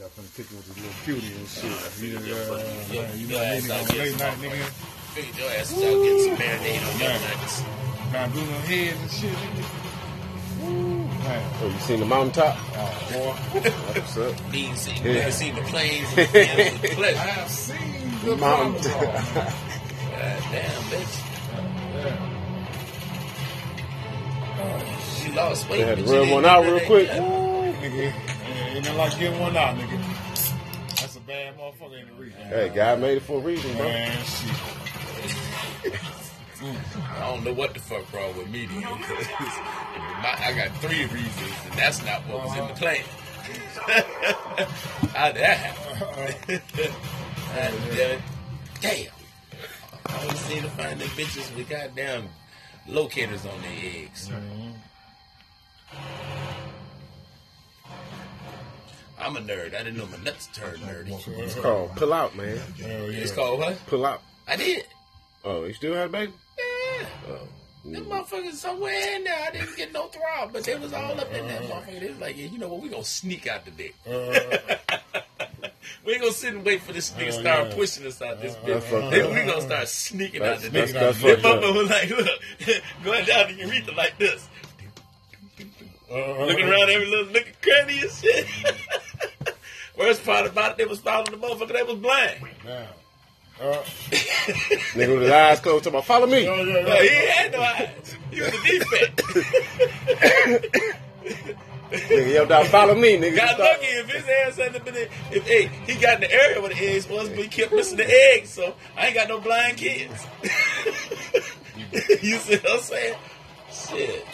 got finna kick it with this little cutie and shit. You, Yeah, uh, yeah, man, you your know, ass nigga on late night, nigga. Figured your ass is out getting some marinade on your Man. nuggets. Got doing heads and shit, nigga. Woo, man. Oh, you seen the mountaintop? Oh, boy. What's up? Being seen, Yeah. never seen the planes and the fields I have seen the Mountain. mountain. God damn, bitch. yeah. She lost weight. They had to but you rub one out real quick. Yeah. Woo, nigga. Ain't ain't like getting one out, nigga. That's a bad motherfucker in the region. Hey, God made it for a reason, bro. Man, shit. I don't know what the fuck wrong with me then. 'cause my- I got three reasons, and that's not what was in the plan. How did that happen? And, uh, damn. I always seem to find them bitches with goddamn locators on their eggs. I'm a nerd. I didn't know my nuts turned nerdy. It's called pull out, man. Hell yeah. It's called what? Pull out. I did. Oh, you still had a baby? Yeah. Oh. Them motherfuckers somewhere in there. I didn't get no throb, but they was all up in that motherfucker. They was like, yeah, you know what? We gonna sneak out the dick. we ain't gonna sit and wait for this nigga to Uh, start yeah. pushing us out this That's bitch. fucked Then we gonna start sneaking out the dick. That motherfucker was like, look, going down the urethra like this, Uh, looking around every little looking cranny and shit. Worst part about it, they was following the motherfucker that was blind. Now. Uh, Nigga with his eyes closed, talking about, follow me. oh, yeah, No, yeah. he had no eyes. He was a defect. Nigga yelled out, follow me, nigga. Got lucky if his ass hadn't been in, if hey, he got in the area where the eggs was, but he kept missing the eggs, so I ain't got no blind kids. you see what I'm saying? Shit.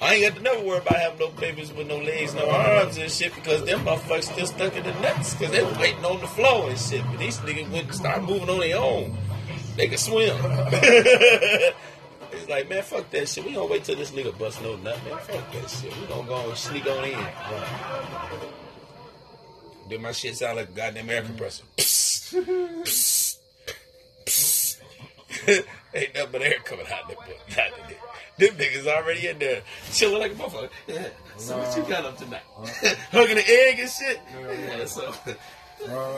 I ain't got to never worry about having no babies with no legs, no arms and shit because them motherfuckers still stuck in the nuts because they waiting on the floor and shit. But these niggas and start moving on their own. They can swim. It's like, man, fuck that shit. We gonna wait till this nigga bust no nut, man. Fuck that shit. We gonna go and sneak on in. Then my shit sound like a goddamn air compressor. Ain't nothing but air coming out that butt. Them niggas already in there chilling like a motherfucker. Yeah. So what you got up tonight? Hugging the egg and shit. Yeah. So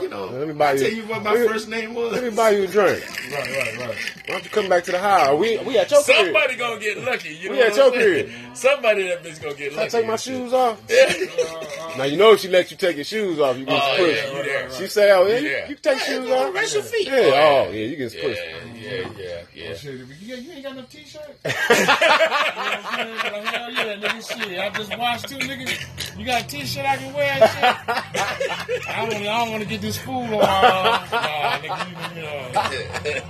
you know, Let me buy I you- tell you what my let me- first name was. Let me buy you a drink. Right, right, right. Why don't you come back to the house? We we at your crib. Somebody gonna get lucky. You know at your saying? crib. Somebody that bitch gonna get lucky. I take my shoes off. Yeah. Now you know if she let you take your shoes off, you get Oh, pushed. yeah, you there. She say, "Oh, yeah, you, Yeah. you can take Yeah, shoes off." rest your feet. Yeah, Oh, oh yeah. oh yeah, you get Yeah, pushed. yeah, yeah, yeah. Oh, shit, you, you ain't got no t-shirt? you know what I'm saying? Like, hell yeah, nigga, shit. I just watched two niggas. You got a t-shirt I can wear? I don't, I don't want to get this food on my arm. Nah, nigga, you, you know.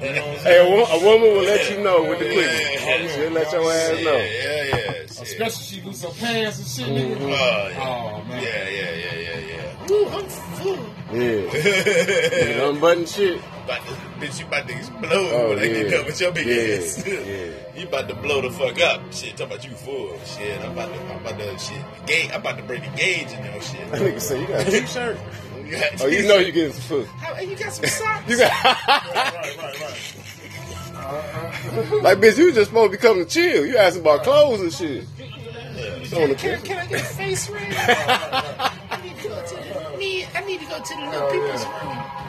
You know Hey, a, wo- a woman will let you know with the Yeah, yeah, She'll let your ass Yeah, know. yeah, yeah. Especially if she lose her pants and shit, nigga. Mm-hmm. Oh, oh, yeah. Oh, man. Yeah, yeah, yeah, yeah, yeah. Woo, I'm full. Yeah, yeah unbutton shit. About to, bitch, you about to explode Oh, when I get yeah. done with your big Yeah, ass. yeah. you about to blow the fuck up. Shit, talking about you full. Shit, I'm about to, I'm about to, shit, gauge, I'm about to bring the gauge in there, shit. That nigga say, "You got a t-shirt." You Oh, you know you're getting some food. How, you got some socks? You got Right, right, right, right. like, bitch. You just supposed to be coming to chill. You asking about clothes and shit. Can, can, can I get a face ring? I need to go to the, need, I need to go to the little people's room.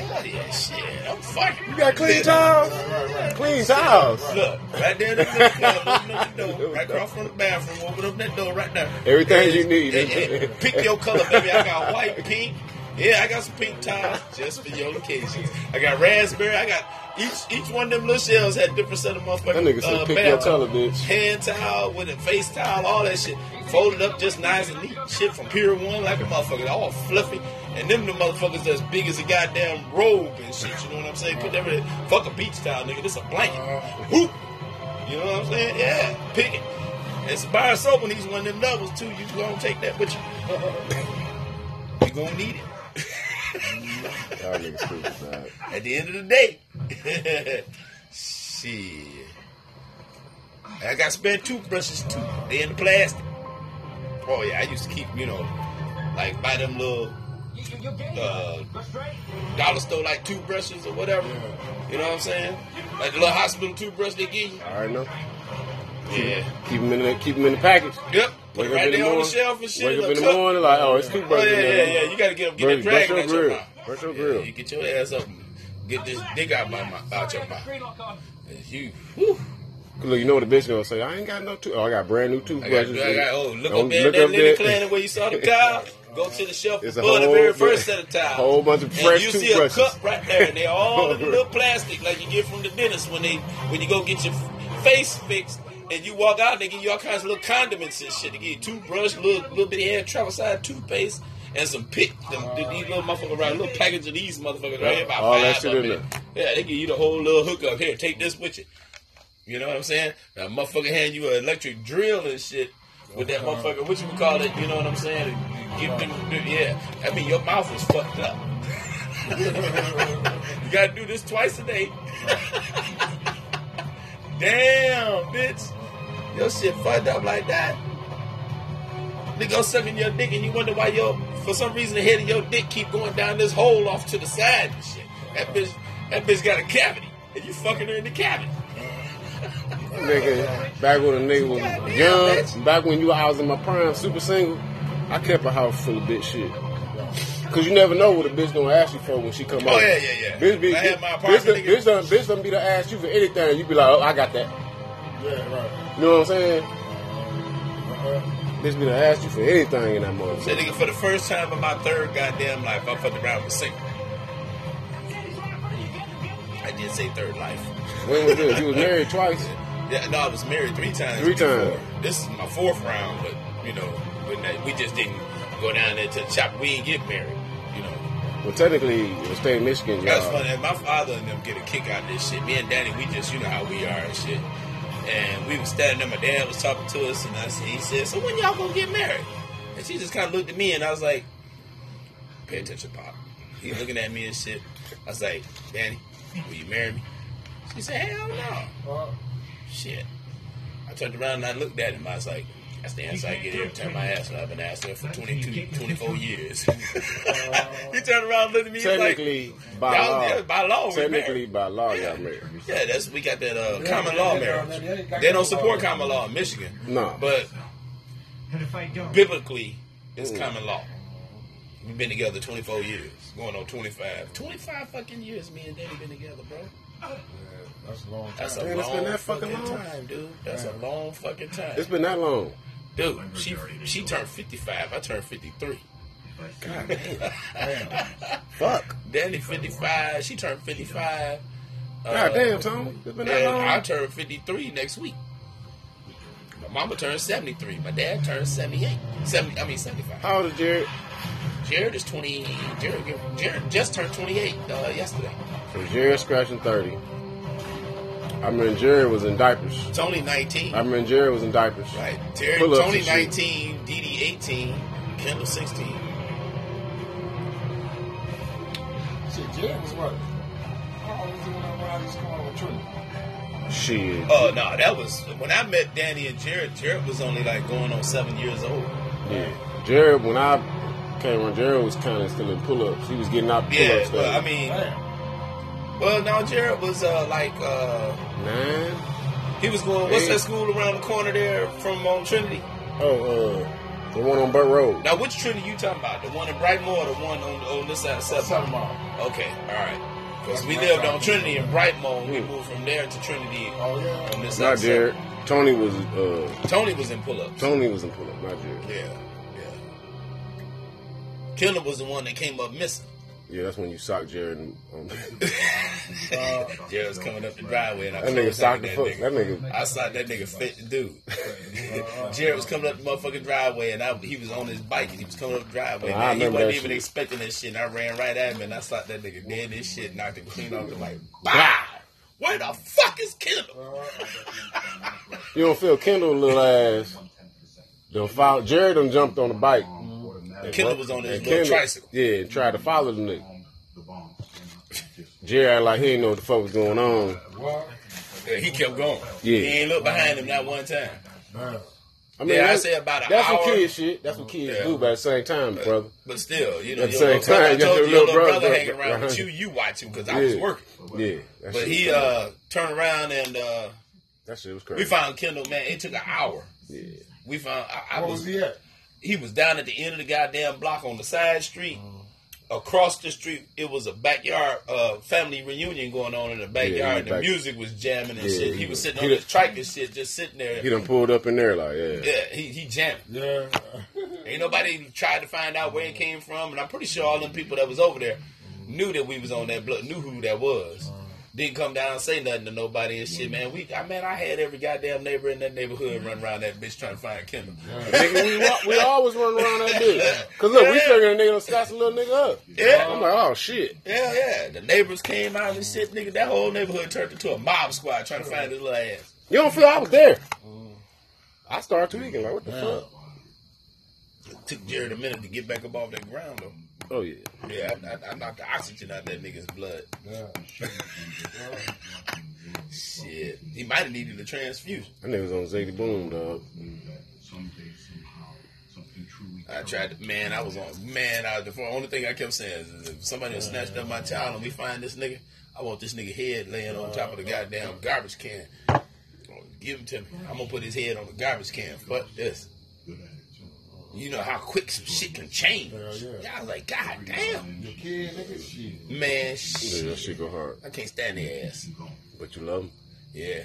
Hell yeah, shit. I'm fucking. You got clean towels. Clean towels. Look, right there in the middle club, open up the door, right across from the bathroom, open up that door right there. Everything you need. And- and pick your color, baby. I got white, pink. Yeah, I got some pink towels just for your occasions. I got raspberry. I got each each one of them little shells had different set of motherfuckers. That nigga said, uh, "Pick your color, bitch." Hand towel with a face towel, all that shit. Folded up just nice and neat. Shit from Pier 1 like a motherfucker. All fluffy. And them the motherfuckers that's big as a goddamn robe and shit. You know what I'm saying? Put them in Fuck a beach towel, nigga. This a blanket. Uh-huh. Whoop. You know what I'm saying? Yeah. Pick it. It's a bar of soap when he's one of them doubles too. You gonna take that with you. Uh-huh. You gonna need it. Y'all niggas stupid, man. At the end of the day. Shit. I got spare toothbrushes too. They in the plastic. Oh yeah, I used to keep, you know, like buy them little uh, dollar store like toothbrushes or whatever. You know what I'm saying? Like the little hospital toothbrush they give you. I already know. Yeah. Keep them in the keep them in the package. Yep. Put it Wake up right in the there on the morning- shelf and shit. Wake up in the cook. morning, like, oh, it's toothbrush. Oh toothbrush. yeah, yeah, yeah. You gotta get, up, get Brush- that dragon brush out your your grill. mouth. Brush your Yeah, grill. you get your ass up and get this dick out my mouth, out your mouth. It's You, whew. Look, you know what the bitch gonna say? I ain't got no tooth. Oh, I got brand new I got, toothbrushes. I got, oh, look Don't up there, look that up linen there. cleaner where you saw the towel. Go to the shelf It's and a pull the very first set of towels. whole bunch of and fresh you see a cup right there, and they're all in little plastic like you get from the dentist when they when you go get your face fixed. And you walk out, they give you all kinds of little condiments and shit. They give you toothbrush, little little bitty hair travel side toothpaste, and some pick. Them, these little motherfuckers right, little package of these motherfuckers right here. About All that shit of in them. Yeah, they give you the whole little hookup. Here, take this with you. You know what I'm saying? That motherfucker hand you an electric drill and shit with that motherfucker. What you call it? You know what I'm saying? Give them, yeah. I mean, your mouth is fucked up. you gotta do this twice a day. Damn, bitch. Your shit fucked up like that. Go sucking your dick and you wonder why your, for some reason, the head of your dick keep going down this hole off to the side and shit. That bitch, that bitch got a cavity and you fucking her in the cavity. Nigga, back when a nigga was young, back when you I was in my prime, super single, I kept a house full of bitch shit. Cause you never know what a bitch gonna ask you for when she come Oh, over. yeah, yeah, yeah. Bitch, be, I had my bitch, done- bitch, done, bitch done be to ask you for anything. You be like, oh, I got that. Yeah, right. You know what I'm saying? Uh-huh. Bitch be to ask you for anything in that Say motherfucker. nigga, for the first time in my third goddamn life, I fucked around with single. I did say third life. When was this? You was married twice. Yeah, no, I was married three times. Three before. times. This is my fourth round, but you know, when that, we just didn't go down there to chop. We didn't get married. You know, Well, technically, it was state of Michigan. that's y'all. funny. My father and them get a kick out of this shit. Me and Danny, we just you know how we are and shit. And we was standing there. My dad was talking to us, and I said, he said, "So when y'all gonna get married?" And she just kind of looked at me, and I was like, "Pay attention, pop." He looking at me and shit. I was like, "Danny, will you marry me?" She said, "Hell no." Uh, Shit. I turned around and I looked at him. I was like, that's the answer I get every time I ask her. I've been asking her for 22, 24 years. he turned around and looked at me he's like, Technically, by law, yeah, by law, technically married. by law, y'all married. Yeah, that's we got that uh, Yeah, common law marriage. yeah, yeah, They don't support common law in Michigan. No. But And if I don't, biblically, it's Ooh. common law. We've been together 24 years, going on 25. 25 fucking years me and Danny been together, bro. Yeah, that's a long time. That's a Man, it's long been that fucking fucking long. time, dude. That's a long fucking time. It's been that long. Dude, she she turned 55. I turned 53. God damn. Damn. Fuck. Danny 55. She turned 55. Uh, God damn, Tom. It's been that long. I long. turn 53 next week. My mama turned 73. My dad turned 78. 70, I mean 75. How old is Jared? Jared is 20. Jared, Jared just turned 28 uh, yesterday. So Jared scratching 30. I remember Jared was in diapers. Tony 19. I remember Jared was in diapers. Right. Terry, Tony 19. Dee Dee 18. Kendall 16. Shit, Jared was what? How old was he when I, when I used to on with Trinity? Shit. Oh no, that was when I met Danny and Jared. Jared was only like going on seven years old. Yeah. Jared, when I came on, Jared was kind of still in pull ups. He was getting out the pull Yeah, ups. well, I mean, Damn. well, no, Jared was uh, like uh, Nine? he was going. What's Eight. that school around the corner there from um, Trinity? Oh, uh, the one on Burt Road. Now, which Trinity you talking about? The one in Brightmoor or the one on, on this side of Seven? Seven Mile. Okay, all right. Because we lived on side. Trinity in Brightmoor. We Hmm. moved from there to Trinity Oh, yeah. on this side. Not of Seven. Jared. Tony was, uh, Tony was in pull-ups. Tony was in pull up, not Jared. Yeah, yeah. Kendall was the one that came up missing. Yeah, that's when you sock Jared. On, Uh, Jared was coming up the driveway and I that nigga socked the that fuck. nigga. That nigga. I saw that nigga fit the dude. Jared was coming up the motherfucking driveway and I, he was on his bike and he was coming up the driveway. I and he wasn't even shit. expecting that shit. And I ran right at him and I socked that nigga dead This shit, knocked him clean off the like, wow. Where the fuck is Kendall? You don't feel Kendall little ass. Done follow, Jared done jumped on the bike. And Kendall was on his Kendall- tricycle. Yeah, and tried to follow the nigga. Jerry like he didn't know what the fuck was going on. Yeah, he kept going. Yeah. He ain't look behind him that one time. I mean, Yeah, I that's, say about an that's hour. some kid shit. That's what kids Yeah. do, but at the same time, brother. But still, you know, At the your same little brother, I time, your told you, little your little brother- brother hanging around with you, you watch him because I was working. Yeah, that But he uh turned around and uh that shit was crazy. we found Kendall, man, it took an hour. yeah. We found. I, I Where was. was he at? He was down at the end of the goddamn block on the side street. Mm-hmm. Across the street, it was a backyard uh, family reunion going on in the backyard. Yeah, and the back- music was jamming and Yeah, shit. he He was sitting he on done- his trike and shit, just sitting there. He done pulled up in there like, yeah. Yeah, he he jamming. Yeah. Ain't nobody tried to find out where it mm-hmm. came from, and I'm pretty sure all them people that was over there mm-hmm. knew that we was on that blood, knew who that was. Uh-huh. Didn't come down and say nothing to nobody and shit, man. We, I man, I had every goddamn neighbor in that neighborhood mm-hmm. run around that bitch trying to find Kendall. Nigga, we, we always run around that bitch. Cause look, we Yeah. figuring a nigga done scotch a little nigga up. Yeah. I'm like, oh shit. Yeah, yeah, the neighbors came out and shit, nigga. That whole neighborhood turned into a mob squad trying to find this little ass. You don't feel I was there. Mm-hmm. I started tweaking like, what the fuck? took Jared a minute to get back up off that ground though. Oh yeah. Yeah, I, knocked the oxygen out that nigga's blood. Shit, he might have needed a transfusion. That nigga was on Zayty Boom, dog. Someday, somehow. I tried to, man, I was on, man, I, the only thing I kept saying is if somebody had snatched up my child and we find this nigga, I want this nigga head laying on top of the goddamn garbage can. Give him to me. I'm gonna put his head on the garbage can. Fuck this. You know how quick some shit can change. Hell yeah. I was like, God damn. Your kid, nigga, shit. Man, Yeah, that shit go hard. I can't stand their ass. But you love him. Yeah.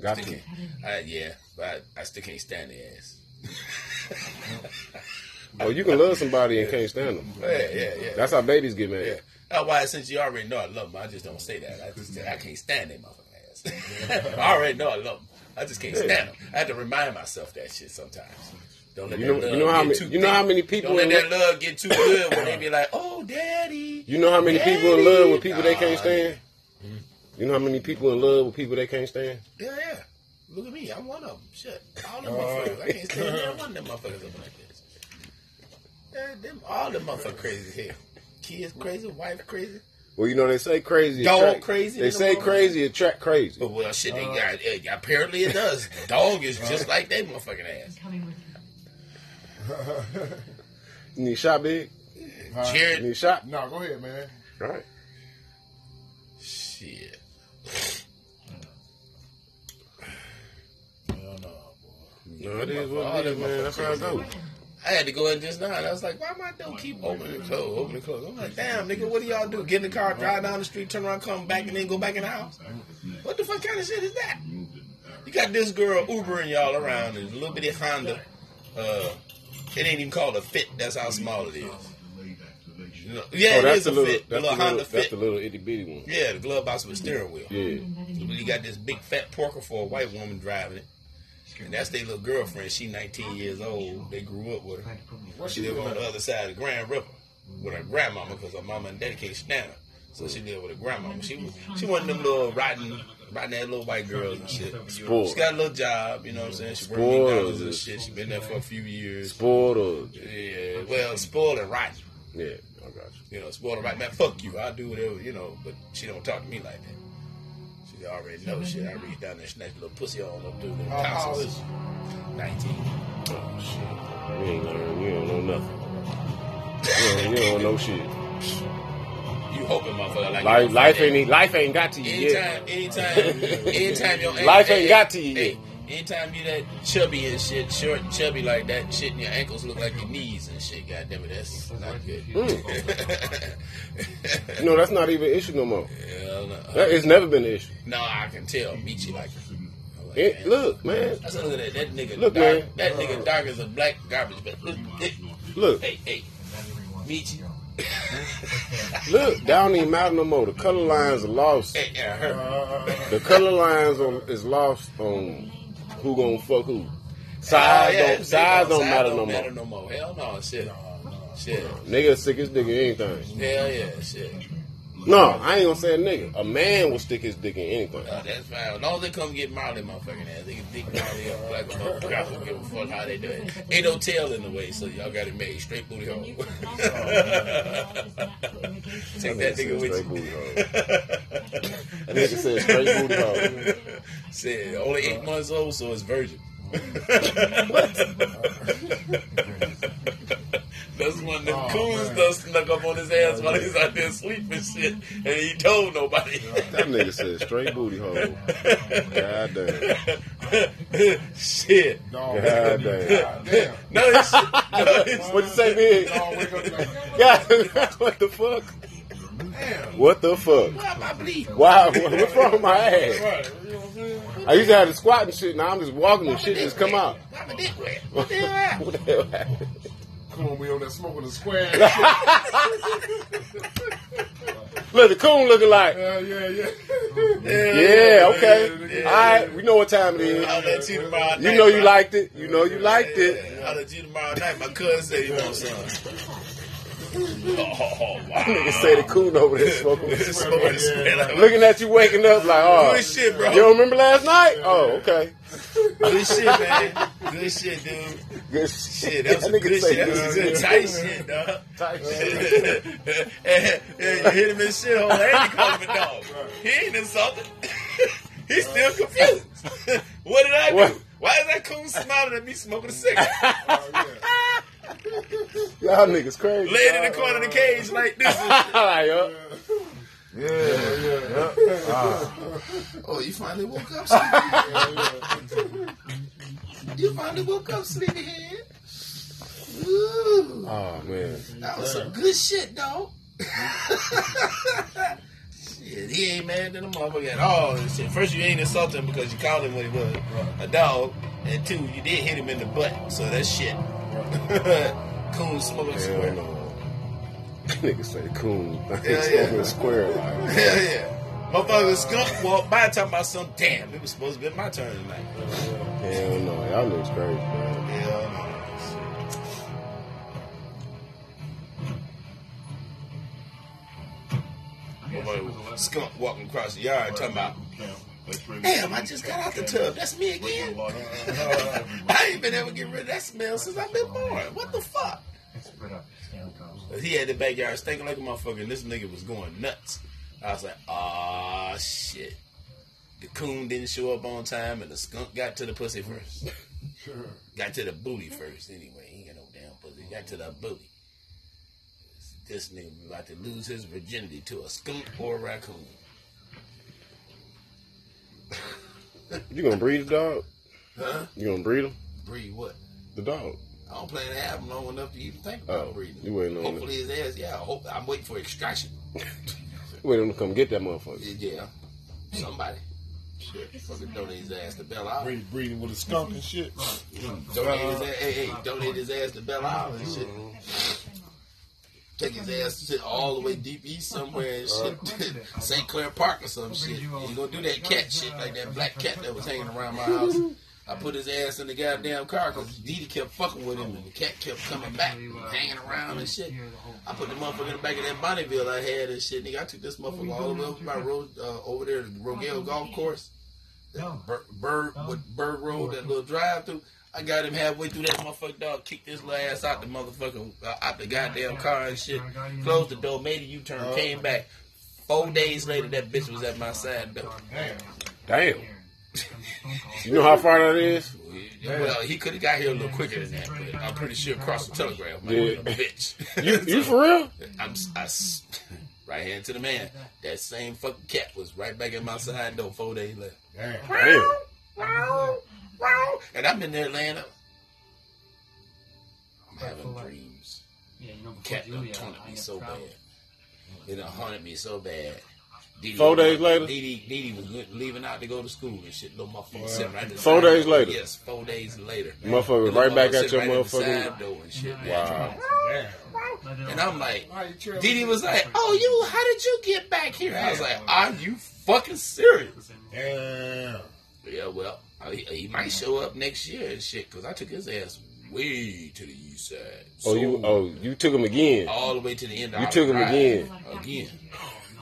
Got Still to. I, uh, yeah, but I, I still can't stand their ass. Oh, you can love somebody and can't stand them. Yeah, yeah, yeah. That's how babies get mad. Yeah. Oh, That's why since you already know I love them, I just don't say that. I just I can't stand that motherfucking ass. I already know I love them. I just can't stand them. I have to remind myself that shit sometimes. Don't let You that know- love you know how many- you know how many people Don't let in that re- love get too good when they be like, "Oh, daddy." You know how many people in love with people they can't Nah, stand? Mm-hmm. You know how many people in love with people they can't stand? Yeah, yeah. Look at me. I'm one of them. Shit. All them oh, motherfuckers. I can't stand neither one of them motherfuckers up like this. Yeah, them, all them motherfuckers crazy here. hell. Kids crazy, wife crazy. Well, you know they say crazy. Dog attract- crazy They say world. crazy attract crazy. But well, shit, they got. eh, apparently, it does. Dog is uh. just like that motherfucking ass. Coming you. You need shot big. Huh? You Jared, need shot. No, go ahead, man. Right. shit. Hell no, boy. It is what it is, man. That's how it goes. I had to go in just now, and I was like, "Why my door keep opening and close, opening and close?" I'm like, "Damn, nigga, what do y'all do? Get in the car, drive down the street, turn around, come back, and then go back in the house? What the fuck kind of shit is that?" You got this girl Ubering y'all around in a little bitty Honda. Uh, it ain't even called a Fit. That's how small it is. You know- yeah, Oh, that's is the a little. Fit. The That's the little little. Honda That's Fit. the little itty bitty one. Yeah, the glove box with a steering wheel. Yeah. You got this big fat porker for a white woman driving it. And that's their little girlfriend. She 19 years old. They grew up with her. What She live on the other side of the Grand River with her grandmama because her mama and daddy can't. So she lived with her grandmama. She was she one of them little riding riding that little white girl and shit. Spoiled. She got a little job, you know what I'm saying? She worked Spoiled. McDonald's and shit. She been there for a few years. Spoiled Yeah, well, spoiled and rotten. yeah. I got you. You know, spoiled and rotten. Man, fuck you. I'll do whatever, you know, but she don't talk to me like that. She already know shit. I reach down there, snatch a little pussy on them, do them How how old tonsils. 19. Oh shit. You ain't learn. You don't know nothing. You don't, you don't know shit. You hoping, motherfucker, like Life, life ain't life ain't got to you yet. Anytime, anytime, anytime your Life ain't got to you hey, yet. Anytime you that chubby and shit, short and chubby like that, shit, and your ankles look like your knees and shit. God damn it, that's not good. Mm. You know that's not even an issue no more. Hell no. That, it's never been an issue. no, I can tell. Meet you like. I'm like, It, man, look, man. I said, look at that. That nigga Look, dark. man. That nigga dark as a black garbage bag. Look, Look, hey, hey. Meet you. Look. That don't even matter no more. The color lines are lost. Hey, yeah, her. The color lines on, is lost on who gonna fuck who. Size Ah, yeah, don't size don't matter don't no matter more. no more. Hell no, shit. Shit. Nigga sick as nigga in anything. Hell yeah, shit. No, I ain't gonna say a nigga. A man will stick his dick in anything. Uh, that's fine. As long as they come get Marley motherfucking ass, they can dick Marley up like a motherfucker. I don't give a fuck how they do it. Ain't no tail in the way, so y'all got it made. Straight booty hole. Take that nigga with Straight you. booty hole. That nigga said straight booty hole. Said only eight months old, so it's virgin. That's of them Oh, coons man. that snuck up on his ass while he's out there sleeping shit, and he told nobody. That nigga said straight booty hole. God damn. shit. Dog, God damn. damn. No, this shit. No, this, What'd you say, big? Dog, wake up like, God, what the fuck? damn. What the fuck? why am I bleeding? Wow, what's wrong with my ass? Right, you know what I'm? I used to have to squat and shit. Now I'm just walking and shit just come out. Why my dick wet? What the hell happened? What the? Come on, we on that smoking the square. Look, the coon looking like. yeah, yeah, yeah. Yeah, okay. Yeah. All right, we know what time it is. I'll let you tomorrow night. You know you liked it. You know you liked it. Yeah, I'll let you tomorrow night. My cousin said you want some. Oh, wow. Nigga say the coon over there smoking. Smoking the square like- Looking at you waking up like, oh. Good shit, bro. You don't remember last night? Oh, okay. Good shit, man. Good shit, dude. Good Shit, that was some good say shit. That was good tight shit, dog. tight shit. and, and you hit him in the shit hole, and he called him a dog. He ain't insulted. He's still confused. what did I do? What? Why is that coon smiling at me smoking a cigarette? Oh, yeah. Y'all niggas crazy. Laying in the corner of the cage like this. like, yup. Ah. Oh, you finally woke up, sleepy. you finally woke up, sleepyhead. Ooh, Oh, man. that was some good shit, though. shit, he ain't mad at the motherfucker at all. and Shit. First, you ain't insulting him because you called him what he was, a dog. And two, you did hit him in the butt, so that's shit. Coon smoking Hell square. no. Nigga say coon. yeah. Smoking a square. Like, Hell yeah. Motherfucker skunk walked by talking about some damn, it was supposed to be my turn tonight. hell no. Y'all niggas crazy, man. Hell no. Motherfucker, Skunk walking across the yard talking about, damn, I just got out the tub. That's me again. I ain't been able to get rid of that smell since I've been born. What the fuck? He had the backyard stinking like a motherfucker, and this nigga was going nuts. I was like, ah, shit. The coon didn't show up on time, and the skunk got to the pussy first. got to the booty first, anyway. He ain't got no damn pussy. He got to the booty. This nigga about to lose his virginity to a skunk or a raccoon. You gonna breed the dog? Huh? You gonna breed him? Breed what? The dog. I don't plan to have him long enough to even think about Oh, breeding. you waiting on Hopefully his ass, yeah. I hope I'm waiting for extraction. Wait him to come get that motherfucker. Yeah, somebody. Shit, fucking donate his ass to Belle Isle. Breed- Breeding with a skunk and shit. Donate his ass, hey, hey, donate his ass to Belle Isle and shit. Mm-hmm. Take his ass to all the way deep east somewhere and shit. St. Clair Park or some shit. You gonna do that cat shit like that black cat that was hanging around my house. I put his ass in the goddamn car because Didi kept fucking with him and the cat kept coming back, hanging around and shit. I put the motherfucker in the back of that Bonneville I had and shit. Nigga, I took this motherfucker all the way over my road, uh, over there to Rogell Golf Course. Bird, Bird, with Bird Road, that little drive through. I got him halfway through that motherfucker dog, kicked his ass out the motherfucker, uh, out the goddamn car and shit. Closed the door, made a U turn, came back. Four days later, that bitch was at my side door. Damn. You know how far that is? Well, he could have got here a little quicker than that, but I'm pretty sure across the telegraph. Like, Yeah. bitch. You you for real? I'm I right hand to the man. That same fucking cat was right back at my side door four days later. Damn. Damn. And I've been there laying up. I'm having dreams. Yeah, you know, before Cat done Julia, taunted I me so traveled. bad. It done haunted me so bad. Didi, Four days later? Didi, Didi was good- leaving out to go to school and shit. Little motherfucker sitting right there. Four days later? Yes, four days later. Motherfucker Little right back at your right the motherfucking- side door and shit. man. Wow. Damn. Uh, and I'm like, Why you traveling? Didi was like, "Oh, you? How did you get back here?" I was like, "Are you fucking serious?" Damn. Yeah, well, Oh, he, he might show up next year and shit because I took his ass way to the east side. Oh you So, oh you took him again. all the way to the end. Of You our took him again. Again.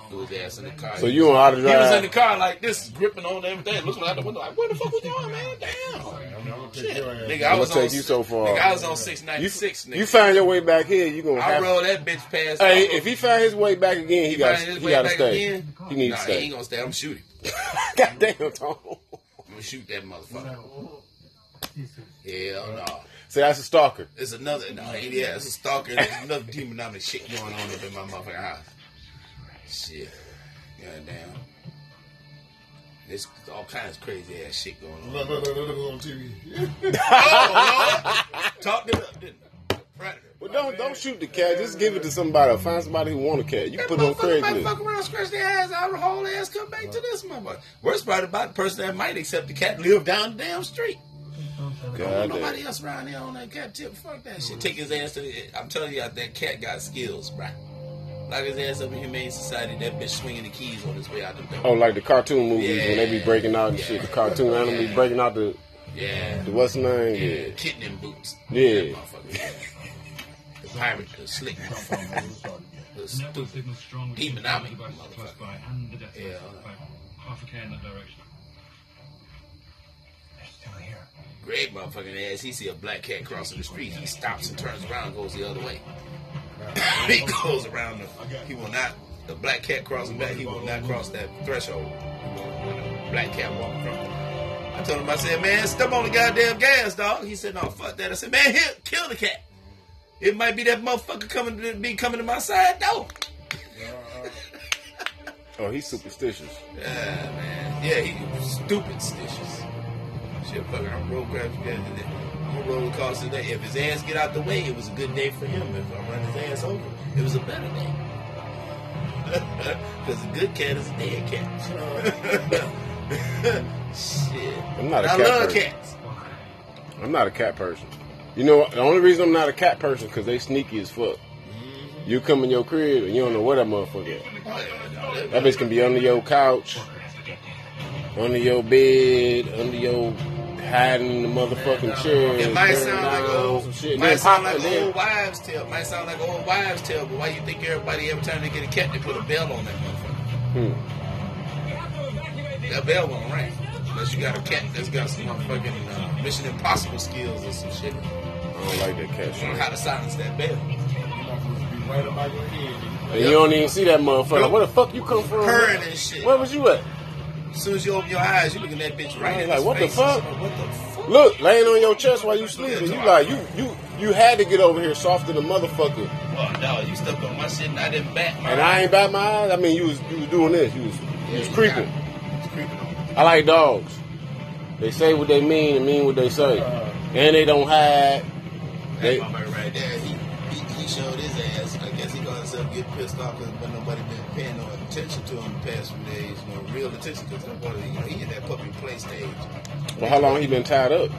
Threw his ass in the car. So you on how to He was in the car like this, gripping on everything, looking out the window like, "Where the fuck was going, man? Damn." I'm gonna take Shit. Nigga, I I'ma was take on, you so far. Nigga, I was on six You, ninety six. Nigga, you find your way back here, you gonna I have rolled that bitch past. Hey, if he find his way back again, he He got find his he way got to stay. again? He need nah, to he stay. ain't gonna stay. I'm shooting. God damn, Tom. I'm gonna shoot that motherfucker. Hell no. See, that's a stalker. It's another, no, yeah, it's a stalker. There's another demonic shit going on up in my motherfucking house. Shit. Goddamn. There's all kinds of crazy ass shit going on. Look, look, look, look, look on TV. oh, Lord. Talked it up, didn't I? Predator. Well, don't don't shoot the cat. Just give it to somebody. Or find somebody who want a cat. You can That put it on motherfucker might Craigslist. fuck around, scratch their ass out, the whole ass come back to this motherfucker. Worst part about the person that might accept the cat live down the damn street. God Don't damn. nobody else around here on that cat tip. Fuck that shit. Take his ass to. The, I'm telling you, that cat got skills, bruh. Lock his ass up in Humane Society. That bitch swinging the keys on his way out the door. Oh, like the cartoon movies when they be breaking out and Yeah. shit. The cartoon animal be breaking out the, Yeah. the what's name? Yeah, Yeah. kitten in boots. Yeah. Pirate, the slick motherfucker. The stupid. demonomic motherfucker. Yeah. Half a a K in that direction. Still here. Greg motherfucking ass, he see a black cat crossing the street. He stops and turns around and goes the other way. he goes around the, he will not, the black cat crossing back, he will not cross that threshold. When the black cat walk from. I told him, I said, man, step on the goddamn gas, dog. He said, no, fuck that. I said, man, here, kill the cat. It might be that motherfucker coming to be coming to my side door. Oh, he's superstitious. Yeah, man. Yeah, he's stupid stitches. Shit, fucking, I'm roll grab I'm gonna roll across today. If his ass get out the way, it was a good day for him. If I run his ass over, it was a better day. Because a good cat is a dead cat. Shit. I'm not a I cat love person. cats. I'm not a cat person. You know, what? the only reason I'm not a cat person because they sneaky as fuck. You come in your crib and you don't know where that motherfucker no, That bitch can be under your couch, under your bed, under your hiding in the motherfucking chair. It might sound like old, some shit. might sound like then- old wives' tale. Might sound like old wives' tale. But why you think everybody every time they get a cat they put a bell on that motherfucker? Hmm. That bell won't ring unless you got a cat that's got some motherfucking uh, Mission Impossible skills or some shit. I don't like that cat You know how to silence that bell. Right about your head. And you don't even see that motherfucker. Nope. Where the fuck you come from? Purring and shit. Where was you at? As soon as you open your eyes, you looking at that bitch right I in like, what the face. fuck? What the fuck? Look, laying on your chest while you sleeping. You like you you you had to get over here softer than motherfucker. Oh no, you stepped on my shit and I didn't bat my And I ain't bat my eyes. I mean, you was you was doing this. You was you was creeping. got it. It's creeping on. I like dogs. They say what they mean and mean what they say, and they don't hide. They, right there, he, he, he showed his ass. I guess he got himself get pissed off because but nobody been paying no attention to him the past few days. no real attention because that boy, you know, he in that puppy play stage. well, how long he been tied up?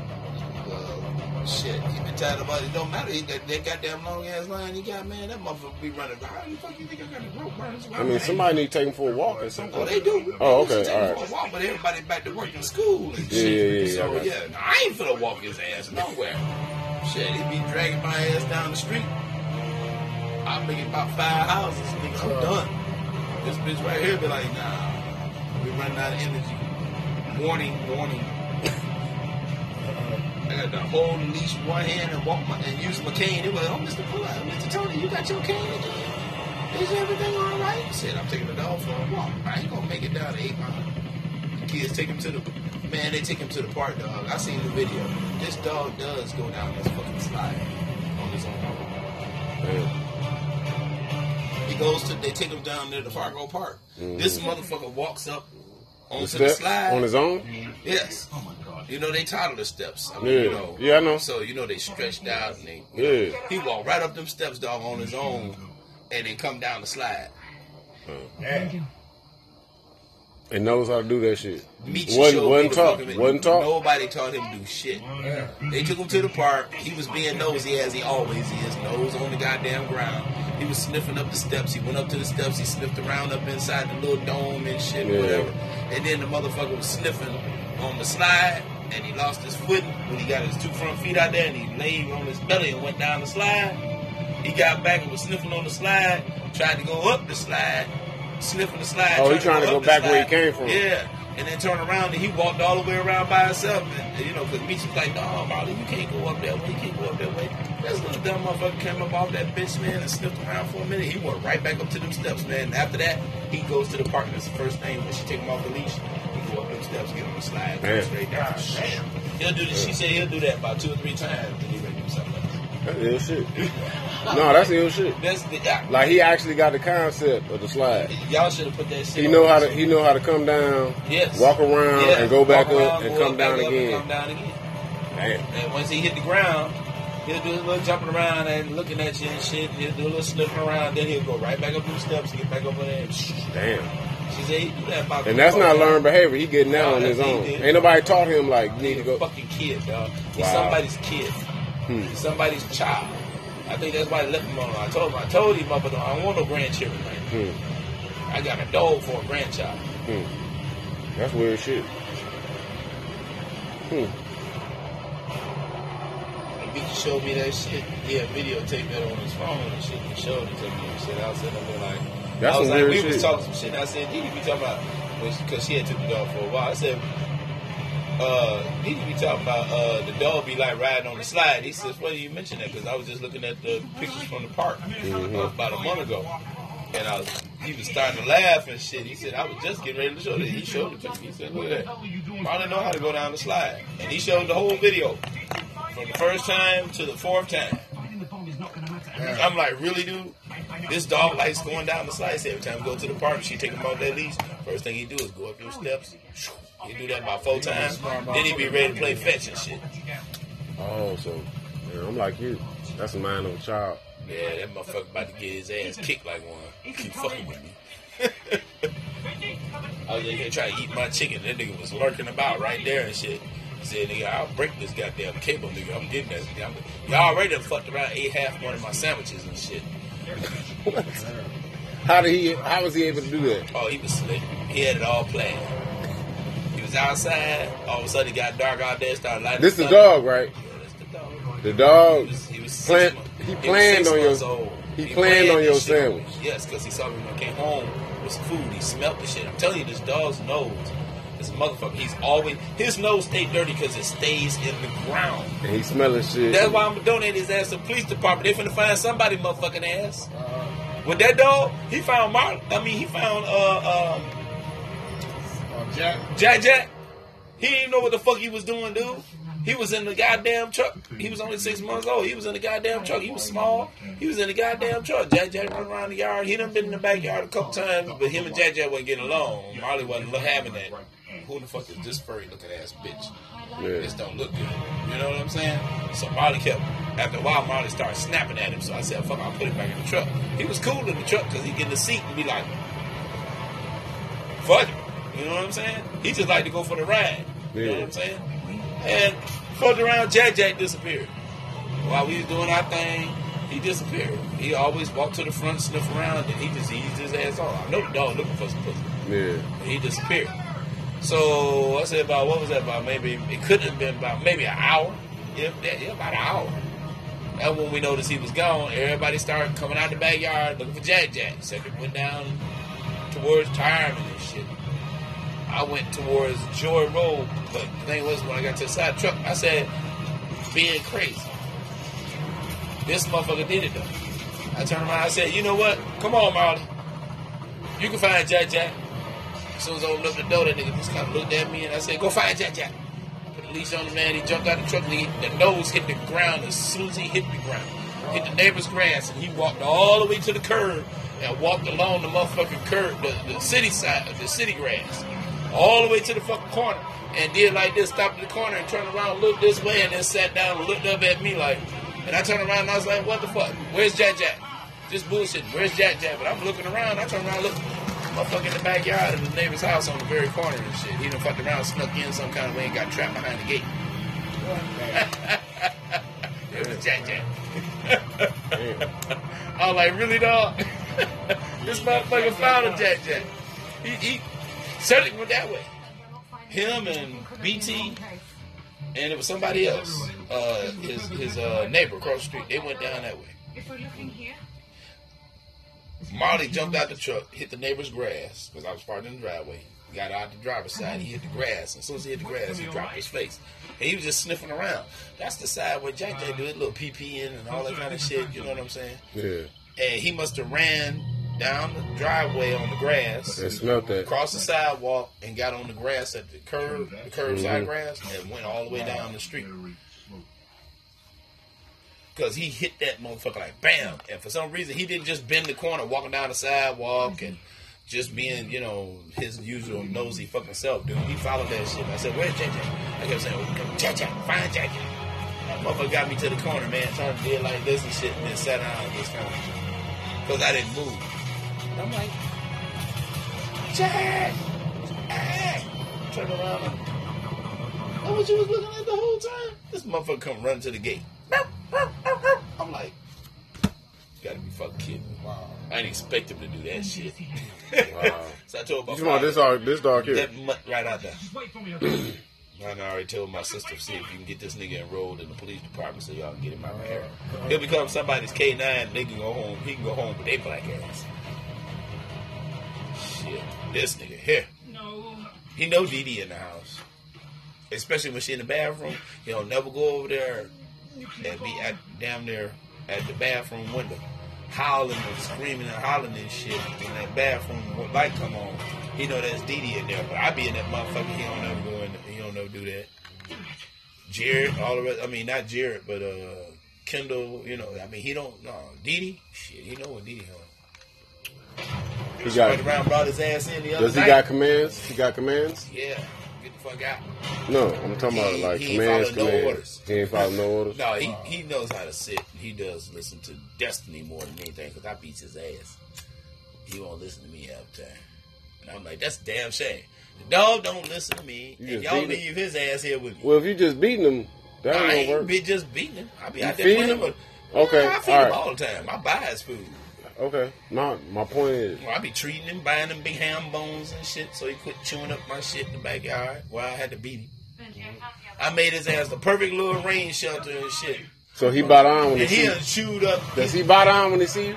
Shit, he been tired about it. Don't matter. He, that, that goddamn long ass line he got, man, that motherfucker be running. How the fuck you think I got a rope? I mean, somebody need to take him for a walk or something. Oh, they do. Oh, They okay, take all him. For a walk, but everybody back to work in school and Yeah, shit. yeah, yeah, So yeah, no, I ain't finna walk his ass nowhere. Shit, he be dragging my ass down the street. I make it about five houses, nigga. I'm uh-huh. done. This bitch right here be like, nah, we running out of energy. Warning, warning. I got to hold the leash with one hand and walk my and use my cane. It was, oh, Mr. Pull Mr. Tony, you got your cane again. Is everything all right? I said, I'm taking the dog for a walk. I ain't gonna make it down to eight mile. The kids take him to the man. They take him to the park, dog. I seen the video. This dog does go down this fucking slide on his own. He goes to. They take him down there to Fargo Park. This mm-hmm. motherfucker walks up the onto the slide on his own. Yes. Oh my god. You know they toddler steps. I mean, Yeah. you know. Yeah, I know. So you know they stretched out and they. Yeah. He walked right up them steps, dog, on his own, and then come down the slide. And knows how to do that shit. Meet Wasn't- showed wasn't me the taught. fucking- Wasn't taught. Nobody taught him to do shit. They took him to the park. He was being nosy as he always is, nose on the goddamn ground. He was sniffing up the steps. He went up to the steps. He sniffed around up inside the little dome and shit, Yeah. whatever. And then the motherfucker was sniffing on the slide, and he lost his footing when he got his two front feet out there, and he laid on his belly and went down the slide. He got back and was sniffing on the slide, tried to go up the slide, sniffing the slide. Oh, he trying to go up the back where he came from. Yeah, and then turn around and he walked all the way around by himself. And, you know, because Meech was like, "No, Molly, you can't go up that way. You can't go up that way." This little dumb motherfucker came up off that bitch, man, and sniffed around for a minute. He went right back up to them steps, man. And after that, he goes to the park. That's the first thing when she take him off the leash. He go up them steps, get on the slide, go straight down. Damn. He'll do this. She said he'll do that about two or three times. Then he ready to do something else. That is shit. No, that's ill shit. That's the I- Like he actually got the concept of the slide. y'all should have put that shit. He know how to he know how to come down, Yes. walk around, Yeah, and go back walk up and go come back down up and again. Come down again. Damn. And once he hit the ground, he'll do a little jumping around and looking at you and shit. He'll do a little slipping around, then he'll go right back up the steps and get back over there. And Damn. she said, do that And that's not learned. learned behavior. He getting that No, on his own. Ain't nobody taught him like you need to go. fucking kid, dog. He's Wow. somebody's kid. Hmm. Somebody's child. I think that's why I left him alone. I told him, I told him, motherfucker, I don't want no grandchildren, man. Hmm. I got a dog for a grandchild. Hmm. That's weird shit. Hmm. And Beaky showed me that shit. He had videotaped that on his phone and shit. He showed it to me and shit. I was sitting there like, That's I was like, we shit. was talking some shit. And I said, Didi be talking about, because she had took the dog for a while. I said, uh, Didi be talking about uh, the dog be like riding on the slide. He says, "Well, you mentioned that?" Because I was just looking at the pictures from the park Mm-hmm. uh, about a month ago, and I was, he was starting to laugh and shit. He said, "I was just getting ready to show it." He showed it to me. He said, "Look at that." I don't know how to go down the slide, and he showed the whole video from the first time to the fourth time. I'm like, really, dude? This dog likes going down the slides every time we go to the park. She take him off that leash. First thing he do is go up those steps. He do that about four times. Then he be ready to play fetch and shit. Oh, so yeah, I'm like you. That's a mind of a child. Yeah, that motherfucker about to get his ass kicked like one. Keep fucking with me. I was in here trying to eat my chicken. That nigga was lurking about right there and shit. He said, nigga, I'll break this goddamn cable, nigga. I'm getting that. I'm, y'all already done fucked around, ate half one of my sandwiches and shit. What? How did he? How was he able to do that? Oh, he was slick. He had it all planned. Was outside. All of a sudden, it got dark out there. Started lighting. This is the dog, right? Yeah, the dog. The dog. He was, he was Plan- he he planned on your- old. he planned on this your shit. sandwich. Yes, because he saw me when I came home with some food. He smelled the shit. I'm telling you, this dog's nose is a motherfucker. He's always his nose stay dirty because it stays in the ground. And he smelling shit. That's why I'm gonna donate his ass to the police department. They finna find somebody motherfucking ass. With that dog, he found Mark. I mean, he found uh um Jack, Jack Jack. He didn't know what the fuck he was doing, dude. He was in the goddamn truck. He was only six months old. He was in the goddamn truck. He was small. He was in the goddamn truck. Jack Jack run around the yard. He done been in the backyard a couple times, but him and Jack Jack wasn't getting along. Marley wasn't having that. Who the fuck is this furry looking ass bitch? Yeah. This don't look good. You know what I'm saying? So Marley kept, after a while, Marley started snapping at him. So I said, fuck, I'll put him back in the truck. He was cool in the truck because he get in the seat and be like, fuck it. You know what I'm saying? He just like to go for the ride. You know what I'm saying? And fucked around, Jack Jack disappeared. While we was doing our thing, he disappeared. He always walked to the front, sniff around, and he just eased his ass off. I know the dog looking for some pussy. Yeah. He disappeared. So I said about what was that about? Maybe it couldn't have been about maybe an hour. Yeah, yeah, yeah, about an hour. That's when we noticed he was gone. Everybody started coming out the backyard looking for Jack Jack. Second went down towards shit. I went towards Joy Road, but the thing was when I got to the side truck, I said, being crazy. This motherfucker did it though. I turned around, I said, you know what? Come on, Marley. You can find Jack Jack. As soon as I opened up the door, that nigga just kind of looked at me and I said, go find Jack Jack. Put the leash on the man. He jumped out of the truck. And he, the nose hit the ground as soon as he hit the ground. Hit the neighbor's grass and he walked all the way to the curb and walked along the motherfucking curb, the, the city side, the city grass, all the way to the fucking corner and did like this, stopped at the corner and turned around, looked this way, and then sat down and looked up at me like, and I turned around and I was like, what the fuck? Where's Jack Jack? Just bullshit. Where's Jack Jack? But I'm looking around. I turn around, look, motherfucker in the backyard of the neighbor's house on the very corner and shit. He done fucked around, snuck in some kind of way and got trapped behind the gate. it was Jack Jack. I was like, really, dog? this motherfucker found a Jack Jack. He, he certainly went that way. Him and BT and it was somebody else, uh, his his uh, neighbor across the street. They went down that way. If we're looking here, Marley jumped out the truck, hit the neighbor's grass because I was parked in the driveway. Got out the driver's side. He hit the grass. As soon as he hit the grass, he dropped his face. And he was just sniffing around. That's the side where Jack Jack do his little pee pee in and all that kind of shit. You know what I'm saying? Yeah. And he must have ran down the driveway on the grass, And smelt that. across the sidewalk, and got on the grass at the curb, the curbside Mhm. grass, and went all the way down the street. Because he hit that motherfucker like bam. And for some reason, he didn't just bend the corner walking down the sidewalk and just being, you know, his usual nosy fucking self, dude. He followed that shit. I said, where's JJ? I kept saying, JJ, find JJ. That motherfucker got me to the corner, man, trying to do it like this and shit, and then sat down and just kind of, because I didn't move. And I'm like, Jack! Jack! Turn around and, that what you was looking at the whole time? This motherfucker come running to the gate. I'm like, gotta be fucking kidding me. Wow. I didn't expect him to do that shit. Wow. so I told my You talking about this dog? This dog here? that mutt right out there. Just wait for me. And I already told my sister, see if you can get this nigga enrolled in the police department so y'all can get him out of here. Oh, He'll become somebody's K9, they can go home, he can go home with their black ass. Shit. This nigga here. No. He know Dee Dee in the house. Especially when she in the bathroom. He'll never go over there and be at damn near at the bathroom window. Howling and screaming and hollering and shit. In that bathroom light come on. He know that's Dee Dee in there. But I be in that motherfucker, he don't never go in he don't never do that. Jared, all the rest I mean not Jared, but uh Kendall, you know, I mean he don't no Dee Dee, shit, he know what Dee Dee on. He got. around brought his ass in the other Does he night. got commands? He got commands? yeah, get the fuck out. No, I'm talking about He- like he ain't commands. no commands. orders. He ain't following no orders. No, he, he knows how to sit. He does listen to Destiny more than anything because I beats his ass. He won't listen to me half the time. And I'm like, that's damn shame. The dog don't listen to me, You and y'all beat him? leave his ass here with me. Well, if you just beating him, that ain't ain't gonna work. be just beating him. I be You out there feed putting him? him. Okay, Yeah, I feed all him right. all the time. I buy his food. Okay, my my point is, Well, I be treating him, buying him big ham bones and shit, so he quit chewing up my shit in the backyard. Well, I had to beat him. I made his ass the perfect little rain shelter and shit. so he bought on when he And he see. done chewed up. Does he bite on when he see you?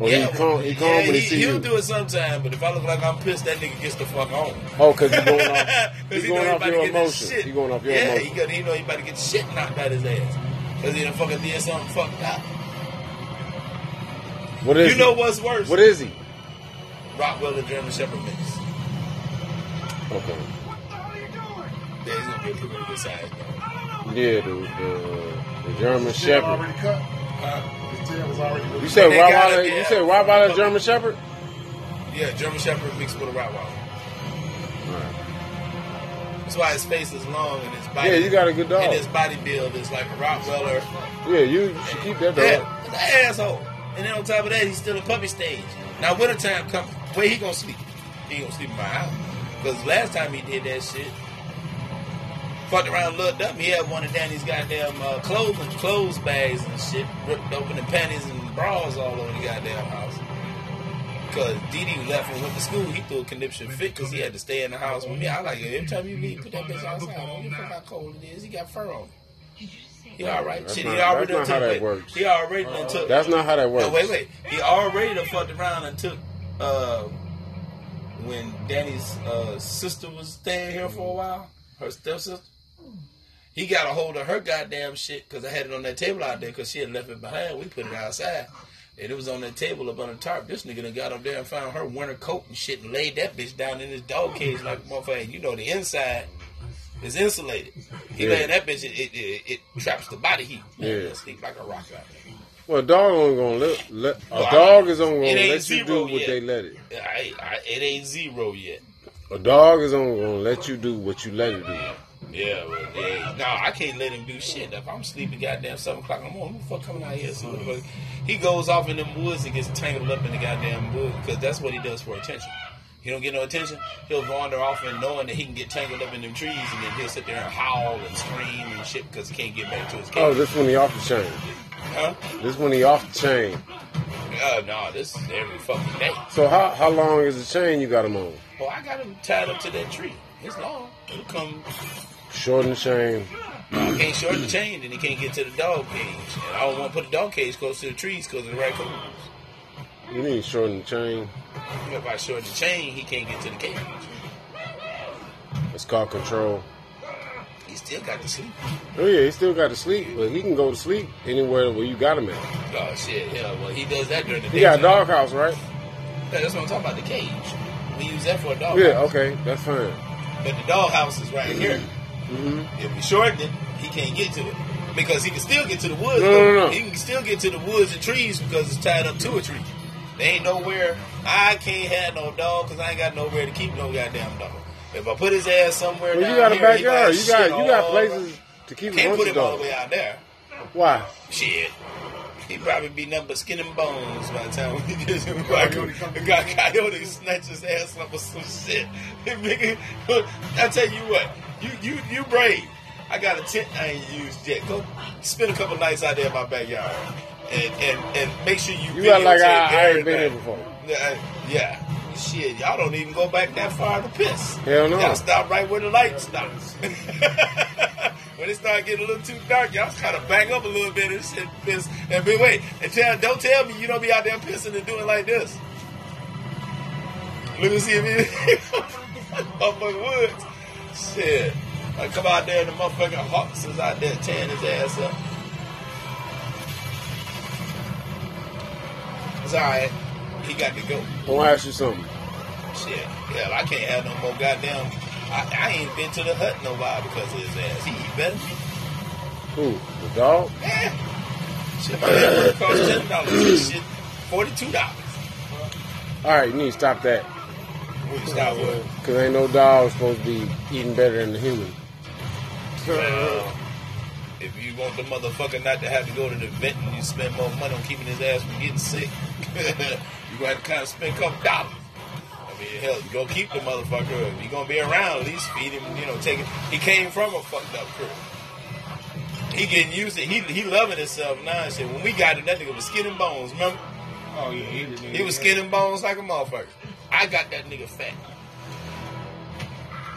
Or he calm, he calm yeah, when he, he, see he'll you? do it sometime, but if I look like I'm pissed, that nigga gets the fuck on. Oh, cause he's going off. he going off your to get this emotion. He going off your yeah, emotion. he, got, he know he about to get shit knocked out his ass. Because he done fucking did something fucked up. What is You he? know what's worse? What is he? Rottweiler and German Shepherd mix. Okay. Yeah, he's gonna be a pretty good size, though. Yeah, the the, the German Tail Shepherd. already cut. Huh? His tail was already You said They Rottweiler. it, You said Rottweiler German Shepherd. Yeah, German Shepherd mixed with a Rottweiler. That's why his face is long and his body. Yeah, you got a good dog. And his body build is like a Rottweiler. Yeah, you, you should keep that dog. Yeah, an asshole. And then on top of that, he's still in puppy stage. Now wintertime coming, where he gonna sleep? He gonna sleep in my house. Because last time he did that shit, fucked around, looked up, he had one of Danny's goddamn uh, clothes and clothes bags and shit ripped open and panties and bras all over the goddamn house. Because Dee Dee left and went to school, he threw a conniption fit because he had to stay in the house with me. I like it. Every time you leave, put that bitch outside. I don't give a fuck how cold it is. He got fur on. He all right. That's Shit, not- he already that's done not how took that it. works. He already done took That's not how that works. no, wait, wait. He already done fucked around and took uh, when Danny's uh, sister was staying here for a while, her stepsister. He got a hold of her goddamn shit because I had it on that table out there because she had left it behind. We put it outside. And it was on that table up on the tarp. This nigga done got up there and found her winter coat and shit and laid that bitch down in his dog cage like a motherfucker. You know, the inside is insulated. He Yeah. that bitch, it, it, it, it traps the body heat. Yeah. yeah. Sleep like a rock out there. Well, a dog only gonna let, let a Well, dog is only gonna let you do what yet. they let it. I, I, it ain't zero yet. A dog is only gonna let you do what you let it do. Yeah, well, yeah. No, I can't let him do shit. If I'm sleeping goddamn 7 o'clock in the morning, who the fuck coming out here? and See what the fuck? He goes off in them woods and gets tangled up in the goddamn wood because that's what he does for attention. He don't get no attention, he'll wander off and knowing that he can get tangled up in them trees and then he'll sit there and howl and scream and shit because he can't get back to his cage. Oh, this one he off the chain. huh? This one he off the chain. Uh, no, this is every fucking day. So how how long is the chain you got him on? Well, I got him tied up to that tree. It's long. It'll come Shorten the chain. I can't shorten the chain, then he can't get to the dog cage. And I don't want to put the dog cage close to the trees because of the raccoons. You need to shorten the chain. If I shorten the chain, he can't get to the cage. It's called control. He still got to sleep. Oh yeah, he still got to sleep, but he can go to sleep anywhere where you got him at. Oh shit, yeah. Well, he does that during the day. He got a doghouse, right? Yeah, that's what I'm talking about. The cage. We use that for a dog. Yeah, okay, that's fine. But the dog house is right here. Mm-hmm. If we shorten it, he can't get to it. because he can still get to the woods. No, no, no. He can still get to the woods and trees because it's tied up to a tree. There ain't nowhere. I can't have no dog because I ain't got nowhere to keep no goddamn dog. If I put his ass somewhere, Well, down you got a here, he might backyard. You got you got all places to keep over. a Can't put of him all the way out there. Why? Shit. He probably be nothing but skin and bones by the time we get him. Like, the guy coyote snatch his ass up or some shit. I tell you what, you you you brave. I got a tent I ain't used yet. Go spend a couple nights out there in my backyard. And and, and make sure you You got like I, I ain't been here before. Yeah, yeah. Shit, y'all don't even go back that far to piss. Hell no. Y'all stop right where the light stops. when it start getting a little too dark, y'all just kind of back up a little bit and shit piss. And but wait, and tell, don't tell me you don't be out there pissing and doing like this. Let me see if it motherfucking woods. Shit. I come out there and the motherfucking hawks is out there tearing his ass up. He got to go. I want to ask you something. Shit. Yeah, I can't have no more goddamn. I, I ain't been to the hut no while because of his ass. He eat better. Who? The dog? Yeah. Shit, my hamburger cost ten dollars. Shit, forty two dollars. All right, you need to stop that. Stop with. Because ain't no dog supposed to be eating better than the human. Well, if you want the motherfucker not to have to go to the vet and you spend more money on keeping his ass from getting sick, you gonna have to kind of spend a couple dollars. I mean, hell, you gonna keep the motherfucker. If you gonna be around, at least feed him. You know, take it. He came from a fucked up crew. He getting used to. He he loving himself now. and shit. When we got him, that nigga was skin and bones. Remember? Oh yeah, he, did- He was skin and bones like a motherfucker. I got that nigga fat.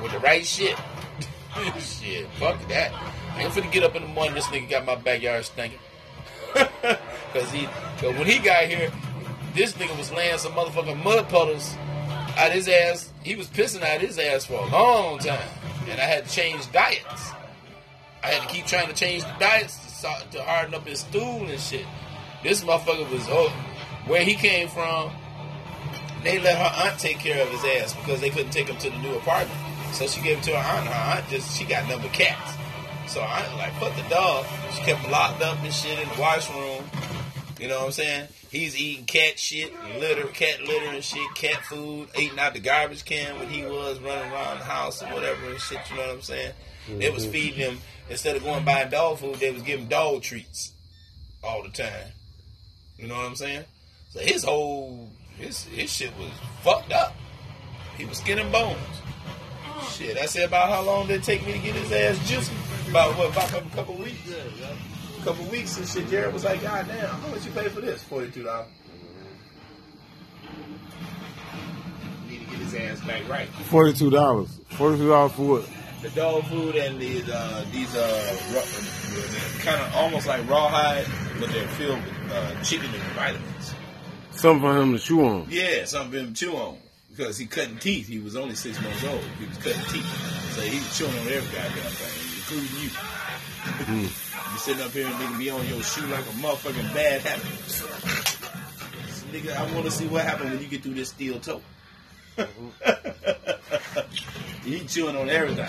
With the right shit. shit, fuck that. I ain't finna get up in the morning, this nigga got my backyard stinking. Cause he, cause when he got here, this nigga was laying some motherfucking mud puddles out his ass. He was pissing out his ass for a long time. And I had to change diets. I had to keep trying to change the diets to, to harden up his stool and shit. This motherfucker was oh, where he came from. They let her aunt take care of his ass because they couldn't take him to the new apartment. So she gave him to her aunt. Her aunt just she got number cats. So I like fuck the dog. She kept locked up and shit in the washroom. You know what I'm saying? He's eating cat shit, litter, cat litter and shit, cat food, eating out the garbage can when he was running around the house or whatever and shit. You know what I'm saying? They was mm-hmm. feeding him instead of going buying dog food. They was giving dog treats all the time. You know what I'm saying? So his whole his his shit was fucked up. He was skin and bones. Shit, I said about how long did it take me to get his ass juicy? About what? About a couple weeks. Couple weeks and shit. Jared was like, God damn, how much you pay for this? Forty two dollars. Need to get his ass back right. Forty-two dollars. Forty-two dollars for what? The dog food and these uh, these uh, kind of almost like rawhide, but they're filled with uh, chicken and vitamins. Something for him to chew on. Yeah, something for him to chew on. Because he cutting teeth. He was only six months old. He was cutting teeth. So he was chewing on every goddamn thing, including you. you sitting up here and nigga be on your shoe like a motherfucking bad habit. So, nigga, I want to see what happens when you get through this steel toe. he chewing on everything.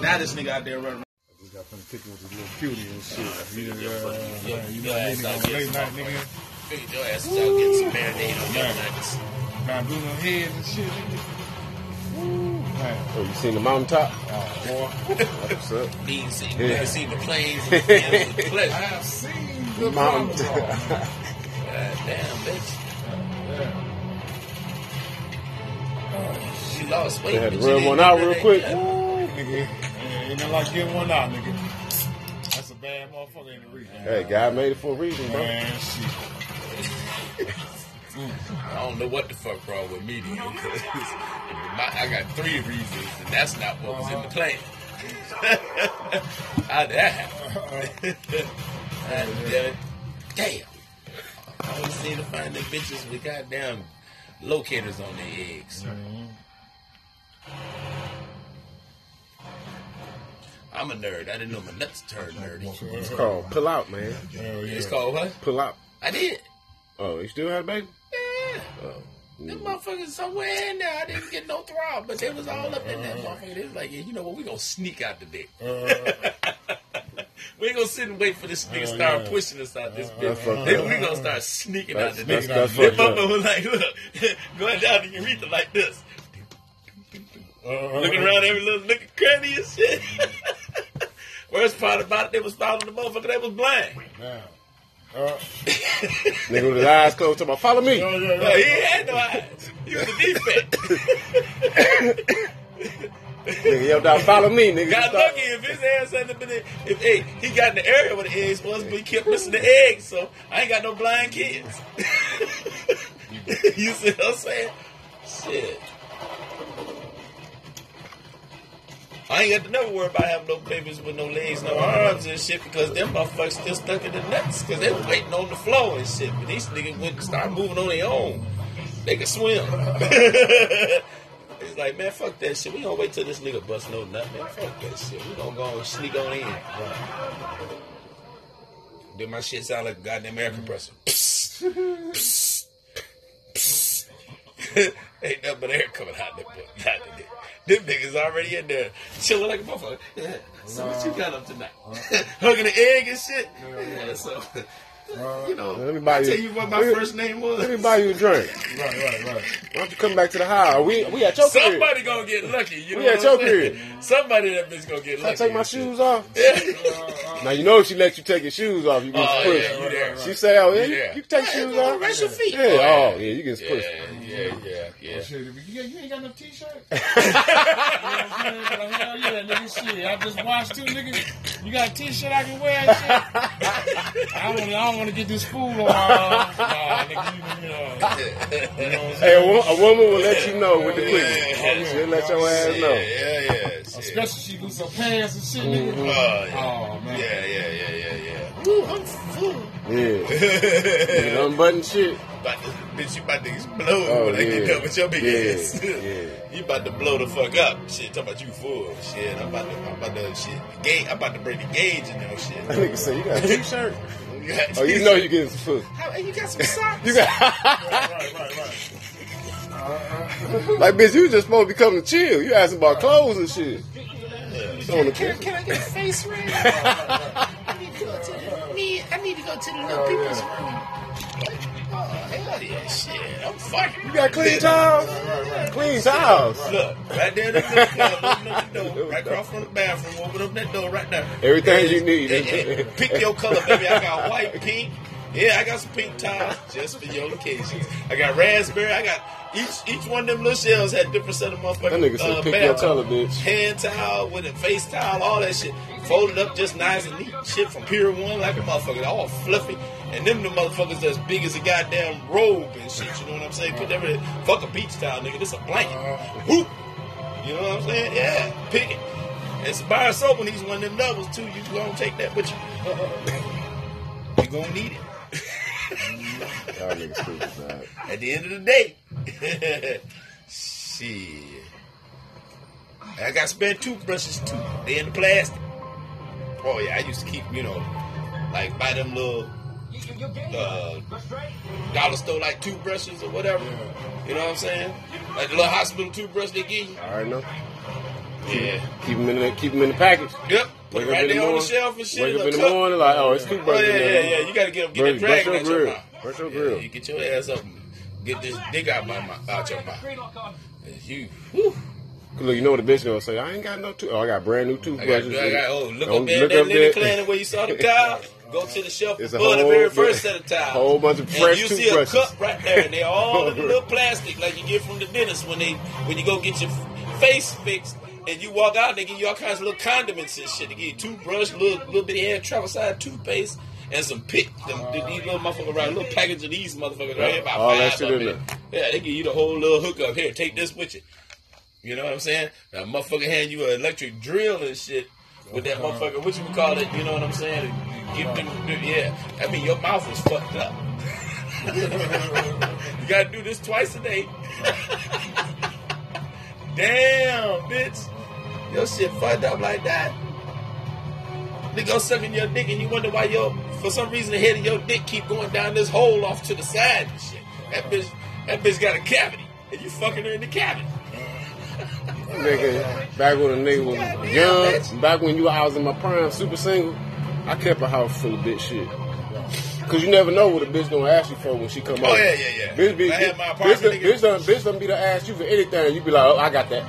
Now this nigga out there running We got finna kick with this little cutie and shit. You, uh, Yeah, you know, ass nigga out on getting late night, some nigga. Figured your ass is out getting some marinade on your Man. nuggets. Got blue on heads and shit, nigga. Woo, man. Oh, you seen the mountaintop? Oh, boy. What's up? He seen, Yeah. never seen the plains. and the I have seen the Mountain. mountain. God damn, bitch. Yeah. She lost weight. They had to but she rub didn't one out real quick. yet. Nigga, ain't nothing like getting one out, nigga. That's a bad motherfucker in the region. Hey, God made it for a reason, bro. Man, shit. I don't know what the fuck wrong with me, dude. My, I got three reasons, and that's not what was in the plan. How'd that happen? Damn it. Uh, damn. I always seem to find the bitches with goddamn locators on their eggs. I'm a nerd. I didn't know my nuts turned nerdy. It's called pull out, man. Hell yeah. It's called what? Pull out. I did. Oh, you still had a baby? Yeah. Them motherfuckers somewhere in there. I didn't get no throb, but they was all up in that motherfucker. They was like, yeah, you know what? We gonna sneak out the dick. Uh, we ain't gonna sit and wait for this nigga to Oh, start yeah. pushing us out this bitch. fucked Then up. we gonna start sneaking That's- out the that's- nigga. This fucked up. motherfucker was like, look, going down the urethra like this, Uh, looking around every little nook and cranny and shit. Worst part about it, they was following the motherfucker that was blind. Now. Uh, Nigga with his eyes closed, talking about, follow me. yeah, No, yeah. he had no eyes. He was a defect. Nigga yelled out, follow me, nigga. Got Stop. lucky if his ass hadn't been in. If hey, he got in the area where the eggs was, but he kept missing the eggs, so I ain't got no blind kids. you see what I'm saying? Shit. I ain't got to never worry about having no babies with no legs, no arms and shit because them motherfuckers still stuck in the nuts because they waiting on the floor and shit. But these niggas went start moving on their own. They can swim. It's like, man, fuck that shit. We gonna wait till this nigga bust no nut, man. Fuck that shit. We gonna go and sneak on in. Then my shit sound like a goddamn air compressor. Ain't nothing but air coming out. Not that. Them niggas already in there chilling like a motherfucker. Yeah. So what you got up tonight? Uh-huh. Hugging the egg and shit. Yeah, so you know, Let me buy I you- tell you what my let me- first name was. Let me buy you a drink. Right, right, right. Why don't you come back to the house? We we at your crib. Somebody gonna get lucky. You know We at your saying? crib. Somebody that bitch gonna get Can I take my shoes off? Yeah. Now you know if she let you take your shoes off, you get Oh, pushed. yeah, you there. She say, "Oh, yeah, you, Yeah. you can take Yeah, shoes off." rest your feet. Yeah, Oh, yeah. oh yeah, you get Yeah, pushed. yeah, yeah, yeah. Oh, shit, you, you ain't got no t-shirt? you know what I'm saying? Like, hell yeah, nigga, shit. I just watched two niggas. You got a t-shirt I can wear shit? I don't, I don't want to get this food on. Uh, nah, nigga, you, you know. You know I'm Hey, a, wo- a woman will let you know with the quickness. Yeah. She'll let your ass Yeah, know. yeah, yeah. shit. Especially she lose her pants and shit, nigga. Oh, yeah. Oh, man. Yeah, yeah, yeah, yeah, yeah. Ooh, I'm full. Yeah, Nigga, unbutton shit. About to, bitch, you about to explode Oh, when I get yeah. done with your big Yeah, ass. yeah. you about to blow the fuck up. Shit, talking about you full. Shit, I'm about to, I'm about to, shit, gauge, I'm about to bring the gauge in your shit. That nigga say, "You got a t-shirt." You Oh, you know you getting some pussy. How, you got some socks? You got Right, right, right, right. like, bitch. You just supposed to be coming to chill. You asking about clothes and shit. The Can, can I get a face ring? I need to go to the, need, I need to go to the little people's room. Oh, hell yeah, shit. I'm fucking. You got clean towels. Clean towels. Look, right there in the club, open up the door, right across from the bathroom, open up that door right there. Everything you need. And- and pick your color, baby. I got white, pink. Yeah, I got some pink towels just for your occasions. I got raspberry. I got each each one of them little shells had different set of motherfuckers. That nigga said, uh, "Pick your color, bitch." Hand towel with a face towel, all that shit. Folded up just nice and neat. Shit from Pier 1 like a motherfucker. All fluffy. And them the motherfuckers that's big as a goddamn robe and shit. You know what I'm saying? Put everything. Fuck a beach towel, nigga. This a blanket. Uh-huh. Whoop. You know what I'm saying? Yeah. Pick it. It's a bar soap when he's one of them doubles too. You gonna take that with you. Uh-huh. You gonna need it. Y'all niggas stupid, dog. At the end of the day. Shit. I got spare toothbrushes too. They in the plastic. Oh yeah, I used to keep, you know, like buy them little uh, dollar store like toothbrushes or whatever. You know what I'm saying? Like the little hospital toothbrush they give you. All right, no. Yeah. Keep them in the keep them in the package. Yep. Wake it up right in the there on the morning. shelf and shit. Wake up in the morning, like, oh, it's Oh toothbrush. yeah, yeah, yeah. You gotta get them, get that dragon out your your grill. mouth. Brush your Yeah, grill. You get your ass up and get this dick out of my mouth, out your mouth. You, whew. Look, you know what the bitch gonna say? I ain't got no tooth. Oh, I got brand new I got, toothbrushes. I got, oh, look Don't up there, that up little clan where you saw the towel. Go to the shelf It's a above the whole very first set of towels. whole bunch of and fresh you see a cup right there, and they're all in the little plastic like you get from the dentist when they when you go get your face fixed. And you walk out, they give you all kinds of little condiments and shit. They give you toothbrush, little little bitty hair travel side toothpaste, and some pick. Them, oh, these little motherfuckers right, little package of these motherfuckers right here, about All that five shit of in. Yeah, they give you the whole little hookup. Here, take this with you. You know what I'm saying? That motherfucker hand you an electric drill and shit with that uh-huh. motherfucker. What you would call it? You know what I'm saying? Give them, uh-huh. yeah. I mean, your mouth is fucked up. you gotta do this twice a day. Damn, bitch. Your shit fucked up like that. Go sucking your dick and you wonder why your, for some reason, the head of your dick keep going down this hole off to the side and shit. That bitch, that bitch got a cavity, and you fucking her in the cavity. Nigga, back when a nigga was young, bitch. back when you I was in my prime, super single. I kept a house full of bitch shit. Cause you never know what a bitch gonna ask you for when she come Oh, over. yeah, yeah, yeah. Bitch, be, I had my bitch, apartment, done- nigga. bitch, done, bitch done be to ask you for anything. You be like, oh, I got that.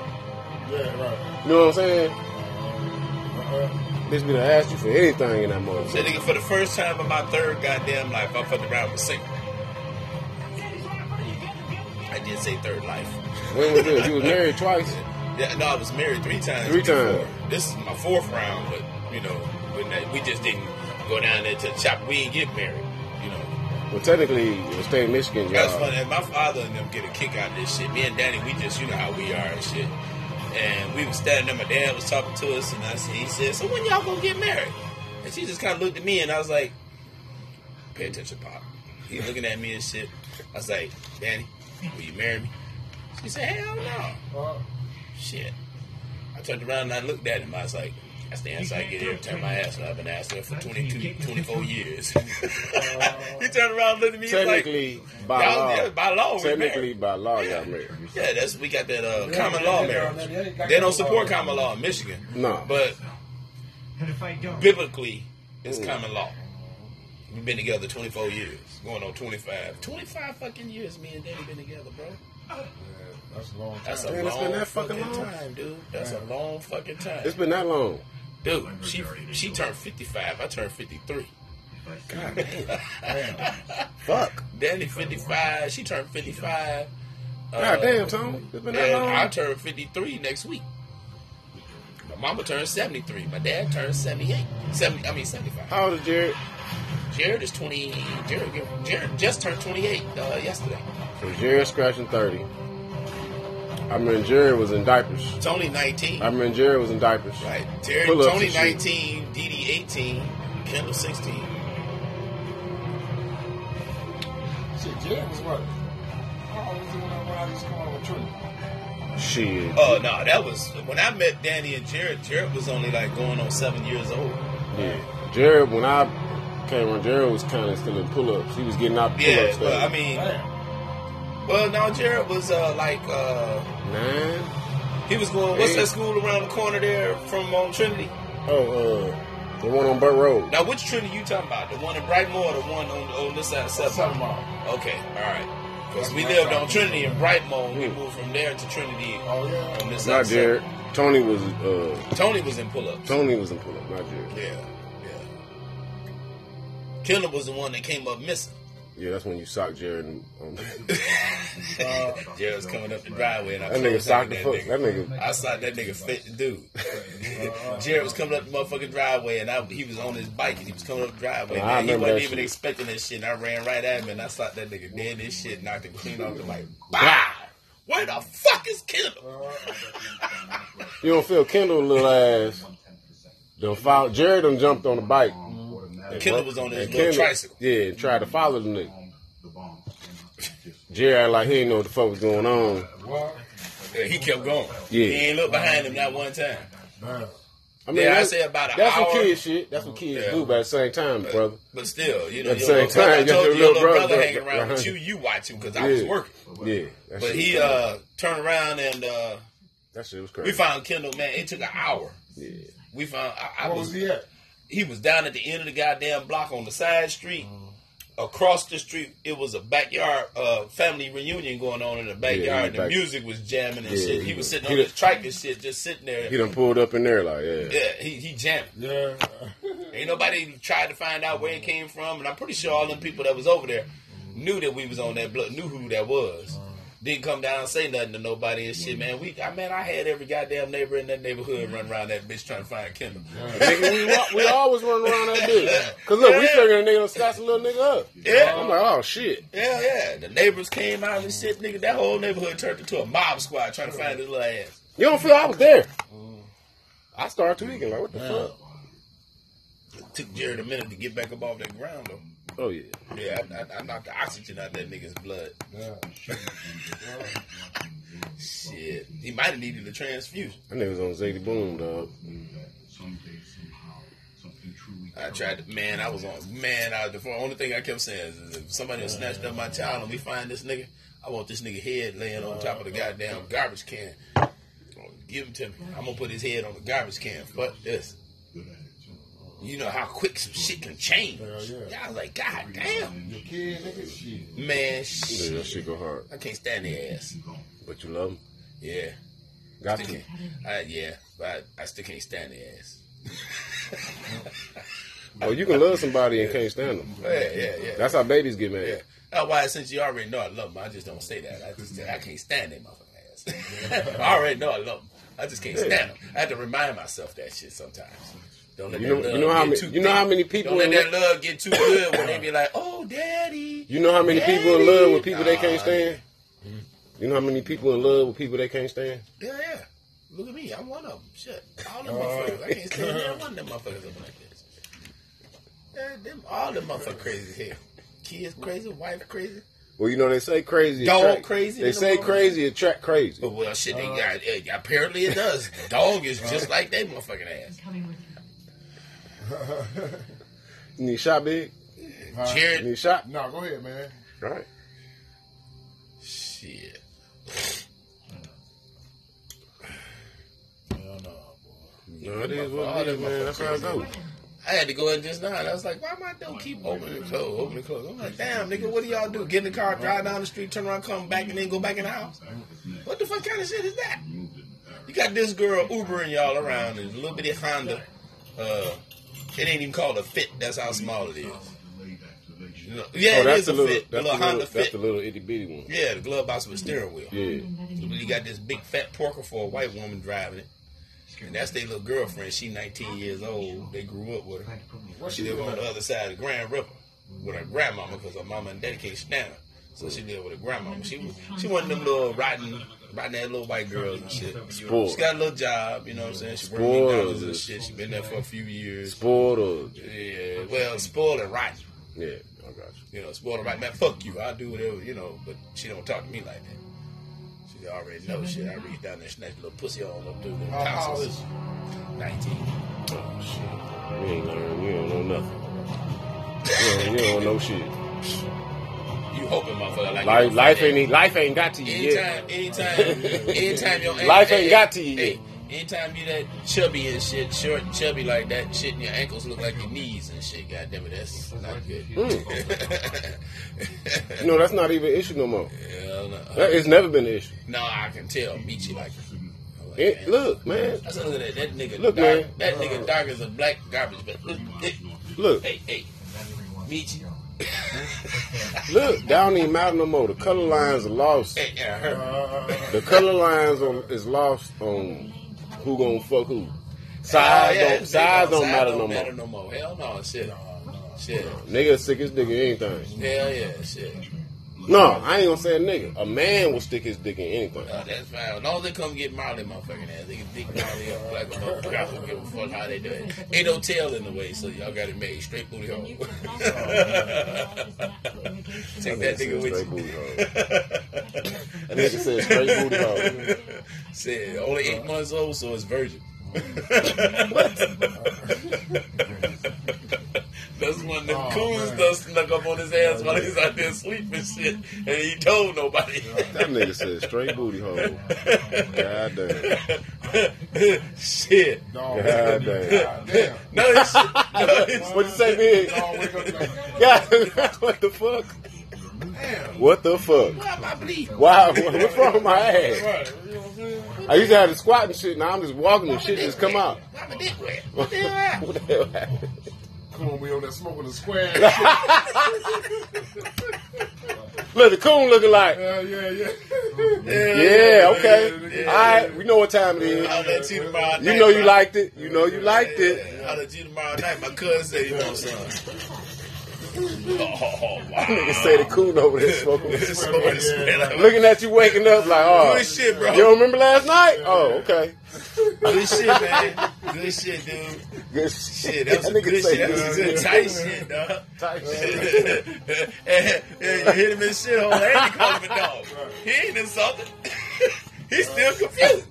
Yeah, right. You know what I'm saying? Uh-uh. Bitch be to ask you for anything in that Say, motherfucker. nigga, for the first time in my third goddamn life, I fucked around with single. I did say third life. When was this? You was married twice. Yeah, no, I was married three times. Three before. times. This is my fourth round, but you know, when that, we just didn't go down there to the chop. We didn't get married. You know, Well, technically, it was state of Michigan, that's y'all. funny. My father and them get a kick out of this shit. Me and Danny, we just you know how we are and shit. And we was standing there. My dad was talking to us, and I said, he said, "So when y'all gonna get married?" And she just kind of looked at me, and I was like, "Pay attention, pop." He looking at me and shit. I was like, "Danny, will you marry me?" She said, "Hell no." Shit. I turned around and I looked at him. I was like, that's the answer I get every time I ask her. I've been asking her for 22, 24 years. he turned around and looked at me he's like, Technically, by y'all, law. yeah, by law, technically, by law, y'all married. Yeah, that's we got that uh, Yeah, common law marriage. they They don't support common law in Michigan, No. but And if I don't, biblically, it's Mm. common law. We've been together 24 years, going on 25. 25 fucking years me and Danny been together, bro. yeah, that's a long time. That's a Man, it's long been that fucking fucking long? time, dude. That's a long fucking time. It's been that long. Dude, she she turned 55. I turned 53. God damn. Damn. Fuck. Danny 55. She turned 55. Uh, God damn, Tony. It's been that long. I turn 53 next week. My mama turned 73. My dad turned 78. 70, I mean 75. How old is Jared? Jared is 20. Jared, Jared just turned 28 uh, yesterday. So Jared scratching 30. I mean, Jared was in diapers. Tony 19. I mean, Jared was in diapers. right. Jared, Pull-ups Tony 19. Dee Dee 18. Kendall 16. Shit, Jared was what? How old was he when I, when I used to come over with Trinity? Shit. Oh no, that was when I met Danny and Jared. Jared was only like going on seven years old. Yeah. Jared, when I came on, Jared was kind of still in pull ups. He was getting out the pull Yeah, ups. but I mean, Damn. well, no, Jared was uh, like uh, Nine? he was going. What's Eight. that school around the corner there from um, Trinity? Oh, uh, the one on Burt Road. Now, which Trinity you talking about? The one in Brightmoor or the one on, on this side of Seven Seven? mile. Okay, all right. Because we lived on. Trinity in Brightmoor. and We Hmm. moved from there to Trinity Oh, yeah. on this side. Not of Jared. Tony was, uh, Tony was in pull-ups. Tony was in pull up, not Jared. Yeah, yeah. Kendall was the one that came up missing. Yeah, that's when you sock Jared. um, On, Uh, Jared was coming up the driveway, and I that nigga closed socked the that foot. nigga. That nigga. I saw that nigga fit dude. Jared was coming up the motherfucking driveway, and I, he was on his bike, and he was coming up the driveway. I and he wasn't even shit. expecting that shit, and I ran right at him, and I saw that nigga dead This shit, knocked him clean off the bike. Wow! Where the fuck is Kendall? You don't feel Kendall little ass. Done found, Jared done jumped on the bike. And Kendall bro- was on his and tricycle. Yeah, and tried to follow the nigga. Jared act like he didn't know what the fuck was going on. Yeah, he kept going. Yeah. He ain't look behind him that one time. Damn. I Yeah, I say about an That's hour. what kids shit. That's what kids Yeah. do, but at the same time, brother. But still, you know, At the your same little brother, I time, your told you, little your little brother- brother hanging around right. with you, you watch him because I was working. Yeah. That But he uh turned around and uh that shit was crazy. we found Kendall. Man, it took an hour. Yeah. We found. I, I Where was. was he at? He was down at the end of the goddamn block on the side street. Across the street, it was a backyard uh, family reunion going on in the backyard. in the the back- music was jamming and Yeah, shit. He he was was- sitting he on done- his trike and shit, just sitting there. He done pulled up in there like, yeah. yeah, he he jamming. Yeah. Ain't nobody tried to find out where it came from, and I'm pretty sure all them people that was over there knew that we was on that blood, knew who that was. Didn't come down and say nothing to nobody and shit, man. We, I man, I had every goddamn neighbor in that neighborhood mm-hmm. run around that bitch trying to find Kendall. Nigga, we, we always run around that bitch. Cause look, we Yeah. figuring a nigga done scotch a little nigga up. Yeah. I'm like, oh shit. Yeah, yeah, the neighbors came out and shit, nigga. That whole neighborhood turned into a mob squad trying to find this little ass. You don't feel I was there. Mm-hmm. I started tweaking like, what the fuck? took Jared a minute to get back up off that ground though. Oh yeah. Yeah, I, I, I knocked the oxygen out that nigga's blood. Shit, he might have needed a transfusion. That nigga was on Zadie Boom, dog. I tried to, man, I was on, man, I, the only thing I kept saying is if somebody had snatched up my child and we find this nigga, I want this nigga head laying on top of the goddamn garbage can. Give him to me. I'm gonna put his head on the garbage can. Fuck this. You know how quick some shit can change. Hell yeah. Yeah, I was like, God damn, Your kid, nigga, shit. man, Yeah, shit. that shit go hard. I can't stand their ass. But you love them. Yeah, Got still to. I, uh, yeah, but I, I still can't stand their ass. Oh, you can love somebody and can't stand them. Yeah, yeah, yeah. That's how babies get mad. Yeah. That's why since you already know I love them, I just don't say that. I just I can't stand them motherfucking ass. I already know I love them. I just can't stand them. I have to remind myself that shit sometimes. Don't let You that know- love you know how many- you know how many people Don't let in that love get too good when they be like, "Oh, daddy." You know how many people in love with people they can't Nah. stand? Mm-hmm. You know how many people in love with people they can't stand? Yeah, yeah. Look at me. I'm one of them. Shit. All them uh, motherfuckers. I can't stand that one of them motherfuckers up like this. Yeah, them, all them motherfuckers crazy as hell. Kids crazy, wife crazy. Well, you know they say crazy. Dog attract- crazy They say world. crazy attract crazy. But well, shit, they uh. got. eh, apparently, it does. Dog is just uh. like that motherfucking ass. Coming you. You need shot big. Huh? You Jared, need shot. No, go ahead, man. Right. shit. Hell no, boy. No, it is what it is, man. That's how it goes. I had to go in just now, and I was like, "Why my door keep opening and close, opening and close?" I'm like, "Damn, nigga, what do y'all do? Get in the car, drive down the street, turn around, come back, and then go back in the house? What the fuck kind of shit is that?" You got this girl Ubering y'all around in a little bitty Honda. Uh, it ain't even called a Fit. That's how small it is. You know- yeah, Oh, that's is the a little. Fit. The That's little the Honda little. That's Fit. the little itty bitty one. Yeah, the glove box with a steering wheel. Yeah. You got this big fat porker for a white woman driving it. And that's their little girlfriend. She 19 years old. They grew up with her. She lived on the other side of the Grand River with her grandmama because her mama and daddy can't stand her. So she lived with her grandmama. She was she one of them little riding riding that little white girls and shit. Spoiled. She got a little job, you know what I'm saying? She worked Spoiled. And shit. She been there for a few years. Spoiled Yeah, well, spoiled and rotten. yeah. I got you. You know, spoiled and rotten. Man, fuck you. I'll do whatever, you know, but she don't talk to me like that. She already knows shit. I reach down there, snatch a little pussy all up through the How, how tonsils. 19. Oh shit. You ain't learn. You don't know nothing. You don't, you don't know shit. You hoping, motherfucker, like Life, life find ain't life ain't got to you yet. Anytime, anytime, anytime your Life ain't got to you Hey, yet. anytime you that chubby and shit, short and chubby like that, shit, and your ankles look like your knees and shit. God damn it, that's not good. Mm. You know that's not even an issue no more. Hell no. That, it's never been an issue. no, I can tell. Meet you like. I'm like, It, man. look, man. I said, look at that. That nigga Look, dark. man. That nigga dark as a black garbage. But look, hey, Look, hey, hey, meet you. Look. That don't even matter no more. The color lines are lost. Hey, yeah, her. The color lines on, is lost on who gonna fuck who. Size Ah, yeah, don't size don't matter no don't more. matter no more. Hell no, shit. Shit. Nigga his dick in anything. Hell yeah, shit. No, I ain't gonna say a nigga. A man will stick his dick in anything. Uh, that's fine. As long as they come get Marley, motherfucking ass, they can dick Marley up like a motherfucker. I don't give a fuck how they do it. Ain't no tail in the way, so y'all got it made straight booty hole. Take that nigga with Straight you. booty hole. That nigga said straight booty hole. Said only eight months old, so it's virgin. That's when the Oh, coons man. done snuck up on his ass while he's out there sleeping shit, and he told nobody. That nigga said straight booty hole. God damn. shit. dog. God damn. Damn. No, shit. No, this What you say, big? Dog, wake up like, God, what the fuck? damn. What the fuck? Why am I bleeding? Why? What's wrong with my ass? Right. You know what I'm? I used to have to squat and shit. Now I'm just walking and shit just come out. Why my dick wet? What the hell happened? What the? Come on, we on there smoking the square. Look, the coon looking like. yeah, yeah, yeah. Yeah, okay. Yeah. All right, we know what time it is. I'll let you tomorrow night. You know you liked it. You know you liked it. I'll let you tomorrow night. My cousin said you want some. Oh, wow. Nigga say the coon over there smoking. Smoking square Looking at you waking up like, oh, Good shit, bro. you don't remember last night? Oh, okay. Good shit, man. Good shit, dude. Good Shit, that was nigga good say shit. That was good tight shit, dog. Tight shit. and, and you hit him in the shit hole, and you call him a dog. He ain't insulted. He's still confused.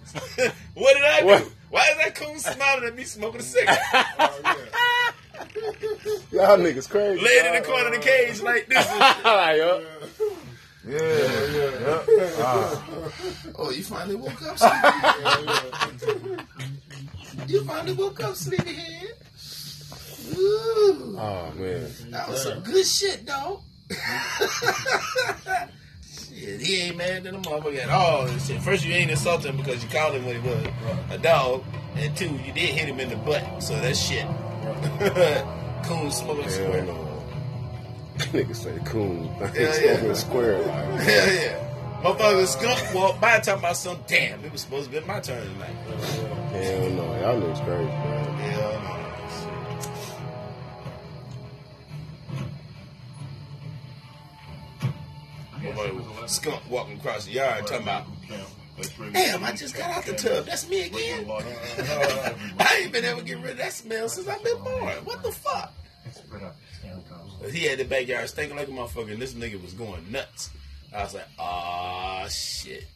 what did I do? What? Why is that coon smiling at me smoking a cigarette? Oh, yeah. Y'all niggas crazy. Laying in the corner of the cage like this. like, yup. Yeah, yeah. Ah. Oh, you finally woke up, sleepy. You finally woke up, sleepyhead. Ooh, Oh man. that was some good shit, dog. shit, he ain't mad at the motherfucker at all. and Shit. First, you ain't insulting him because you called him what he was, a dog. And two, you did hit him in the butt, so that's shit. Coon smoking square. no. Nigga say coon. yeah. Smoking square. Like, Hell yeah. Motherfucker skunk walked by talking about some damn, it was supposed to be my turn tonight. hell no. Y'all niggas crazy, man. Hell no. Skunk walking across the yard talking about, damn, I just got out the tub. That's me again. I ain't been able to get rid of that smell since I've been born. What the fuck? He had the backyard stinking like a motherfucker, and this nigga was going nuts. I was like, ah, shit.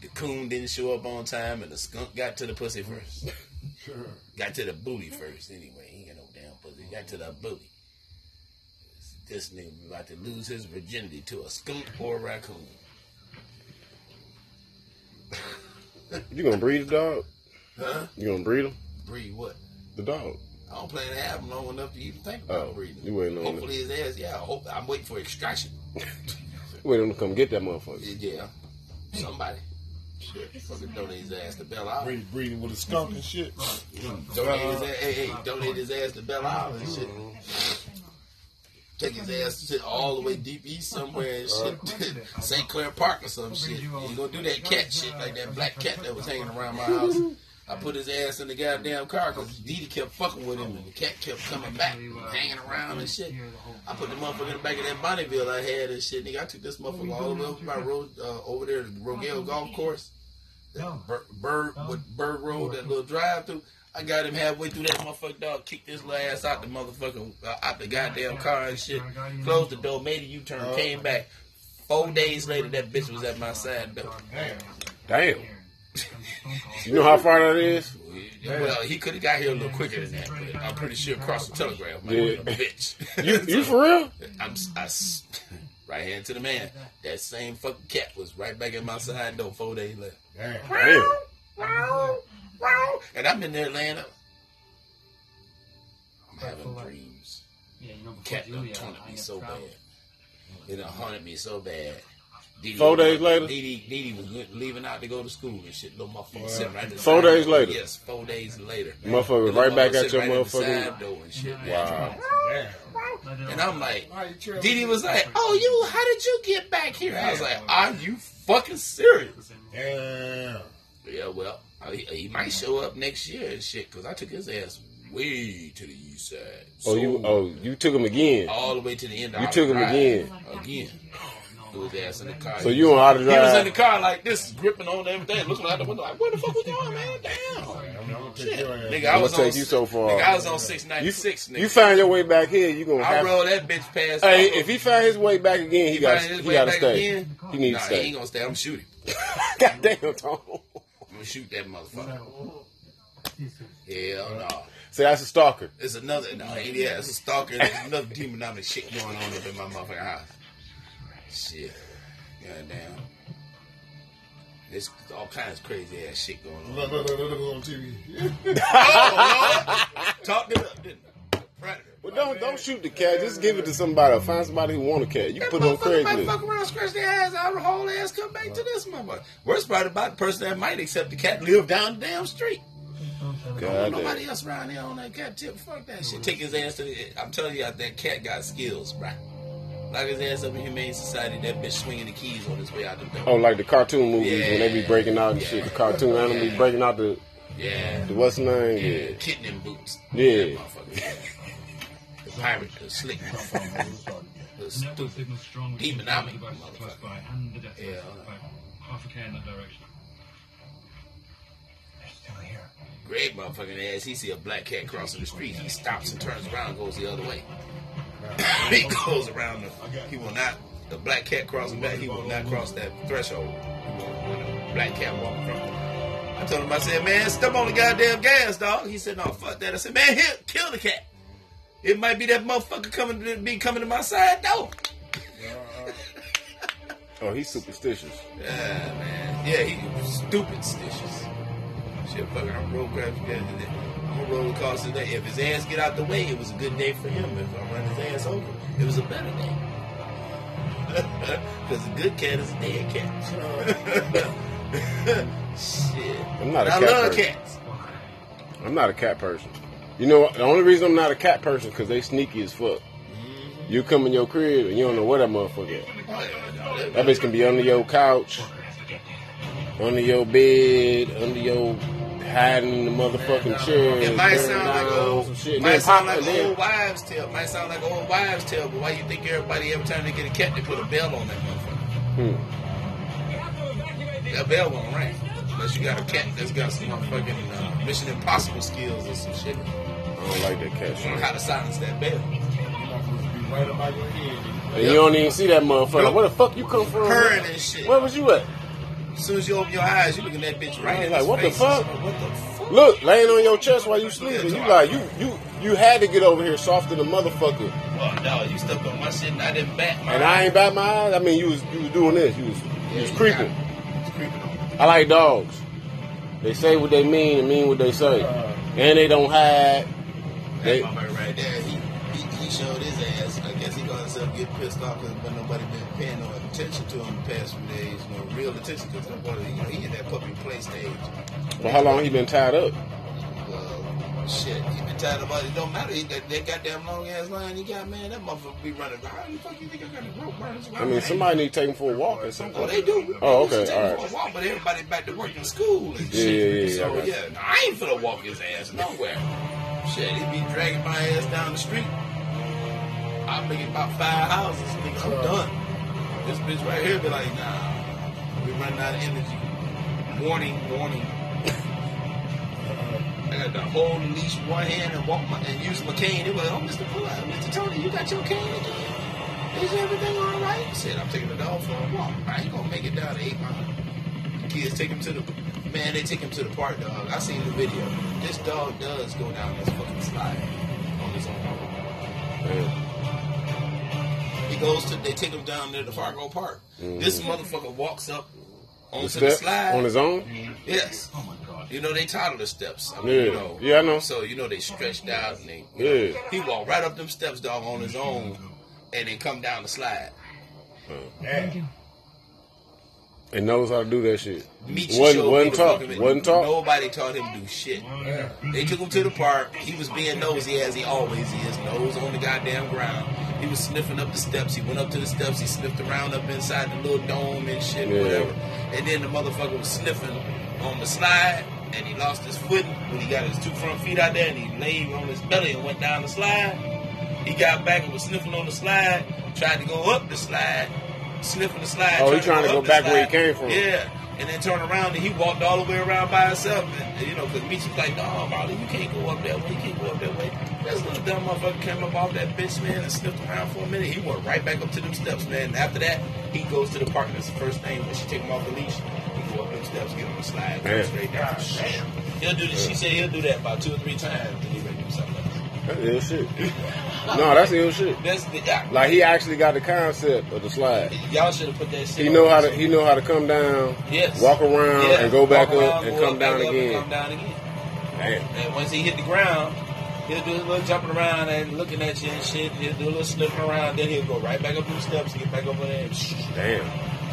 The coon didn't show up on time, and the skunk got to the pussy first. got to the booty first, anyway. He ain't got no damn pussy. Got to the booty. This nigga about to lose his virginity to a skunk or a raccoon. You gonna breed the dog? Huh? You gonna breed him? Breed what? The dog. I don't plan to have him long enough to even think about Oh, breeding. you waiting on Hopefully his ass, yeah. I hope, I'm waiting for extraction. Wait him to come get that motherfucker. Yeah. Somebody. Shit. Fucking donate his ass to Belle Isle. Breed, breeding with a skunk and shit. Donate his ass, hey, hey, donate his ass to Belle Isle and shit. Mm-hmm. Take his ass to all the way deep east somewhere and shit. St. Clair Park or some shit. You gonna do that cat shit like that black cat that was hanging around my house. I put his ass in the goddamn car because Didi kept fucking with him and the cat kept coming back, hanging around and shit. I put the motherfucker in the back of that Bonneville I had and shit. Nigga, I took this motherfucker all the way by road uh, over there to Rogell Golf Course. Bird, Bird, with Bird Road, that little drive through. I got him halfway through that motherfucker dog, kicked his little ass out the motherfucker, uh, out the goddamn car and shit. Closed the door, made a U turn, came back. Four days later, that bitch was at my side door. Damn. You know how far that is? Well, he could have got here a little quicker than that, but I'm pretty sure across the telegraph. Man, Yeah. bitch. You you for real? I'm I right hand to the man. That same fucking cat was right back at my side door four days later. Damn. And I'm in there laying up. I'm having dreams. Yeah, you know, before Cat done Julia, taunted I me had so bad. It done haunted me so bad. Didi, Four days later? Didi, Didi was good- leaving out to go to school and shit. Little motherfucker sitting right there. Four days later? Yes, four days later. Motherfucker Little right back at sitting your right the motherfucking- side door and shit. Wow. And I'm like, Why you trail- Didi was like, "Oh, you? How did you get back here?" I was like, "Are you fucking serious?" Damn. Yeah, well, Oh, he, he might show up next year and shit because I took his ass way to the east side. Oh you oh you took him again. all the way to the end. Of You took him again. Again. His ass in the car. So you on how to He was in the car like this, gripping on everything, looking out the window like, "Where the fuck was going, man? Damn." I'm gonna take Shit. Nigga, I was on, take you so far. Nigga, I was on six You, ninety six. Nigga, you find your way back here, you gonna I rolled that bitch past. Hey, if he find his way back again, he he got he way gotta stay. again, He needs nah, to he stay. ain't gonna stay. I'm shooting. God damn, Tom. Gonna shoot that motherfucker. Hell no. Say that's a stalker. It's another, no, yeah, it's a stalker. There's another demonic shit going on up in my motherfucking house. Shit. Goddamn. There's all kinds of crazy ass shit going on. Look, look, look, look, look on TV. oh, Lord. Talked it up, didn't I? Predator. Well, don't don't shoot the cat. Just give it to somebody. Find somebody who want a cat. You That can put it on motherfucker might fuck Craigslist. around, scratch their ass out, the whole ass come back to this motherfucker. Worst part about the person that might accept the cat live down the damn street. God Nobody else around here on that cat tip. Fuck that shit. Take his ass to the. I'm telling you, that cat got skills, bro. Lock his ass up in Humane Society. That bitch swinging the keys on his way out the door. Oh, like the cartoon movies when they be breaking out and Yeah. shit. The cartoon animal be Yeah. breaking out the Yeah. the what's name? Yeah. Yeah. Kitten in boots. Yeah. Pirate, the slick motherfucker. The Network stupid. signal strong. Demonomic devices motherfucker. close by and the death Yeah, threat I know. about half a k in that direction. Still here. Great motherfucking ass. He see a black cat crossing the street. He stops and turns around and goes the other way. he goes around the. He will not. The black cat crossing back. He will not cross that threshold. When the black cat walking from. I told him. I said, man, step on the goddamn gas, dog. He said, no, fuck that. I said, man, here, kill the cat. It might be that motherfucker coming to be coming to my side door. Oh, he's superstitious. Yeah, man. Yeah, he stupid stitches. Shit, fucking I'm road crash. on roller coaster day. If his ass get out the way, it was a good day for him. If I run his ass over, it was a better day. Because a good cat is a dead cat. Shit. I'm not a I cat love person. cats. I'm not a cat person. You know what? The only reason I'm not a cat person because they sneaky as fuck. You come in your crib and you don't know where that motherfucker at. Yeah, no, That bitch can be under your couch, under your bed, under your hiding in the motherfucking chair. It might sound like old, might sound like then- old wives' tale. Might sound like old wives' tale. But why you think everybody every time they get a cat, they put a bell on that motherfucker? Hmm. That bell won't ring unless you got a cat that's got some motherfucking uh, Mission Impossible skills or some shit. I don't like that cat You know how to silence that bell. Right about your head. And you don't even see that motherfucker. Where the fuck you come from? Purring and shit. Where was you at? As soon as you open your eyes, you looking at that bitch right in like, what the fuck? What the fuck? Look, laying on your chest while you sleeping. You like you you you had to get over here softer than motherfucker. Oh no, you stepped on my shit and I didn't bat my And I ain't bat my eyes. I mean, you was you was doing this. You was you was creeping. It's creeping on. I like dogs. They say what they mean and mean what they say, and they don't hide. That They, right there, he, he, he showed his ass. I guess he got himself get pissed off because but nobody been paying no attention to him the past few days. No real attention because boy, you know, he in that puppy play stage. Well, how long he been tied up? Shit, he been tired about it. It don't matter. He got that goddamn long ass line he got, man. That motherfucker be running. How the fuck you think I got the rope burns? I mean, somebody need to take him for a walk or Oh, something. they do. Oh, okay, used to take all right. for a walk, but everybody back to work in school and Yeah, shit. yeah, yeah, So you. yeah, I ain't finna walk his ass nowhere. Shit, he be dragging my ass down the street. I'll make it about five houses, nigga. I'm uh-huh. done. This bitch right here be like, nah, we running out of energy. Warning, warning. I got to hold the leash with one hand and walk my and use my cane. They was like, oh, Mr. Pull Mr. Tony, you got your cane again? Is everything all right? I said, I'm taking the dog for a walk. I ain't gonna make it down to eight mile. The kids take him to the man. They take him to the park, dog. I seen the video. This dog does go down this fucking slide on his own. He goes to. They take him down there to Fargo Park. This mm. motherfucker walks up the onto the, slide on his own. Yes. Oh my god. You know they title the steps. I mean, Yeah. you know. Yeah, I know. So you know they stretched out and they. Yeah. know, he walked right up them steps, dog, on his own, and then come down the slide. And knows how to do that shit. Meet Wasn't wasn't taught. Nobody taught him to do shit. They took him to the park. He was being nosy as he always is, nose on the goddamn ground. He was sniffing up the steps. He went up to the steps. He sniffed around up inside the little dome and shit, Yeah. whatever. And then the motherfucker was sniffing on the slide, and he lost his footing when he got his two front feet out there, and he laid on his belly and went down the slide. He got back and was sniffing on the slide. Tried to go up the slide, sniffing the slide. Oh, he trying to go up back where he came from. Yeah. And then turn around and he walked all the way around by himself. And, you know, because Meech was like, no, Molly, you can't go up that way. You can't go up that way. This little dumb motherfucker came up off that bitch, man, and sniffed around for a minute. He went right back up to them steps, man. And after that, he goes to the park. And that's the first thing when she take him off the leash. He go up them steps, get on the slide, go straight down. Ah, Damn. He'll do this. She said he'll do that about two or three times. And he ready to do something else. That's ill shit. No, that's ill shit. That's the, yeah. Like he actually got the concept of the slide. Y'all should have put that shit He know how to he know how to come down, Yes. walk around, Yeah, and go back walk up around, and go up, down up, and again. Come down again. Damn. And once he hit the ground, he'll do a little jumping around and looking at you and shit. He'll do a little slipping around, then he'll go right back up the steps and get back over there. And. Damn.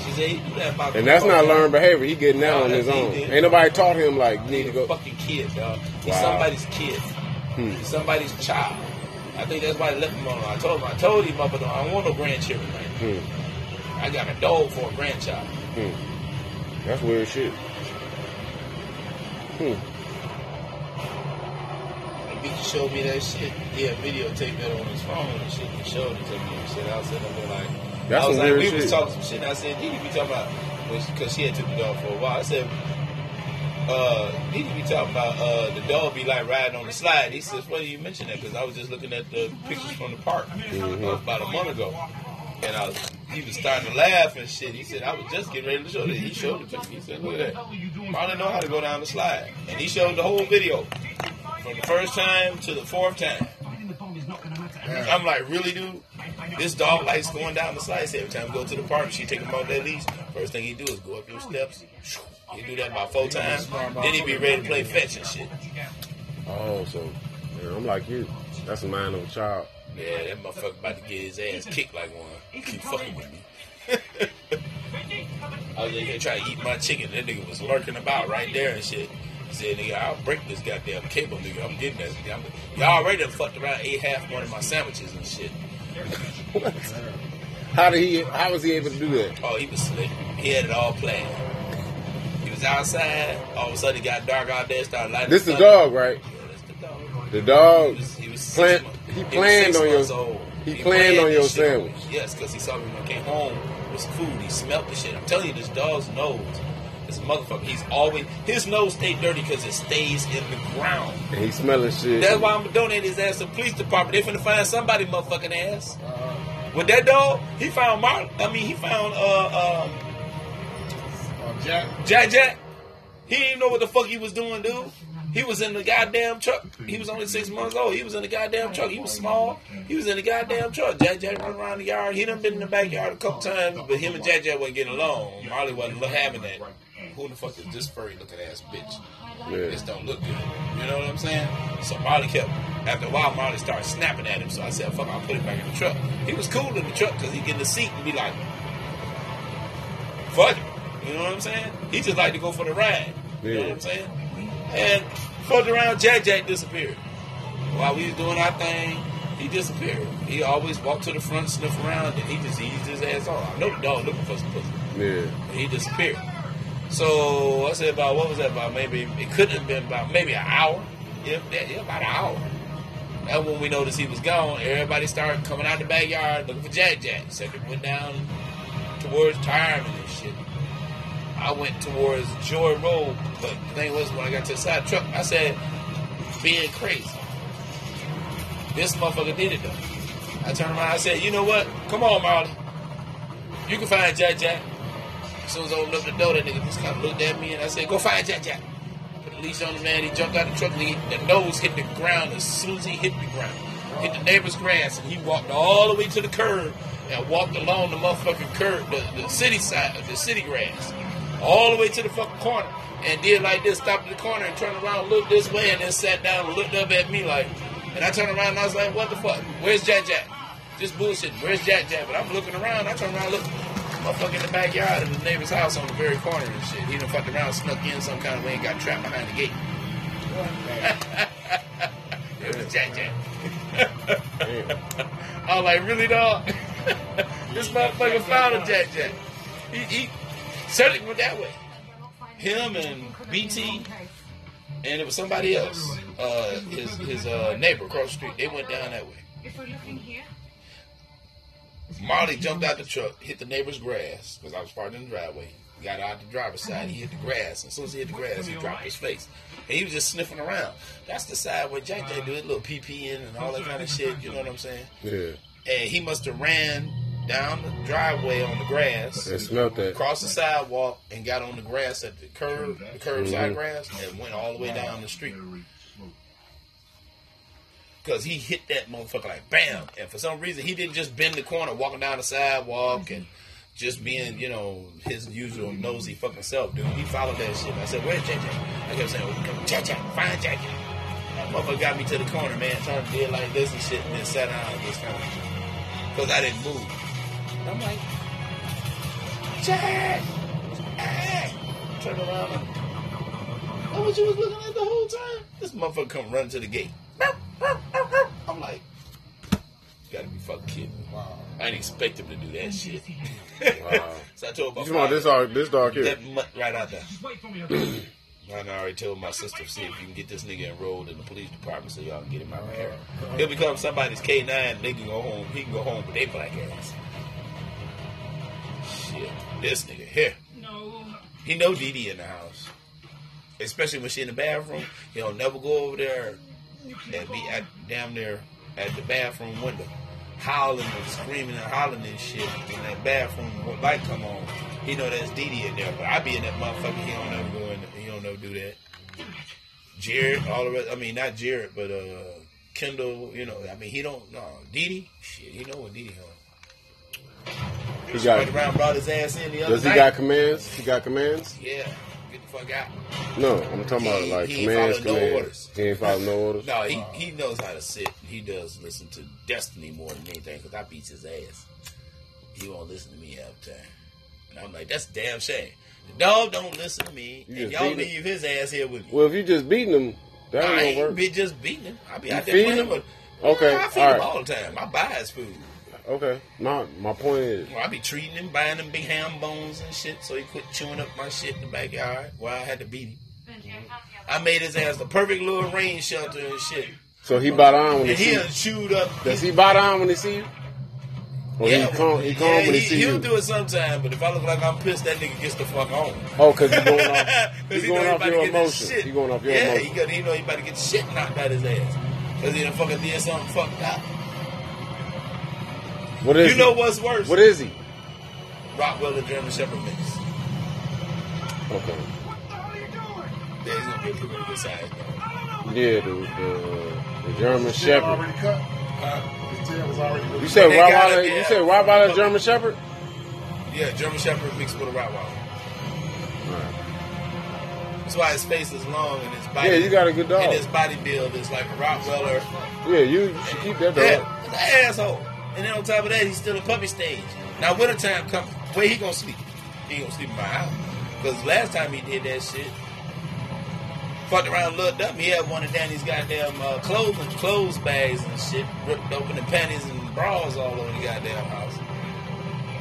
She said, he do that about And that's not learned behavior. He getting that No, on his own. Ain't nobody taught him like you need to go. fucking kid, dog. He's Wow. somebody's kid. Hmm. Somebody's child. I think that's why they left him alone. I told him, I told him, but I don't want no grandchildren. Hmm. I got a dog for a grandchild. Hmm. That's weird shit. Hmm. And Meech showed me that shit. He had videotaped that on his phone and shit. He showed it to me and shit. I was sitting there like, That's I was like, we shit. was talking some shit. And I said, Dee Dee be talking about, because she had took the dog for a while. I said, uh, Dee Dee be talking about uh, the dog be like riding on the slide. He says, "Well, you mentioned that because I was just looking at the pictures from the park Mm-hmm. uh, about a month ago." And I was, he was starting to laugh and shit. He said, I was just getting ready to show that. He showed it to me. He said, look at that. I don't know how to go down the slide. And he showed the whole video from the first time to the fourth time. I'm like, really, dude? This dog likes going down the slides every time we go to the park. She take him off that leash. First thing he do is go up your steps. He do that about four times. Then he be ready to play fetch and shit. Oh, so man, I'm like you. That's a mind of a child. Yeah, that motherfucker about to get his ass kicked like one. Keep fucking with me. I was oh, in here trying to eat my chicken. That nigga was lurking about right there and shit. He said, nigga, I'll break this goddamn cable, nigga. I'm getting that. Nigga. I'm- Y'all already done fucked around, ate half one of my sandwiches and shit. What? How did he? How was he able to do that? Oh, he was slick. He had it all planned. Was outside. All of a sudden, it got dark out there. Started lighting. This is the dog, right? Yeah, that's the dog. The He was, he was Plan- six, months- he planned on your- old. he planned on your sandwich. Yes, because he saw me when I came home with some food. He smelled the shit. I'm telling you, this dog's nose is a motherfucker. He's always his nose stay dirty because it stays in the ground. And he smelling shit. That's why I'm gonna donate his ass to the police department. They finna find somebody motherfucking ass. With that dog, he found Mark. I mean, he found uh um Uh, Jack, Jack Jack. He didn't know what the fuck he was doing, dude. He was in the goddamn truck. He was only six months old. He was in the goddamn truck. He was small. He was in the goddamn truck. Jack Jack run around the yard. He done been in the backyard a couple times, but him and Jack Jack wasn't getting along. Marley wasn't having that. Who the fuck is this furry looking ass bitch? Yeah. This don't look good. You know what I'm saying? So Marley kept. After a while, Marley started snapping at him. So I said, "Fuck, I'll put him back in the truck." He was cool in the truck because he get in the seat and be like, "Fuck it." You know what I'm saying? He just like to go for the ride. You know what I'm saying? And fucked around, Jack Jack disappeared. While we was doing our thing, he disappeared. He always walked to the front, sniff around, and he just eased his ass off. I know the dog looking for some pussy. Yeah. He disappeared. So I said about what was that about? Maybe it couldn't have been about maybe an hour. Yeah, yeah, yeah, about an hour. That's when we noticed he was gone. Everybody started coming out the backyard looking for Jack Jack. Second went down towards shit. I went towards Joy Road, but the thing was when I got to the side truck, I said, being crazy. This motherfucker did it though. I turned around, I said, you know what? Come on, Marley. You can find Jack Jack. As soon as I opened up the door, that nigga just kind of looked at me and I said, go find Jack Jack. Put the leash on the man. He jumped out the truck. And he, the nose hit the ground as soon as he hit the ground. Hit the neighbor's grass and he walked all the way to the curb and walked along the motherfucking curb, the, the city side, the city grass, all the way to the fucking corner and did like this, stopped at the corner and turned around, looked this way, and then sat down and looked up at me like, and I turned around and I was like, what the fuck? Where's Jack Jack? Just bullshit. Where's Jack Jack? But I'm looking around. I turn around, look, motherfucker in the backyard of the neighbor's house on the very corner and shit. He done fucked around, snuck in some kind of way and got trapped behind the gate. it was Jack Jack. I was like, really, dog? this motherfucker found a Jack Jack. He, he certainly went that way. Him and BT and it was somebody else, uh, his his uh, neighbor across the street. They went down that way. If we're looking here, Marley jumped out the truck, hit the neighbor's grass because I was parked in the driveway. Got out the driver's side, he hit the grass. As soon as he hit the grass, he dropped his face. And he was just sniffing around. That's the side where Jack Jack do his little pee pee in and all that kind of shit. You know what I'm saying? Yeah. And he must have ran down the driveway on the grass, They smelt that. across the sidewalk, and got on the grass at the curb, the curbside Mhm. grass, and went all the way down the street. Because he hit that motherfucker like bam. And for some reason, he didn't just bend the corner walking down the sidewalk and just being, you know, his usual nosy fucking self, dude. He followed that shit. I said, Where's Jack Jack? I kept saying, oh, Jack Jack, find Jack Jack. That motherfucker got me to the corner, man, trying to do it like this and shit, and then sat down and just kind of. Because I didn't move. And I'm like, Jack! Jack! Turn around. and- That what you was looking at the whole time? This motherfucker come running to the gate. I'm like, you gotta be fucking kidding me. I didn't expect him to do that shit. Wow. so I told my You talking about this dog? This dog here. that mutt right out there. Just wait for me, okay? And I already told my sister, see if you can get this nigga enrolled in the police department so y'all can get him out of here. Oh, He'll become somebody's K9, they can go home, he can go home with their black ass. This nigga here. No. He know Dee Dee in the house. Especially when she in the bathroom. He'll never go over there and be at damn near at the bathroom window. Howling and screaming and hollering and shit. in that bathroom light come on, he know that's Dee Dee in there. But I be in that motherfucker, he don't never go in he don't never do that. Jared, all the rest I mean not Jared, but uh Kendall, you know, I mean he don't no Dee Dee, shit, he know what Dee Dee home. He got got. around brought his ass in the other Does he night. got commands? He got commands. Yeah. Get the fuck out. No, I'm talking about He- like he ain't commands, no commands. orders. He ain't follow no orders. No, he, he knows how to sit. He does listen to Destiny more than anything because I beat his ass. He won't listen to me half the time. And I'm like, that's a damn shame. The dog don't listen to me, You and y'all him? leave his ass here with me. Well, if you just beating him, that I ain't ain't gonna work. be just beating him. I be You out there feed playing him? Okay, Yeah, I feed all him right. all the time. I buy his food. Okay, my my point is, Well, I be treating him, buying him big ham bones and shit, so he quit chewing up my shit in the backyard. Well, I had to beat him. I made his ass the perfect little rain shelter and shit. so he bought on when he And see he chewed up. Does he bite on when he see you? Or he calm, he calm yeah, when he, he, see he'll you? do it sometime, but if I look like I'm pissed, that nigga gets the fuck on. Oh, cause he's going off. he going off he your about to get emotion. shit. He's going off your yeah, emotion. he, got, he know he about to get shit knocked out his ass. Because he done fucking did something fucked up. What is You he? know what's worse? What is he? Rottweiler the German Shepherd mix. Okay. What the hell are you doing? Yeah, he's gonna be a pretty good size. Yeah, the the, the German Tail Shepherd. already cut. His tail was already. You said They got Rottweiler. it, You yeah. said Rottweiler German Shepherd. Yeah, German Shepherd mixed with a Rottweiler. That's why his face is long and his body. Yeah, you got a good dog. And his body build is like a Rottweiler. Yeah, you, you should keep that dog. Yeah, an asshole. And then on top of that, he's still a puppy stage. Now wintertime come, where he gonna sleep? He gonna sleep in my house. Because last time he did that shit, fucked around, looked up, he had one of Danny's goddamn uh, clothes and clothes bags and shit ripped open and panties and bras all over the goddamn house.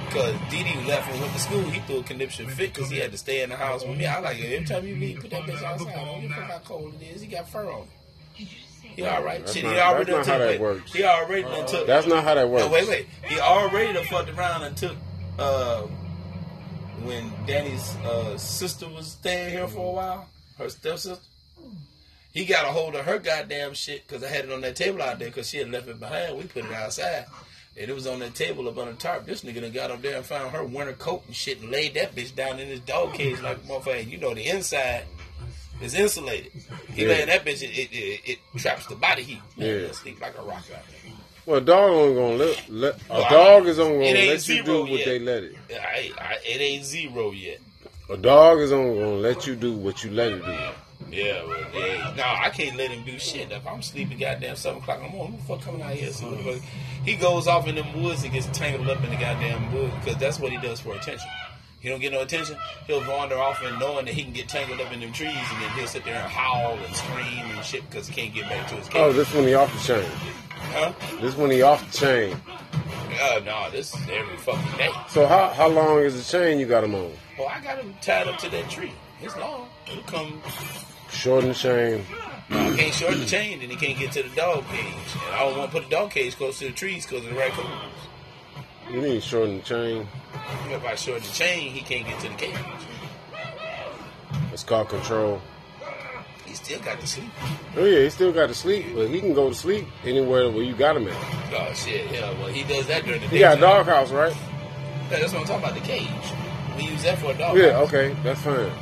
Because Dee Dee left and went to school, he threw a conniption fit because he had to stay in the house with me. I like it. Every time you leave, put that bitch outside. I don't how cold it is. He got fur on. He all right. That's Shit, not- he already that's not how took that it. works. He already done took That's not how that works. no, wait, wait. He already done fucked around and took uh, when Danny's uh, sister was staying here for a while, her stepsister. He got a hold of her goddamn shit because I had it on that table out there because she had left it behind. We put it outside. And it was on that table up on the tarp. This nigga done got up there and found her winter coat and shit and laid that bitch down in his dog cage like a motherfucker. You know, the inside is insulated. He Yeah. laying that bitch, it, it, it, it traps the body heat. Man, Yeah. sleep like a rock out there. Well, a dog only gonna let, let a Well, dog is only gonna let you do what yet. they let it. I, I, it ain't zero yet. A dog is only gonna let you do what you let it do. Yeah, well, yeah. No, I can't let him do shit. If I'm sleeping goddamn 7 o'clock in the morning, who the fuck coming out here? He goes off in them woods and gets tangled up in the goddamn wood because that's what he does for attention. He don't get no attention, he'll wander off and knowing that he can get tangled up in them trees and then he'll sit there and howl and scream and shit because he can't get back to his cage. Oh, this one he off the chain. huh? This one he off the chain. Uh, no, this is every fucking day. So how how long is the chain you got him on? Well, I got him tied up to that tree. It's long. It'll come Shorten the chain. I can't short the chain, then he can't get to the dog cage. And I don't want to put the dog cage close to the trees because of the raccoons. You to shorten the chain. If I short the chain, he can't get to the cage. It's called control. He still got to sleep. Oh yeah, he still got to sleep, but he can go to sleep anywhere where you got him at. Oh shit, yeah. Well, he does that during the day. He got a doghouse, right? that's what I'm talking about. The cage. We use that for a dog. Yeah, okay, that's fine.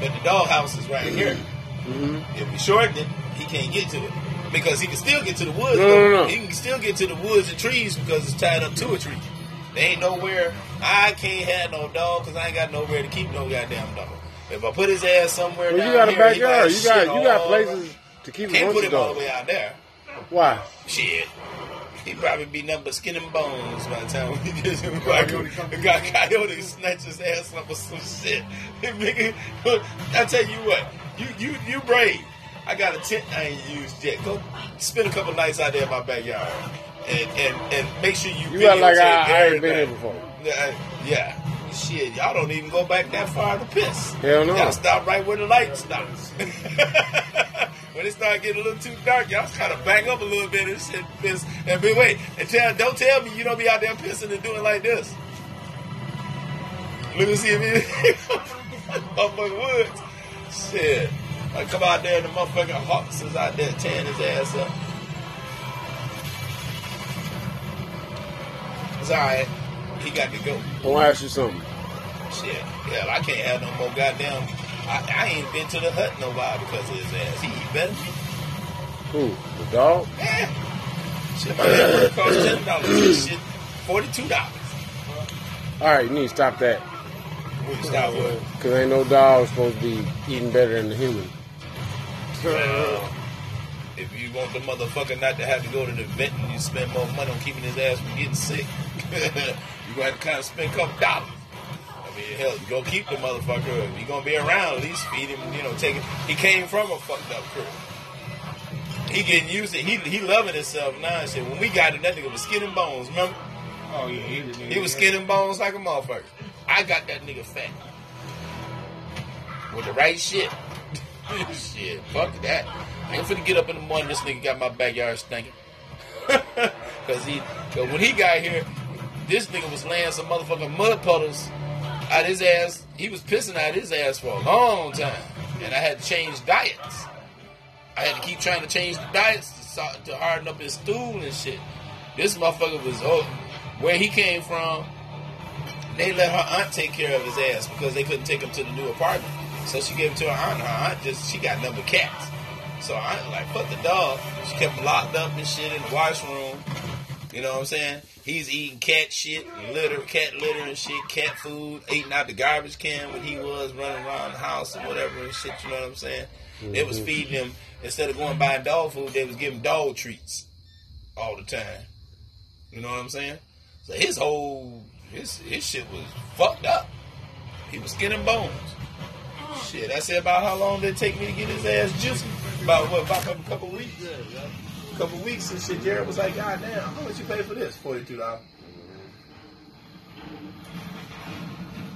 But the doghouse is right here. hmm If we shorten it, he can't get to it because he can still get to the woods. No, no, no. He can still get to the woods and trees because it's tied up to a tree. There ain't nowhere. I can't have no dog because I ain't got nowhere to keep no goddamn dog. If I put his ass somewhere, Well, down you got a here, he backyard. might You got you got places over. to keep a Can't put of him all the way out there. Why? Shit. He probably be nothing but skin and bones by the time we get him back. The guy coyote snatch his ass up or some shit. I tell you what, you you you brave. I got a tent I ain't used yet. Go spend a couple nights out there in my backyard. And and, and make sure you You got like I, I ain't been here before. Yeah, yeah. Shit, y'all don't even go back that far to piss. Hell no. Y'all stop right where the light stops. when it start getting a little too dark, y'all kind of back up a little bit and shit piss. And but wait, and tell, don't tell me you don't be out there pissing and doing like this. Let me see if it motherfucking woods. Shit. I come out there and the motherfucking hawks is out there tearing his ass up. He got to go. I want to ask you something. Shit. Hell, I can't have no more goddamn. I, I ain't been to the hut in a while because of his ass. He eat better. Who? The dog? Yeah. Shit, my hamburger cost ten dollars. This shit, forty two dollars. All right, you need to stop that. Stop what? Because ain't no dog supposed to be eating better than the human. Well, if you want the motherfucker not to have to go to the vet and you spend more money on keeping his ass from getting sick, you gonna have to kind of spend a couple dollars. I mean, hell, you gonna keep the motherfucker. If you gonna be around, at least feed him. You know, take it. He came from a fucked up crew. He getting used to. He he loving himself now. And shit. When we got him, that nigga was skin and bones. Remember? Oh yeah, he, was- He was skin and bones like a motherfucker. I got that nigga fat. With the right shit. shit, fuck that. I ain't finna get up in the morning, this nigga got my backyard stinking. Cause he, cause when he got here, this nigga was laying some motherfucking mud puddles out his ass. He was pissing out his ass for a long time. And I had to change diets. I had to keep trying to change the diets to, to harden up his stool and shit. This motherfucker was, oh, where he came from, they let her aunt take care of his ass because they couldn't take him to the new apartment. So she gave him to her aunt. Her aunt just she got number cats. So I like fuck the dog. She kept him locked up and shit in the washroom. You know what I'm saying? He's eating cat shit, litter, cat litter and shit, cat food, eating out the garbage can when he was running around the house or whatever and shit. You know what I'm saying? They was mm-hmm. feeding him instead of going buying dog food. They was giving dog treats all the time. You know what I'm saying? So his whole his his shit was fucked up. He was skin and bones. Shit, I said about how long did it take me to get his ass juicy? About what? About a couple weeks. Couple weeks and shit. Jared was like, God damn, how much you pay for this? Forty two dollars.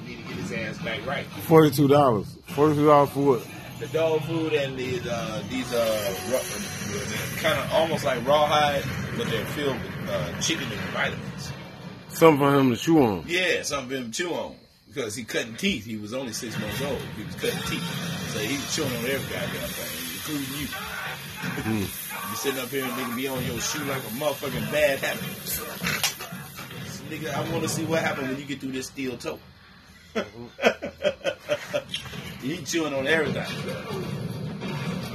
Need to get his ass back right. Forty-two dollars. Forty-two dollars for what? The dog food and these uh, these uh, kind of almost like rawhide, but they're filled with uh, chicken and vitamins. Something for him to chew on. Yeah, something for him to chew on. Because he cutting teeth. He was only six months old. He was cutting teeth. So he was chewing on every goddamn thing, including you. you sitting up here and nigga be on your shoe like a motherfucking bad habit. So, nigga, I want to see what happens when you get through this steel toe. he chewing on everything.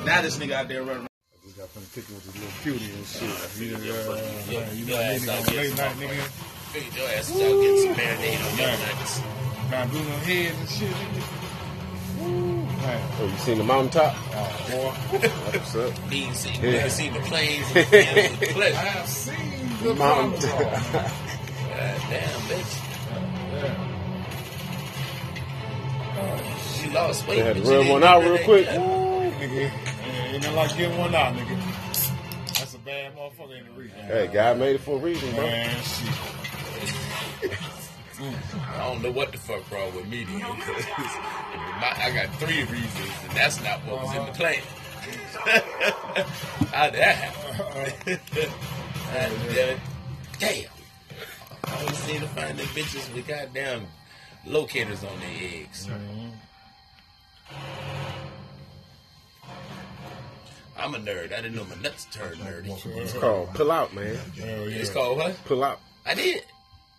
Now this nigga out there running We got finna kick with this little cutie and shit. You, uh, Yeah, man, you your know, ass nigga out on getting late night, some nigga. Figured your ass is out getting some marinade on your Man. nuggets. Got doing them heads and shit, nigga. Woo, man. Oh, you seen the mountaintop? Oh, boy. What's up? Being seen, Yeah. never seen the planes and the I have seen the Mountain- mountain. God damn, bitch. yeah. Oh, she lost weight. They had to but she rub one out real quick. ass. Woo, nigga. Ain't ain't nothing like getting one out, nigga. That's a bad motherfucker in the region. Hey, God made it for a reason, bro. Man, shit. I don't know what the fuck wrong with me, dude. My, I got three reasons, and that's not what was in the plan. How did that happen? Damn it. Damn. I always seem to find them bitches with goddamn locators on their eggs. I'm a nerd. I didn't know my nuts turned nerdy. It's called pull out, man. Hell yeah. It's called what? Pull out. I did.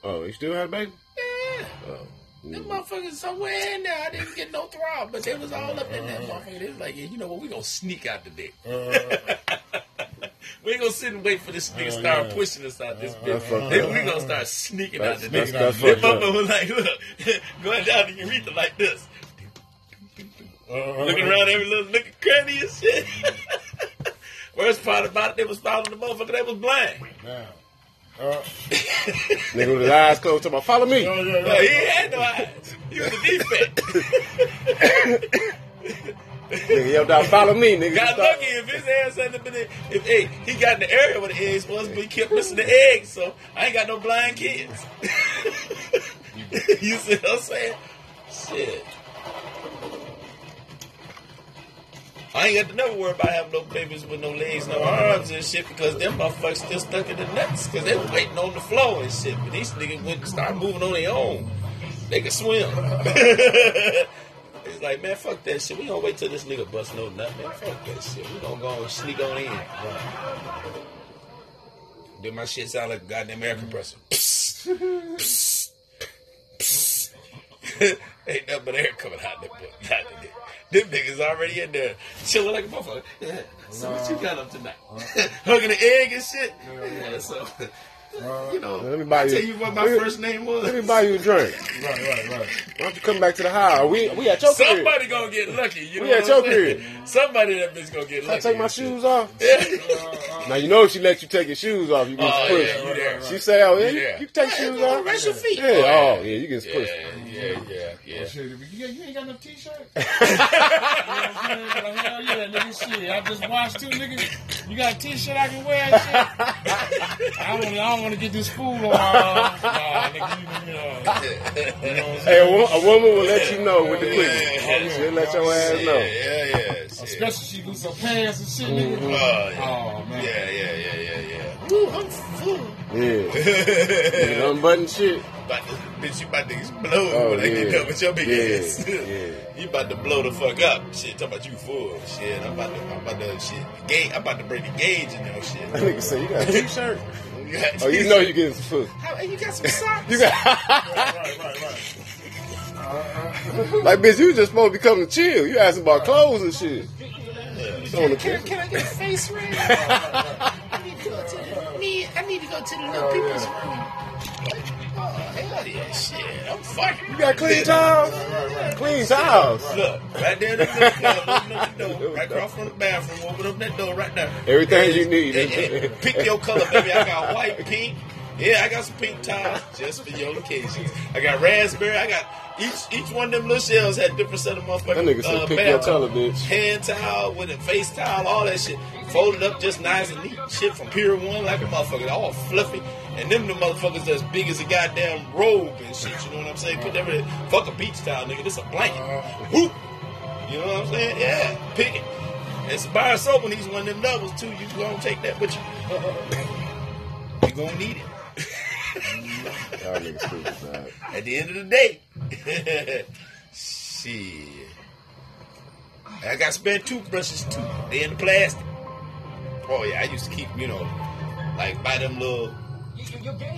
Oh, you still had a baby? Yeah. Them motherfuckers somewhere in there. I didn't get no throb, but they was all up in that motherfucker. They was like, yeah, you know what? We gonna sneak out the dick. we ain't gonna sit and wait for this nigga Uh, start yeah. pushing us out this bitch. fucked Then we gonna start sneaking out the dick. That motherfucker was like, look, going down the urethra like this, Uh, looking around every little nook and cranny and shit. Worst part about it, they was following the motherfucker. They was blind. Now. Uh, Nigga with his eyes closed, talking about, follow me. yeah, No, yeah. he had no eyes. He was a defect. Nigga yelled out, follow me, nigga. Got Stop. lucky if his ass hadn't been in, if hey, he got in the area where the eggs was, but he kept missing the eggs, so I ain't got no blind kids. you see what I'm saying? Shit. I ain't got to never worry about having no babies with no legs, no arms and shit because them motherfuckers still stuck in the nuts because they was waiting on the floor and shit. But these niggas went and started moving on their own. They could swim. It's like, man, fuck that shit. We gonna wait till this nigga bust no nut, man. Fuck that shit. We gonna go and sneak on in. Then my shit sound like a goddamn air compressor. Ain't nothing but air coming out of that book. Them niggas already in there chilling like a motherfucker. Yeah. So what you got up tonight? Hugging the egg and shit. Yeah, so You know, Let me buy you- tell you what my let first name was. Let me buy you a drink. Right, right, right. Why don't you come back to the house? We we at your crib. Somebody gonna get lucky. You know We at your saying? crib. Somebody that bitch gonna get Can I take my shoes off? Yeah. Now you know if she let you take your shoes off, you get Oh, pushed. yeah, you there. She say, "Oh, yeah, you, Yeah. you can take Yeah, shoes off." rest your feet. Yeah, Oh, oh yeah. oh yeah, you get Yeah, pushed. yeah, yeah, yeah. Oh, shit, you, you ain't got no t-shirt? you know I'm saying? Like, hell yeah, nigga, shit. I just watched two niggas. You got a t-shirt I can wear? I don't, I don't want to get this food on. Nah, nigga, you, you know. You know what I'm Hey, a, wo- a woman will let you know with the Yeah. quickness. She'll let your ass know. yeah, yeah. Shit. Especially she lose her pants and shit, nigga. Oh, yeah. Oh, man. Yeah, yeah, yeah, yeah, yeah. Woo, I'm full. Yeah, unbutton shit. About to, bitch, you about to explode Oh, when I get yeah. done with your big Yeah, ass. yeah. you about to blow the fuck up. Shit, talking about you full. Shit, I'm about to, I'm about to, shit, gauge, I'm about to bring the gauge in your shit. That nigga say you got a t-shirt. You got- Oh, you know you getting some food. How, you got some socks? You got Right, right, right. like, bitch, you just supposed to be coming to chill. You asking about clothes and shit. Can, can, can I get a face ring? I need to go to the, I need to go to the little people's room. Oh, hell yeah, shit. I'm fucking. You got clean towels? Clean towels. Look, right there in the club, open up the door, right across from the bathroom, open up that door right there. Everything you need. And- and pick your color, baby. I got white, pink. Yeah, I got some pink towels just for your occasions. I got raspberry. I got each each one of them little shells had different set of motherfuckers. That nigga said, uh, pick your color, bitch. Hand towel with a face towel, all that shit. Folded up just nice and neat. Shit from Pier 1 like a motherfucker. All fluffy. And them the motherfuckers that's big as a goddamn robe and shit. You know what I'm saying? Put them in Fuck a beach towel, nigga. This a blanket. Whoop. You know what I'm saying? Yeah. Pick it. It's a bar of soap when he's one of them doubles too. You gonna take that with you. You gonna need it. Y'all niggas stupid, dog. At the end of the day. Shit. I got spare toothbrushes too. They in the plastic. Oh yeah, I used to keep, you know, like buy them little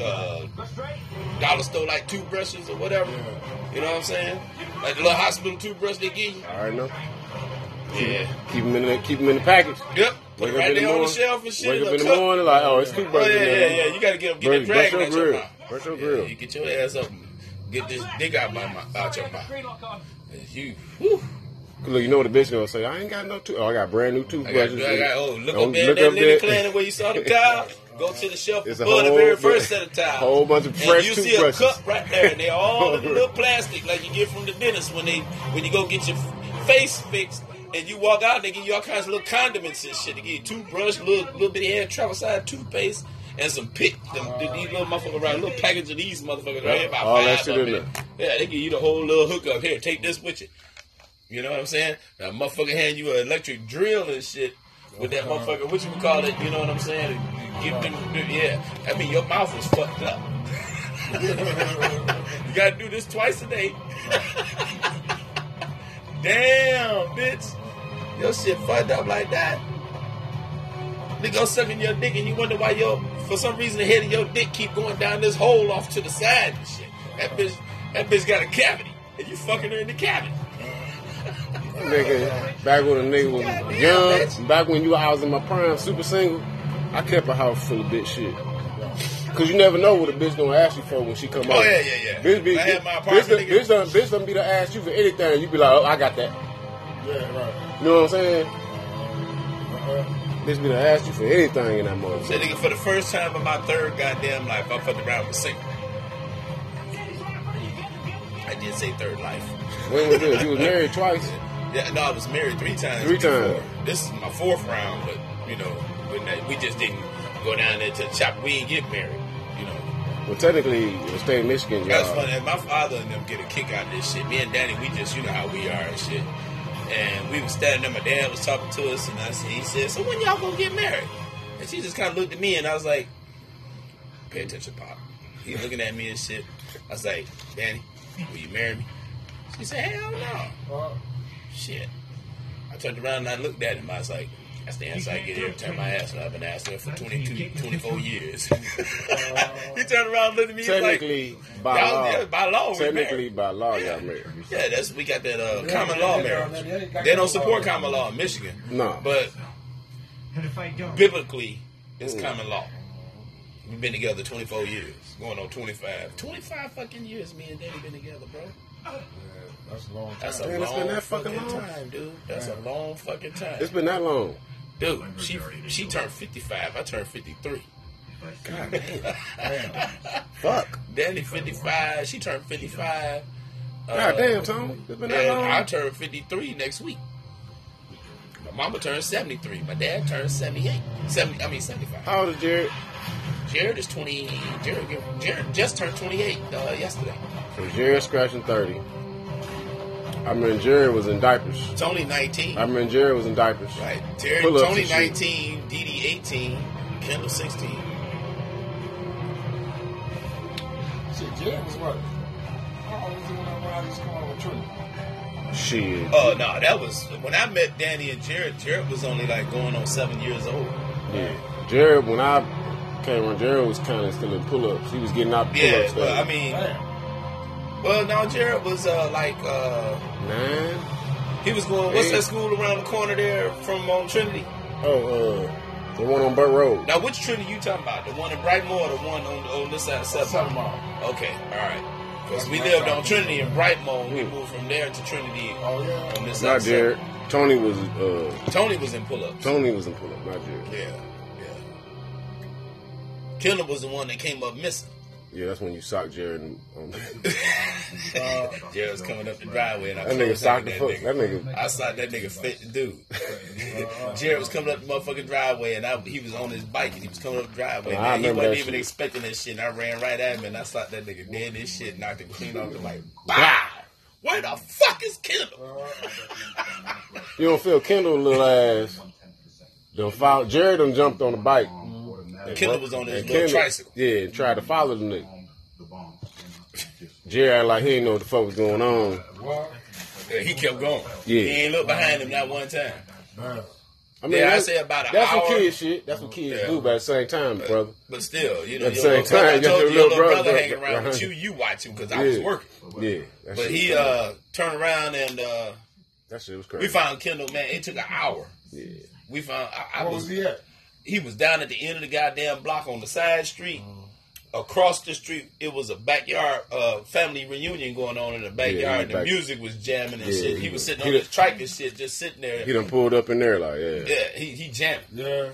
uh, dollar store like toothbrushes or whatever. You know what I'm saying? Like the little hospital toothbrush they give you. I know. Yeah. Keep them in the keep 'em in the package. Yep. Put Wake it up right in the there on the shelf and shit. Wake up in the morning like, oh, it's Oh toothbrush. yeah, yeah, yeah. You gotta get up, get that dragon your out your grill. mouth. Brush your Yeah, grill. you get your ass up and get this dick out my mouth, out your mouth. It's You, whew. Look, you know what the bitch gonna say? I ain't got no tooth. Oh, I got brand new I got, toothbrushes. I got, oh, look Don't up there, look that up little clan where you saw the towel. Go to the shelf It's and a pull the very first set of towels. whole bunch of and fresh you see a cup right there, and they're all in the little plastic like you get from the dentist when they when you go get your face fixed. And you walk out, they give you all kinds of little condiments and shit. They give you toothbrush, little little bitty hair travel side toothpaste, and some pick. Them, these little motherfuckers right, little package of these motherfuckers right here, about All five that shit in them. Yeah, they give you the whole little hookup. Here, take this with you. You know what I'm saying? That motherfucker hand you an electric drill and shit with that uh-huh. motherfucker. What you would call it? You know what I'm saying? Give them, yeah. I mean, your mouth is fucked up. you gotta do this twice a day. Damn, bitch. Your shit fucked up like that. Nigga go sucking your dick and you wonder why your, for some reason, the head of your dick keep going down this hole off to the side and shit. That bitch, that bitch got a cavity, and you fucking her in the cavity. Nigga, back when a nigga was Goddamn, young, bitch. back when you I was in my prime, super single, I kept a house full of bitch shit. Cause you never know what a bitch gonna ask you for when she come Oh, over. yeah, yeah, yeah. Bitch, be, I had my bitch, apartment, done- nigga. bitch, done, bitch done be to ask you for anything. You be like, oh, I got that. Yeah, right. You know what I'm saying? Bitch be to ask you for anything in that Say, motherfucker. nigga, for the first time in my third goddamn life, I'm fucked around with single. I did say third life. When was this? You was married twice. Yeah, no, I was married three times. Three before. times. This is my fourth round, but you know, when that, we just didn't go down there to the chop. We didn't get married. You know, Well, technically, the state of Michigan, that's y'all. funny. My father and them get a kick out of this shit. Me and Danny, we just you know how we are and shit. And we was standing there. My dad was talking to us, and I said, he said, "So when y'all gonna get married?" And she just kind of looked at me, and I was like, "Pay attention, pop." He looking at me and shit. I was like, "Danny, will you marry me?" She said, "Hell no." Shit. I turned around and I looked at him. I was like, that's the answer I get every time I ask her. I've been asking her for 22, 24 years. he turned around and looked at me he's like, Technically, by law. yeah, by law, Technically, by law, y'all married. Yeah, that's we got that uh, Yeah, common law marriage. yeah, yeah, They don't support common law in Michigan, No. but And if I don't, biblically, it's common law. We've been together 24 years, going on 25. 25 fucking years me and Danny been together, bro. Yeah, that's a long time. That's a Man, it's long been that fucking fucking long? time, dude. That's a long fucking time. It's been that long. Dude, she she turned 55. I turned 53. God damn. Damn. Fuck. Danny 55. She turned 55. Uh, God damn, Tom. It's been that And I long. turn 53 next week. My mama turned 73. My dad turned 78. 70, I mean 75. How old is Jared? Jared is 20. Jared, Jared just turned 28 uh, yesterday. So Jared scratching 30. I mean, Jared was in diapers. Tony 19. I mean, Jared was in diapers. right. Jared, Pull-ups Tony 19. Dee Dee 18. Kendall 16. Shit, Jared was what? How old was he when I, when I used to come on with Trinity? Shit. Oh, no. That was when I met Danny and Jared. Jared was only like going on seven years old. Yeah. Jared, when I came on, Jared was kind of still in pull ups. He was getting out the pull Yeah. ups. Well, I mean, Damn. Well, now Jared was uh, like. Uh, Nine? He was going. What's Hey. that school around the corner there from um, Trinity? Oh, uh, the one on Burt Road. Now, which Trinity you talking about? The one in Brightmoor or the one on, on this side of Seven Seven Mile? Mile. Okay, all right. Because we lived on Trinity in Brightmoor. and We Hmm. moved from there to Trinity Oh, yeah. on this side. Not of Seven. Jared. Tony was, uh, Tony was in pull-ups. Tony was in pull up, not Jared. Yeah, yeah. Killer was the one that came up missing. Yeah, that's when you sock Jared. On, Uh, Jared was coming up the driveway, and I that nigga socked the that foot. nigga. That nigga. I saw that nigga fit dude. Jared was coming up the motherfucking driveway, and I, he was on his bike, and he was coming up the driveway. I Man, he wasn't even shit. expecting that shit, and I ran right at him, and I socked that nigga dead This shit, knocked him clean off the like, Wow! Where the fuck is Kendall? You don't feel Kendall little ass. Done follow, Jared done jumped on the bike. And Kendall was on his and little Kendall- tricycle. Yeah, and tried to follow the nigga. Jerry like he didn't know what the fuck was going on. Yeah, he kept going. Yeah. He ain't look behind him that one time. Damn. I mean, Yeah, I say about an that's hour. what kids shit. That's what kids Yeah. do, but at the same time, brother. But still, you know, At the your same little brother, I time, you got told your you, your little little brother, brother hanging around with you, you. you watch him because I was working. Yeah, But he uh turned around and uh that shit was crazy. we found Kendall. Man, it took an hour. Yeah, We found. I, I Where was. was he at? He was down at the end of the goddamn block on the side street. Across the street, it was a backyard uh, family reunion going on in the backyard. Yeah, and the the back- music was jamming and Yeah, shit. He he was sitting he on done- his trike and shit, just sitting there. he done pulled up in there like, yeah. yeah, he he jamming. Yeah.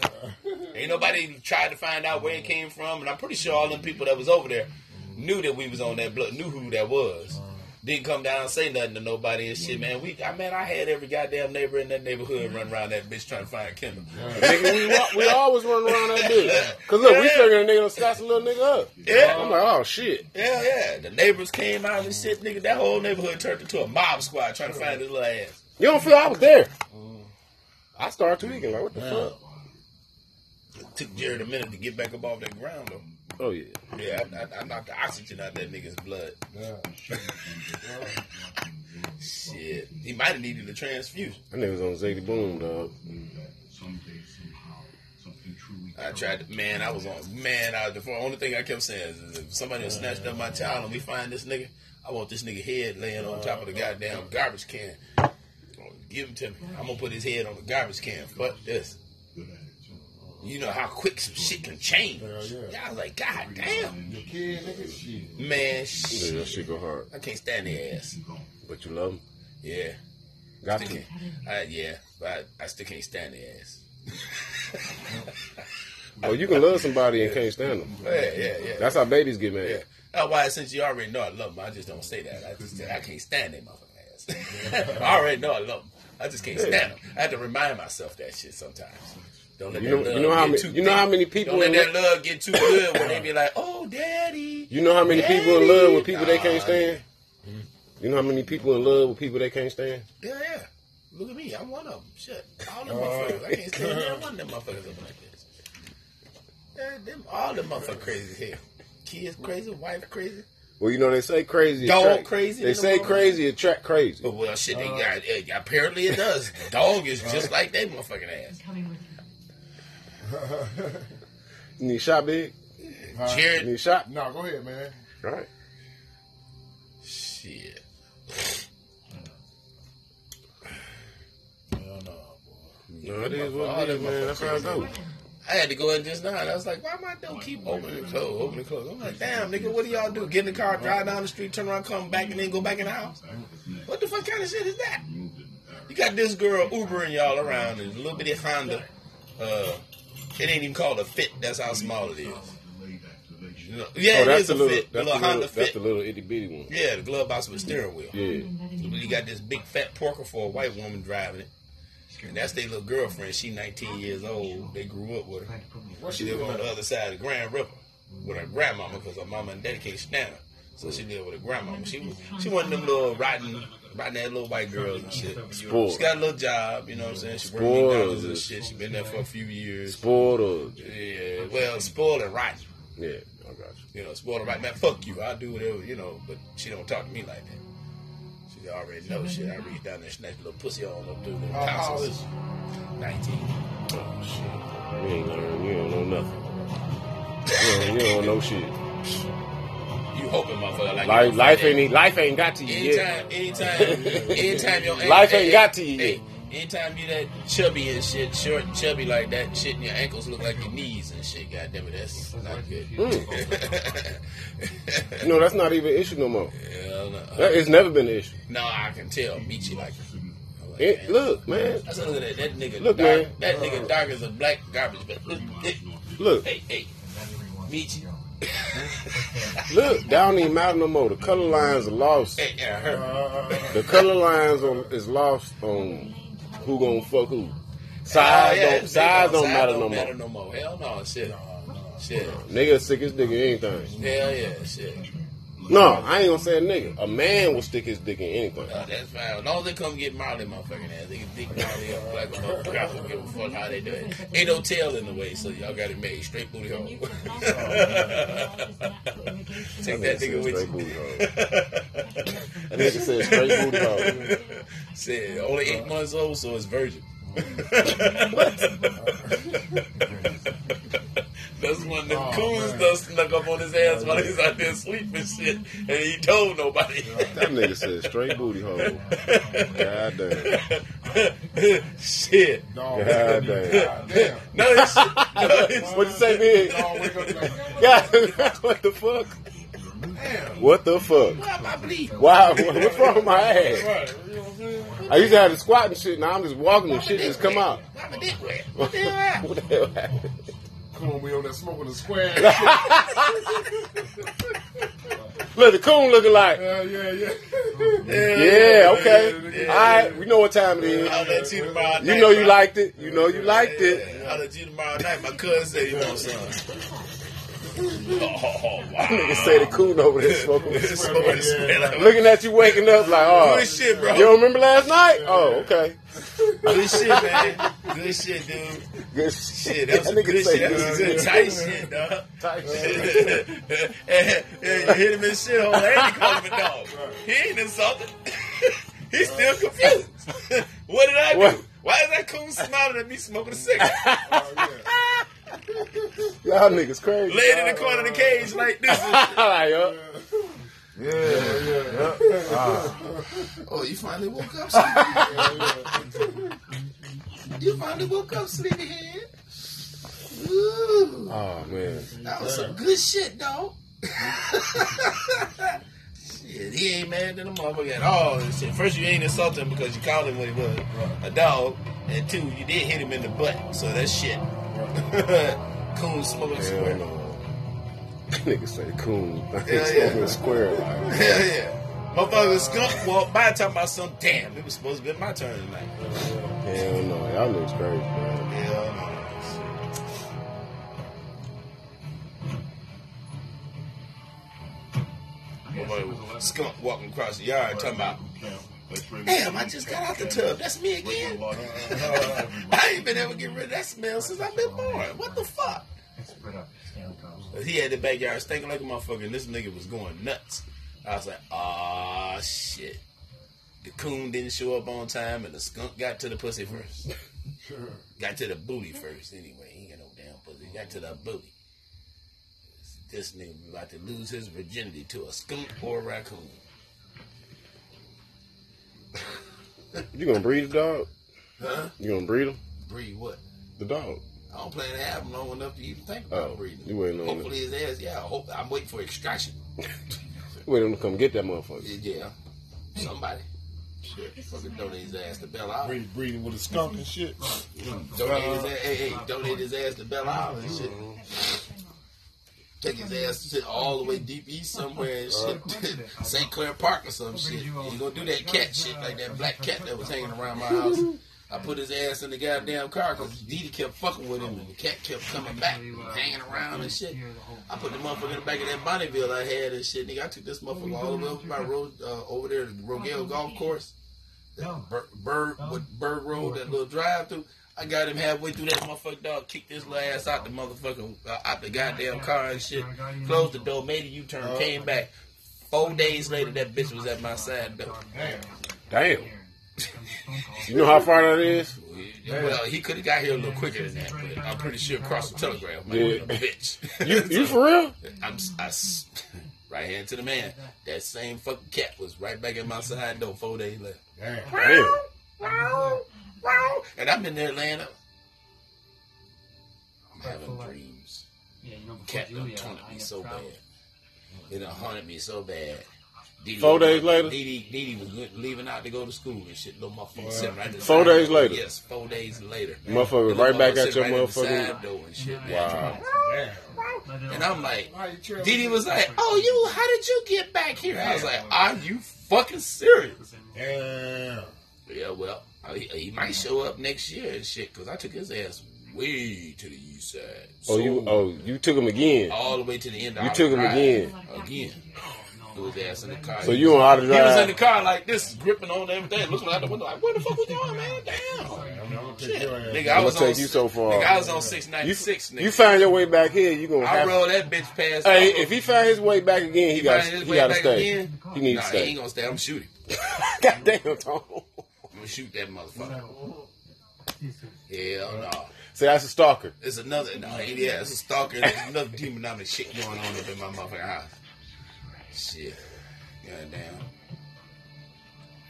Ain't nobody tried to find out where it came from, and I'm pretty sure all them people that was over there knew that we was on that blood, knew who that was. Didn't come down and say nothing to nobody and shit, man. We, I man, I had every goddamn neighbor in that neighborhood mm-hmm. run around that bitch trying to find Kendall. Nigga, we, we always run around that bitch. Cause look, we Yeah. figuring a nigga done scotch a little nigga up. Yeah. I'm like, oh shit. Yeah, yeah, the neighbors came out and shit, nigga. That whole neighborhood turned into a mob squad trying to find his little ass. You don't feel I was there. Mm-hmm. I started tweaking like, what the fuck? took Jared a minute to get back up off that ground though. Oh yeah. Yeah, I, I, I knocked the oxygen out that nigga's blood. Shit, he might have needed a transfusion. That nigga was on Zadie Boom, dog. Someday, somehow, something truly I tried to, man, I was on, man, I, the only thing I kept saying is if somebody has snatched up my child and we find this nigga, I want this nigga head laying on top of the goddamn garbage can. Give him to me. I'm gonna put his head on the garbage can. Fuck this. You know how quick some shit can change. Hell yeah. I was like, God damn. Your kid, nigga, shit. Man, Yeah, shit. that shit go hard. I can't stand their ass. But you love him. Yeah. Got Still to. I, uh, yeah, but I, I still can't stand their ass. Oh, you can love somebody and can't stand them. Yeah, yeah, yeah. That's how babies get mad. Yeah. Oh, That's why since you already know I love them, I just don't say that. I just I can't stand that motherfucking ass. I already know I love them. I just can't stand them. I have to remind myself that shit sometimes. Don't let You that know- love you know how many- you know how many people Don't let in that love get too good when they be like, "Oh, daddy." You know how many people in love with people they can't Nah, stand? Mm-hmm. You know how many people in love with people they can't stand? Yeah, yeah. Look at me. I'm one of them. Shit. All them motherfuckers. I can't stand that one of them motherfuckers up like this. Yeah, them, all them motherfuckers crazy here. hell. Kids crazy, wife crazy. Well, you know they say crazy. Dog attract- crazy They say world. crazy attract crazy. But well, shit, they got, apparently it does. Dog is just like that motherfucking ass. Coming you. You need shot big. Huh? You Jared, need shot. No, go ahead, man. Right. shit. Hell no, boy. No, it is what it is, man. That's how it goes. I had to go in just now, and I was like, why my door keep opening and close, opening and close? I'm like, damn, nigga, what do y'all do? Get in the car, drive down the street, turn around, come back, and then go back in the house? What the fuck kind of shit is that? You got this girl Ubering y'all around in a little bitty Honda. Uh, it ain't even called a Fit. That's how small it is. You know, yeah, Oh, it that's a little, Fit. The that's the little little, Honda that's Fit. the little itty bitty one. Yeah, the glove box with a steering wheel. Yeah. You got this big fat porker for a white woman driving it. And that's their little girlfriend. She 19 years old. They grew up with her. She she lived on the other side of the Grand River with her grandmama because her mama and daddy can't stand her. So she lived with her grandmama. She was she one of them little riding riding that little white girls and shit. Spoiled. She got a little job, you know what I'm saying? She worked Spoiled. And shit. She been there for a few years. Spoiled Yeah, well, spoiled and rotten. yeah, I got you. You know, spoiled and rotten. Man, fuck you. I'll do whatever, you know, but she don't talk to me like that. She already knows shit. I reach down there, snatch a little pussy all up through the How- how old 19. Oh shit, you ain't learn. You don't know nothing. You don't, you don't know shit. You hoping, motherfucker, like Life, life find ain't life ain't got to you yet. Anytime, anytime, anytime your Life ain't got to you hey, yet. Anytime you that chubby and shit, short and chubby like that, shit, and your ankles look like your knees and shit. God damn it, that's not good. Mm. You know that's not even an issue no more. Hell no. That, it's never been an issue. no, I can tell. Meet you like. Like, It, man. look, man. I said, look at that. That nigga Look, dark. man. That nigga dark as a black garbage bag. Look, Look, hey, hey. Meet you. Look. Down ain't matter no more. The color lines are lost. Hey, yeah, her. The color lines on, is lost on who gonna fuck who. Size Ah, yeah, don't size don't matter don't no matter more. no more. Hell no, shit. Shit. Nigga sick as in anything. Hell yeah, shit. No, I ain't gonna say a nigga. A man will stick his dick in anything. Uh, that's fine. As long as they come get Marley, motherfucking ass, they can dick Marley up like a motherfucker. I don't give a fuck how they do it. Ain't no tail in the way, so y'all got it made straight booty hole. Take that nigga with you. booty hole. That nigga said straight booty hole. Said only eight months old, so it's virgin. That's when the Oh, coons that snuck up on his ass while he's out there sleeping shit, and he told nobody. That nigga said straight booty hole. God damn. shit. Dog, God damn. damn. No. No, this What'd you say, big? Dog, wake up like, God, what the fuck? damn. What the fuck? Why am I bleeding? Wow, what's wrong with my ass? Right, you know what I'm? I used to have to squat and shit. Now I'm just walking and shit just come out. Why my dick wet? What the hell happened? What the hell happened? Come on, we on that smoking the square. Look, the coon looking like. yeah, yeah, yeah. Yeah, okay. yeah, All right, we know what time it is. I'll let you tomorrow You know you liked it. You know you liked it. I'll let you tomorrow night. My cousin said you want some. Oh, wow. Nigga say the coon over there smoking. Smoking the square like- Looking at you waking up like, oh, Good shit, bro. you don't remember last night? Oh, okay. Good shit, man. Good shit, dude. Good Shit, that was some nigga good say shit. That was good tight shit, dog. Tight shit. and, and hit him in the shit hole and you call him a dog. He ain't insulted. He's still confused. what did I do? What? Why is that coon smiling at me smoking a cigarette? Oh, yeah. Y'all niggas crazy. Laying in the corner of the cage like this. like, uh, Oh, you finally woke up, sleepy. you finally woke up, sleepyhead. Ooh, oh man. that was some good shit, though. shit, he ain't mad at the motherfucker at all. and Shit. First, you ain't insulting him because you called him what he was, a dog. And two, you did hit him in the butt, so that's shit. Coon smoking square. no. Nigga say coon. yeah. Smoking a square. Like, Hell yeah. Motherfucker skunk walked by talking about some damn. It was supposed to be my turn tonight. hell no. Y'all niggas crazy, man. Hell no. Skunk walking across the yard talking about, damn, I just got out the tub. That's me again. I ain't been able to get rid of that smell since I've been born. What the fuck? He had the backyard stinking like a motherfucker, and this nigga was going nuts. I was like, ah, shit. The coon didn't show up on time, and the skunk got to the pussy first. got to the booty first, anyway. He ain't got no damn pussy. Got to the booty. This nigga about to lose his virginity to a skunk or a raccoon. You gonna breed the dog? Huh? You gonna breed him? Breed what? The dog. I don't plan to have him long enough to even think about Oh, breeding. you waiting on Hopefully his ass, yeah. I hope I'm waiting for extraction. Wait him to come get that motherfucker. Yeah, somebody. Shit, fucking donate his ass to Belle Isle. Breeding, breeding with a skunk and shit. Donate his ass, hey, hey, donate his ass to Belle Isle and shit. Take his ass to sit all the way deep east somewhere and shit. St. Clair Park or some shit. He gonna do that cat shit like that black cat that was hanging around my house. I put his ass in the goddamn car because Dee Dee kept fucking with him and the cat kept coming back and hanging around and shit. I put the motherfucker in the back of that Bonneville I had and shit. Nigga, I took this motherfucker all the way over my road, uh, over there to Rogell Golf Course. Bird, Bird, with Bird Road, that little drive through. I got him halfway through that motherfucker dog, kicked this little ass out the motherfucker, uh, out the goddamn car and shit. Closed the door, made a U turn, came back. Four days later, that bitch was at my side door. Damn. You know how far that is? Well, he could have got here a little quicker than that, but I'm pretty sure across the telegraph. Yeah. Yeah. bitch. You, you for real? I'm I s- right hand to the man. That same fucking cat was right back at my side door four days later. Damn. And I've been there laying up. I'm having dreams. Yeah, you know, before Cat done Julia, taunted I me had so bad. traveled. It done haunted me so bad. Dee Dee Four days later? Dee Dee, Didi was good- leaving out to go to school and shit. Little motherfucker sitting right at the Four side days door. later? Yes, four days later. Motherfucker Little right back motherfucker at your sitting right motherfucking- the side door and shit. Wow. And I'm like, Why you trail- Dee Dee was like, "Oh, you? How did you get back here?" I was like, "Are you fucking serious?" Damn. Yeah, well, Oh, he, he might show up next year and shit because I took his ass way to the east side. Oh, you oh you took him again. all the way to the end. Of You our took him again. Again. Threw his ass in the car. So He you was- on auto He was in the car like this, gripping on everything, looking out the window like, "Where the fuck was going, man? Damn." I'm gonna take Shit. Nigga, I I'ma was take on, you so far. Nigga, I was on six You, ninety six. Nigga. you find your way back here, you gonna I have. rolled that bitch past. Hey, if he find his way back again, he He got find his he way got to stay. again? He need nah, to he stay. ain't gonna stay. I'm shooting. Goddamn, Tom. I'm gonna shoot that motherfucker. Hell no. Say that's a stalker. It's another, no, yeah, it's a stalker. There's another demonic shit going on up in my motherfucking house. Shit. Goddamn.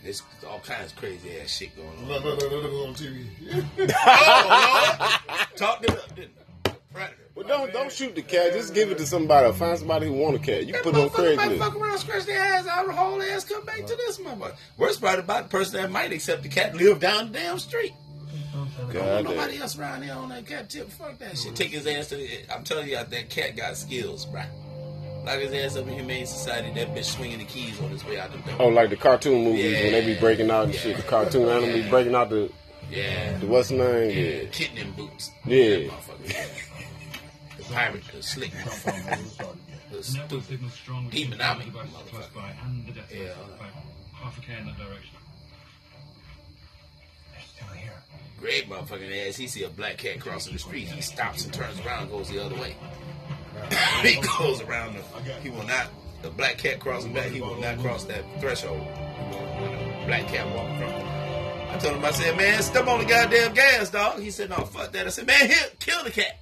There's all kinds of crazy ass shit going on. Look, look, look, look, look on TV. oh, Lord. Talked it up, didn't I? Predator. Well, don't don't shoot the cat. Just give it to somebody. Find somebody who want a cat. You That can put it on motherfucker might fuck Craigslist. around, scratch their ass out, the whole ass come back to this motherfucker. Worst part about the person that might accept the cat live down the damn street. God Don't nobody else around here on that cat tip. Fuck that shit. Take his ass to the. I'm telling you, that cat got skills, bro. Lock his ass up in Humane Society. That bitch swinging the keys on his way out the door. Oh, like the cartoon movies when they be breaking out and Yeah. shit. The cartoon animal be Yeah. breaking out the, Yeah. the what's name? Yeah. Yeah. Kitten in boots. Yeah. Pirate, the slick motherfucker. The Network stupid. signals strong Demonomic devices motherfucker. close by and the death Yeah. by half a k in that direction. Still here. Great motherfucking ass. He see a black cat crossing the street. He stops and turns around and goes the other way. he goes around the. He will not. The black cat crossing back. He will not cross that threshold. When the black cat walk from. I told him. I said, man, step on the goddamn gas, dog. He said, no, fuck that. I said, man, here, kill the cat.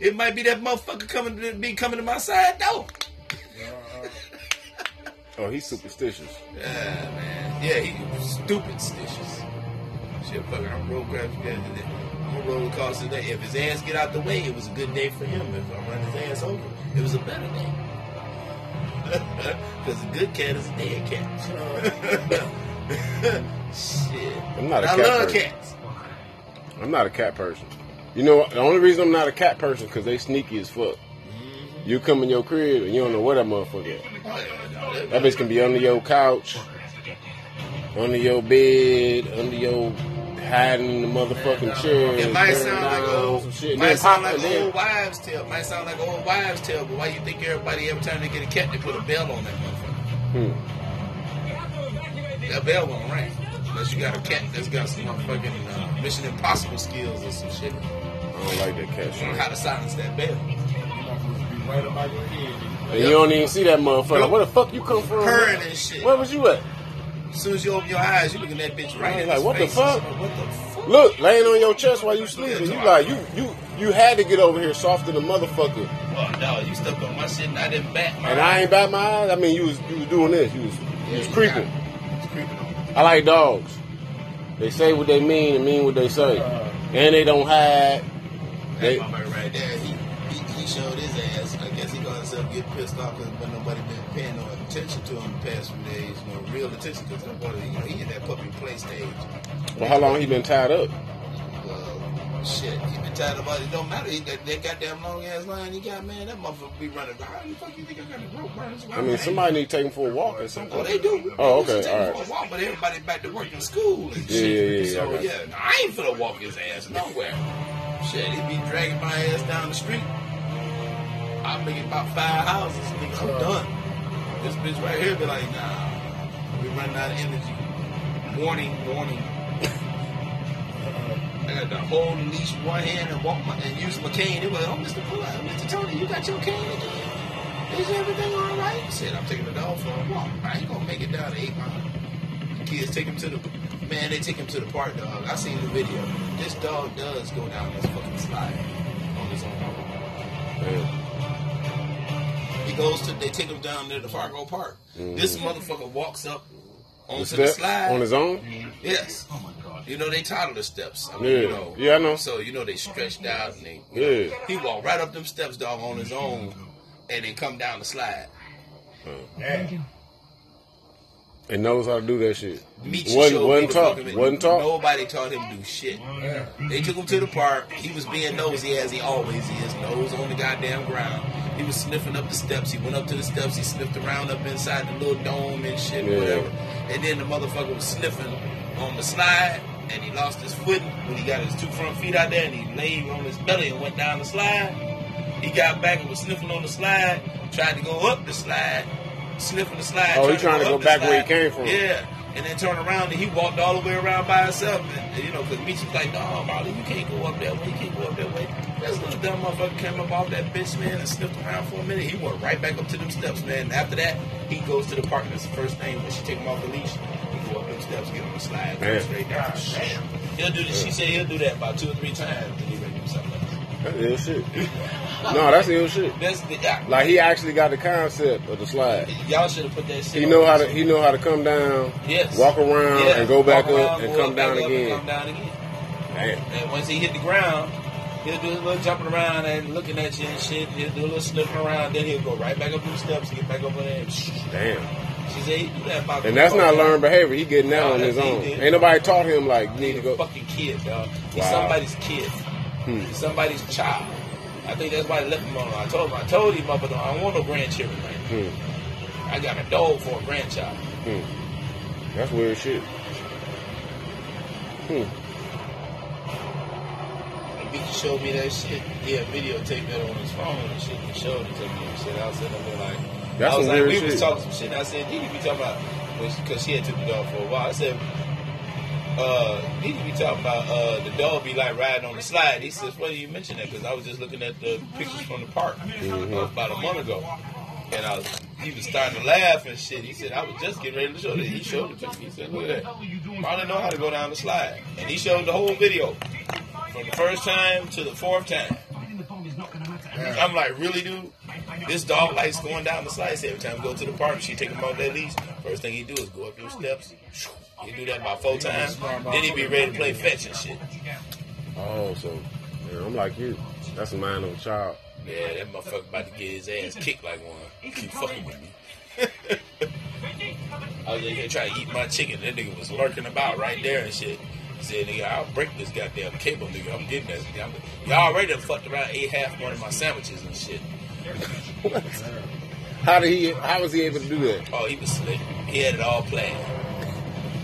It might be that motherfucker coming to be coming to my side. No. Oh, he's superstitious. Yeah, man. Yeah, he was stupid stitches. Shit, fucking, I'm roll crap. I'm gonna roll across today. If his ass get out the way, it was a good day for him. If I run his ass over, it was a better day. Because a good cat is a dead cat. Shit. I'm not a I cat love person. cats. I'm not a cat person. You know, the only reason I'm not a cat person because they sneaky as fuck. You come in your crib and you don't know where that motherfucker at. Yeah, no, That bitch can be under your couch, under your bed, under your hiding in the motherfucking chair. It might sound like old, some shit. might sound like then- old wives' tale. Might sound like old wives' tale. But why you think everybody every time they get a cat, they put a bell on that motherfucker? Hmm. That bell won't ring unless you got a cat that's got some motherfucking uh, Mission Impossible skills or some shit. I don't like that cat You know how to silence that bell. Right about your head. And you don't even see that motherfucker. Where the fuck you come from? Purring and shit. Where was you at? As soon as you open your eyes, you looking at that bitch right in like, what the fuck? What the fuck? Look, laying on your chest while you sleeping. You like you you you had to get over here softer than motherfucker. Oh, no, you stepped on my shit and I didn't bat my And I ain't bat my eyes. I mean, you was you was doing this. You was you was creeping. creeping. I like dogs. They say what they mean and mean what they say, uh-huh. and they don't hide. They- That motherfucker right there, he, he he showed his ass. I guess he got himself get pissed off because when nobody been paying no attention to him the past few days, no real attention because boy, you know, he in that puppy play stage. Well, how long he been tied up? Shit, he been tired about it. It don't matter. He, that, that goddamn long ass line he got, man, that motherfucker be running. How the fuck you think I got the rope burns? I mean, somebody need to take him for a walk or Oh, something. they do. Oh, okay, used to take all right. for a walk, but everybody back to work in school and Yeah, shit. yeah, yeah, So yeah, I ain't finna walk his ass nowhere. Shit, he be dragging my ass down the street. I make it about five houses, nigga. I'm uh-huh. done. This bitch right here be like, nah, we running out of energy. Warning, warning. I got to hold the leash with one hand and walk my and use my cane. They were like, oh, Mr. Pull Mr. Tony, you got your cane again? Is everything all right? I said, I'm taking the dog for a walk. I ain't gonna make it down to eight mile. The kids take him to the man. They take him to the park, dog. I seen the video. This dog does go down this fucking slide on his own. Man. He goes to. They take him down there to Fargo Park. This mm. motherfucker walks up The onto the, slide on his own? Yes. Oh my god. You know they title the steps. I mean, Yeah. you know. Yeah, I know. So you know they stretched out and they. Yeah. He walked right up them steps, dog, on his own, and then come down the slide. And knows how to do that shit. Meet Wasn't, wasn't taught. Wasn't taught. Nobody taught him to do shit. Oh, they took him to the park. He was being nosy as he always is, nose on the goddamn ground. He was sniffing up the steps. He went up to the steps. He sniffed around up inside the little dome and shit, Yeah. whatever. And then the motherfucker was sniffing on the slide, and he lost his footing when he got his two front feet out there, and he laid on his belly and went down the slide. He got back and was sniffing on the slide, tried to go up the slide, sniffing the slide. Oh, he trying to go up the back where he came from. Yeah. And then turned around and he walked all the way around by himself. And, you know, because Meech was like, no, Molly, you can't go up that way. You can't go up that way. This little dumb motherfucker came up off that bitch, man, and sniffed around for a minute. He went right back up to them steps, man. And after that, he goes to the park. That's the first thing when she take him off the leash. He go up them steps, get on the slide, go Man. straight down. Ah, Damn. He'll do this. She said he'll do that about two or three times. Then he ready to do something else. That's ill shit. No, that's ill shit. That's the, yeah, Like he actually got the concept of the slide. y'all should have put that shit He on know how this. to. He know how to come down, Yes. walk around, Yeah, and go back walk up around, and go come back down up and again. Come down again. Damn. And once he hit the ground, he'll do a little jumping around and looking at you and shit. He'll do a little sniffing around. Then he'll go right back up the steps and get back over there. And Damn. she said, he do that about And that's not learned behavior. He getting that No, on his own. Ain't nobody taught him like you need to go. fucking kid, dog. He's Wow. somebody's kid. Hmm. He's somebody's child. I think that's why I left him alone. I told him, I told him, motherfucker, I don't want no grandchildren, man. Hmm. I got a dog for a grandchild. Hmm. That's weird shit. Hmm. Vicky showed me that shit. He had videotaped that on his phone and shit. He showed it to me and shit. I was sitting there like, That's I was like, we shit. was talking some shit. And I said, Dee Dee be talking about, because she had took the dog for a while. I said, uh, Dee Dee be talking about uh, the dog be like riding on the slide. He says, well, you mentioned that because I was just looking at the pictures from the park Mm-hmm. uh, about a month ago. And I was, he was starting to laugh and shit. He said, I was just getting ready to show it. He showed it to me. He said, look at that. Molly know how to go down the slide. And he showed the whole video from the first time to the fourth time. I'm like, really, dude? This dog likes going down the slides every time we go to the park. She take him off that leash. First thing he do is go up those steps. He do that about four times. Then he be ready to play fetch and shit. Oh, so yeah, I'm like you. That's a mind of a child. Yeah, that motherfucker about to get his ass kicked like one. Keep fucking with me. I was in here trying to eat my chicken. That nigga was lurking about right there and shit. He said, nigga, I'll break this goddamn cable, nigga. I'm getting that. I'm, y'all already done fucked around, ate half one of my sandwiches and shit. How did he? How was he able to do that? Oh, he was slick. He had it all planned.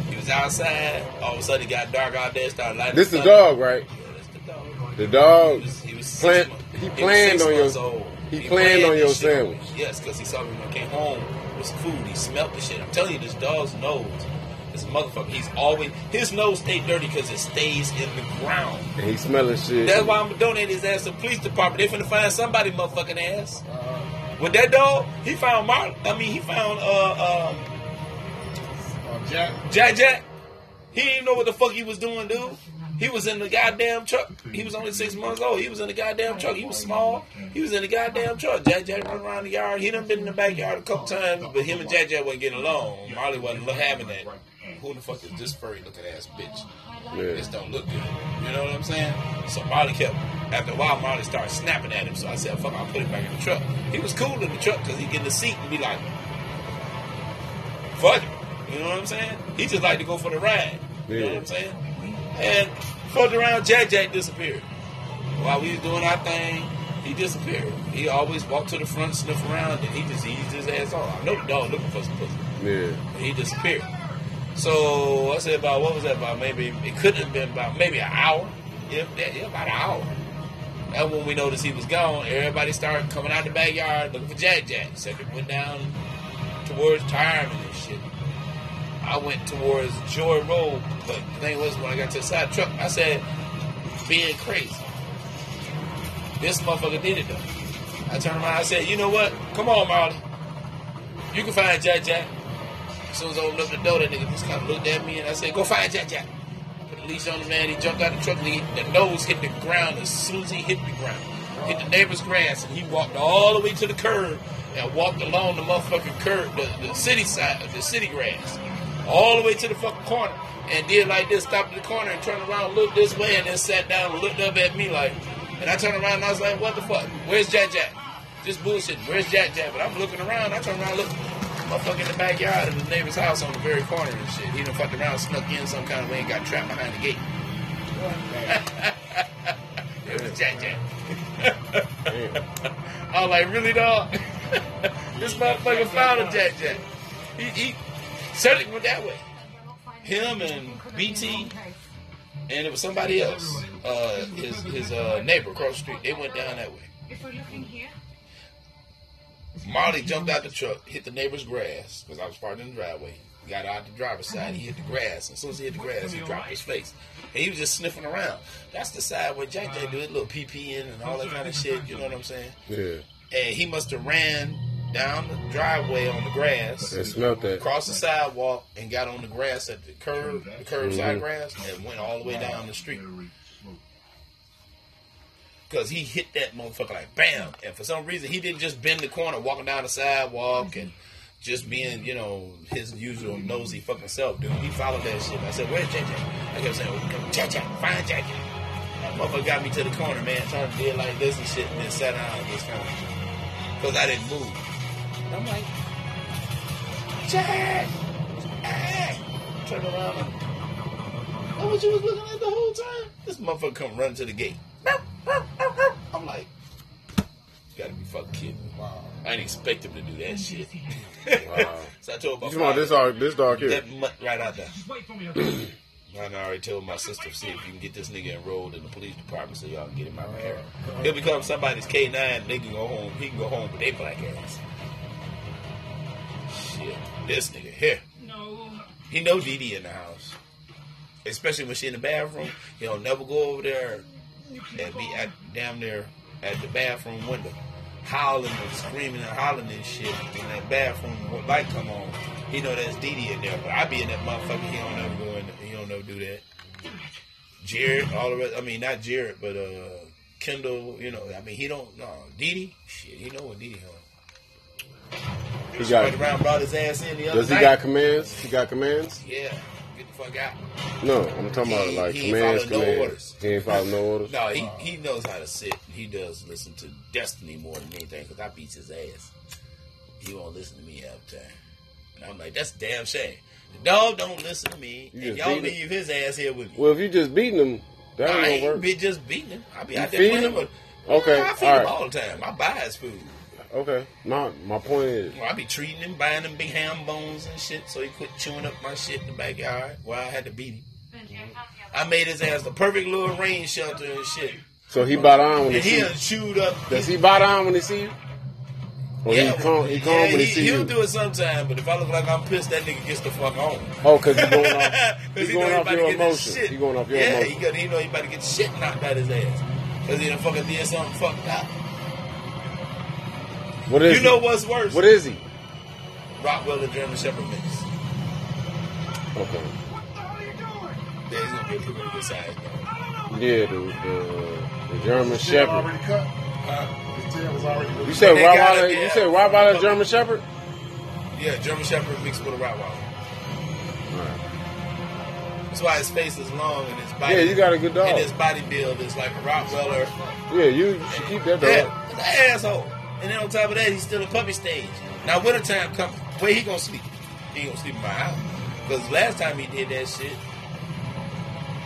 He was outside. All of a sudden, it got dark out there. Started lighting. This is the up. dog, right? Yeah, that's the dog. The dog. He was, he was Plan- six, he he was planned six on your- months old. he planned on your sandwich. Yes, because he saw me when I came home with some food. He smelled the shit. I'm telling you, this dog's nose is a motherfucker. He's always his nose stay dirty because it stays in the ground. And he smelling shit. That's why I'm gonna donate his ass to the police department. They finna find somebody motherfucking ass. With that dog, he found Mark. I mean, he found uh um Uh, Jack, Jack Jack. He didn't know what the fuck he was doing, dude. He was in the goddamn truck. He was only six months old. He was in the goddamn truck. He was small. He was in the goddamn truck. Jack Jack run around the yard. He done been in the backyard a couple times, but him and Jack Jack wasn't getting along. Marley wasn't having that. Who the fuck is this furry looking ass bitch? Yeah. This don't look good. You know what I'm saying? So Marley kept After a while, Marley started snapping at him. So I said, fuck, I'll put him back in the truck. He was cool in the truck because he get in the seat and be like, fuck it. You know what I'm saying? He just like to go for the ride. You know what I'm saying? And fucked around, Jack Jack disappeared. While we was doing our thing, he disappeared. He always walked to the front, sniff around, and he just eased his ass off. I know the dog looking for some pussy. Yeah. He disappeared. So I said about what was that about? Maybe it couldn't have been about maybe an hour. If that, yeah, about an hour. That's when we noticed he was gone. Everybody started coming out the backyard looking for Jack Jack. Second went down towards Tireman and shit. I went towards Joy Road, but the thing was when I got to the side truck, I said, being crazy. This motherfucker did it though. I turned around, I said, you know what? Come on, Marley. You can find Jack Jack. As soon as I opened up the door, that nigga just kind of looked at me and I said, go find Jack Jack. Put the leash on the man. He jumped out the truck and he, the nose hit the ground as soon as he hit the ground. Hit the neighbor's grass and he walked all the way to the curb and walked along the motherfucking curb, the, the city side, the city grass, all the way to the fucking corner and did like this, stopped at the corner and turned around, looked this way and then sat down and looked up at me like, and I turned around and I was like, what the fuck? Where's Jack Jack? Just bullshit. Where's Jack Jack? But I'm looking around. I turn around, look, motherfucker in the backyard of the neighbor's house on the very corner and shit. He done fucked around, snuck in some kind of way and got trapped behind the gate. it was Jack Jack. I was like, really, dog? this motherfucker found a Jack Jack. He, he certainly went that way. Him and BT and it was somebody else, uh, his his uh, neighbor across the street. They went down that way. If we're looking here, Marley jumped out the truck, hit the neighbor's grass because I was parked in the driveway. Got out the driver's side, he hit the grass. As soon as he hit the grass, he dropped his face. And he was just sniffing around. That's the side where Jack Jack do his little pee pee in and all that kind of shit. You know what I'm saying? Yeah. And he must have ran down the driveway on the grass, And smelt that. across the sidewalk, and got on the grass at the curb, the curbside Mhm. grass, and went all the way down the street. Because he hit that motherfucker like bam. And for some reason, he didn't just bend the corner walking down the sidewalk and just being, you know, his usual nosy fucking self, dude. He followed that shit. I said, where's Jack? I kept saying, oh, Jack Jack, find Jack. That motherfucker got me to the corner, man, trying to do it like this and shit, and then sat down and just kind of, because I didn't move. And I'm like, Jack! Turn around and, what you was looking at the whole time? This motherfucker come running to the gate. I'm like, you gotta be fucking kidding me. I didn't expect him to do that shit. Wow. so I told my You talking about this dog, this dog here? that mutt right out there. Just wait for me. I already told my sister, see if you can get this nigga enrolled in the police department so y'all can get him out of here. Uh-huh. He'll become somebody's K9 and they can go home. He can go home with they black ass. Shit. This nigga here. No. He know Dee Dee in the house. Especially when she in the bathroom. He'll never go over there and be at damn near at the bathroom window. Howling and screaming and hollering and shit. When that bathroom What light come on, he know that's Dee Dee in there. But I be in that motherfucker, he don't never go in he don't never do that. Jared, all the rest I mean not Jared, but uh Kendall, you know, I mean he don't no Dee Dee, shit, he know what Dee Dee on. He got. Around brought his ass in the other Does he night. got commands? He got commands? yeah, fuck out. No, I'm talking about He- like he commands. following no commands. orders. He ain't following no orders. No, he, he knows how to sit. He does listen to Destiny more than anything because I beat his ass. He won't listen to me half the time. And I'm like, that's a damn shame. The dog don't listen to me, You and y'all him? leave his ass here with me. Well, if you just beating him, that ain't ain't gonna work. I be just beating him. I be You out there feed putting him? him. Okay, I feed all him right. all the time. I buy his food. Okay, my my point is, Well, I be treating him, buying him big ham bones and shit, so he quit chewing up my shit in the backyard. Where I had to beat him. I made his ass the perfect little rain shelter and shit. so he bought on when he And he see. done chewed up. Does he bite on when he see you? Or he calm, he calm yeah, when he, he, see he'll you? do it sometime, but if I look like I'm pissed, that nigga gets the fuck on. Oh, cause he's going off. He's he going off he your emotions. He's going off your yeah, emotions. he, got, he know he about to get shit knocked out his ass. Because he done fucking did something fucked up. What is You he? know what's worse? What is he? Rottweiler and German Shepherd mix. Okay. What the hell are you doing? Yeah, he's gonna be a pretty good size. though. Yeah, the the, the German Tail Shepherd. already cut. His tail was already. You said They Rottweiler. it, You said Rottweiler German Shepherd. Yeah, German Shepherd mixed with a Rottweiler. All right. That's why his face is long and his body. Yeah, you got a good dog. And his body build is like a Rottweiler. Yeah, you, you should keep that dog. That, that asshole. And then on top of that, he's still a puppy stage. Now wintertime come, where he gonna sleep? He gonna sleep in my house. Because last time he did that shit,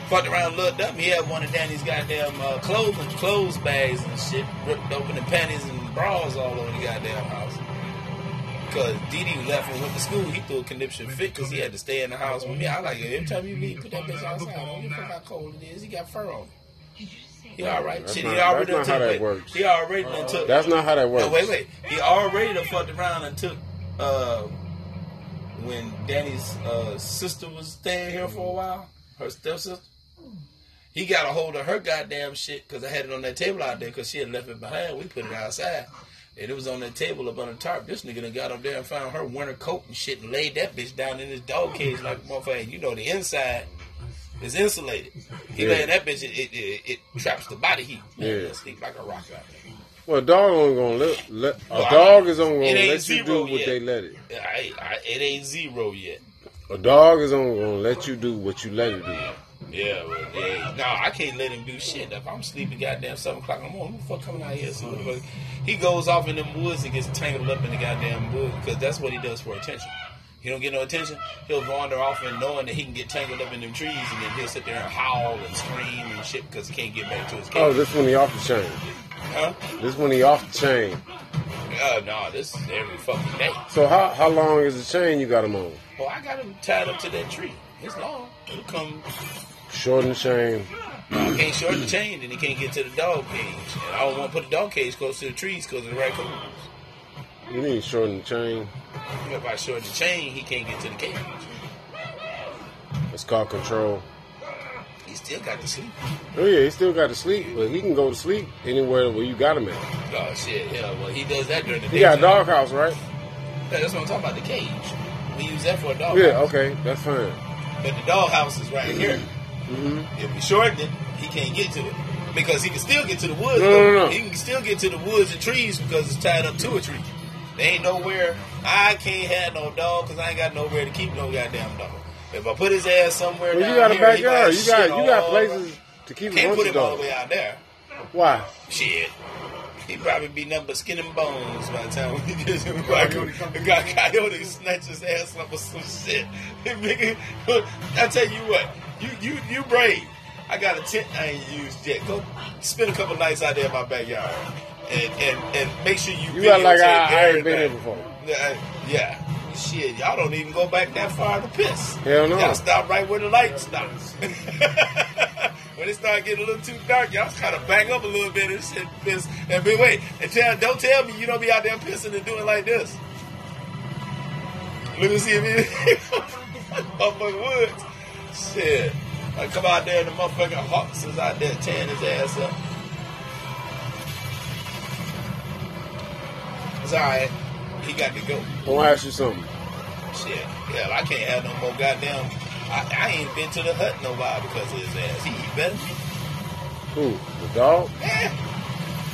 fucked around, looked up, he had one of Danny's goddamn uh, clothes and clothes bags and shit ripped open and panties and bras all over the goddamn house. Because Dee Dee left and went to school, he threw a conniption fit because he had to stay in the house with me. I like it. Every time you leave, put that bitch outside. I don't how cold it is. He got fur on. He all right. That's Shit, not- he already that's done not how took that it. works. He already done took That's not how that works. no, wait, wait. He already done fucked around and took uh, when Danny's uh, sister was staying here for a while, her stepsister. He got a hold of her goddamn shit because I had it on that table out there because she had left it behind. We put it outside. And it was on that table up on the tarp. This nigga done got up there and found her winter coat and shit and laid that bitch down in his dog cage like a motherfucker. You know, the inside is insulated. He Yeah. that bitch, it, it, it, it traps the body heat. Man, Yeah. sleep like a rock out there. Well, a dog only gonna let, let a I dog is only gonna let you do what yet. they let it. I, I, it ain't zero yet. A dog is only gonna let you do what you let it do. Yeah, well, yeah. No, I can't let him do shit. If I'm sleeping goddamn 7 o'clock in the morning, who the fuck coming out here? See what? He goes off in them woods and gets tangled up in the goddamn wood because that's what he does for attention. He don't get no attention, he'll wander off and knowing that he can get tangled up in them trees and then he'll sit there and howl and scream and shit because he can't get back to his cage. Oh, this one he off the chain. huh? This one he off the chain. Uh, no, this is every fucking day. So how how long is the chain you got him on? Well, I got him tied up to that tree. It's long. It'll come Shorten the chain. I can't short the chain, then he can't get to the dog cage. And I don't want to put the dog cage close to the trees because of the raccoons. You need to shorten the chain. If I short the chain, he can't get to the cage. It's called control. He still got to sleep. Oh yeah, he still got to sleep, but he can go to sleep anywhere where you got him at. Oh shit, yeah. Well, he does that during the day. He got a doghouse, right? Yeah, that's what I'm talking about. The cage. We use that for a dog. Yeah, okay, that's fine. But the doghouse is right here. hmm If we shorten it, he can't get to it because he can still get to the woods. No, no, no. He can still get to the woods and trees because it's tied up to a tree. There ain't nowhere. I can't have no dog because I ain't got nowhere to keep no goddamn dog. If I put his ass somewhere, Well, down you got a here, he backyard. might You got you got places over. to keep a Can't put of him all the way out there. Why? Shit. He probably be nothing but skin and bones by the time we get him back. The guy coyote snatch his ass up or some shit. I tell you what, you you you brave. I got a tent I ain't used yet. Go spend a couple nights out there in my backyard. And and, and make sure you You got like I, I ain't been here before. Yeah, yeah. Shit, y'all don't even go back that far to piss. Hell no. Y'all stop right where the light stops. when it start getting a little too dark, y'all kind of back up a little bit and shit piss. And but wait, and tell, don't tell me you don't be out there pissing and doing like this. Let me see if you motherfucking woods. Shit. I come out there and the motherfucking hawks is out there tearing his ass up. He got to go. I want to ask you something. Shit. Hell, I can't have no more goddamn. I, I ain't been to the hut no while because of his ass. He eat better. Who? The dog? Yeah.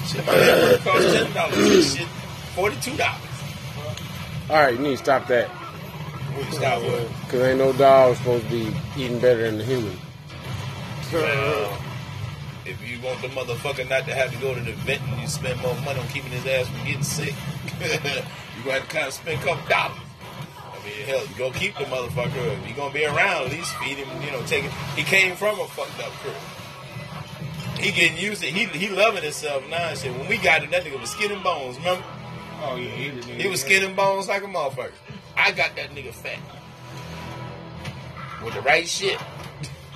Shit, my head cost ten dollars. Shit, forty two dollars. All right, you need to stop that. Stop with. Because ain't no dog supposed to be eating better than the human. Well, if you want the motherfucker not to have to go to the vet and you spend more money on keeping his ass from getting sick, you gonna have to kind of spend a couple dollars. I mean, hell, you go keep the motherfucker. If you gonna be around, at least feed him. You know, take it. He came from a fucked up crew. He getting used to. He he loving himself now. and Shit. When we got him, that nigga was skin and bones. Remember? Oh yeah, he, was- He was skin and bones like a motherfucker. I got that nigga fat. With the right shit.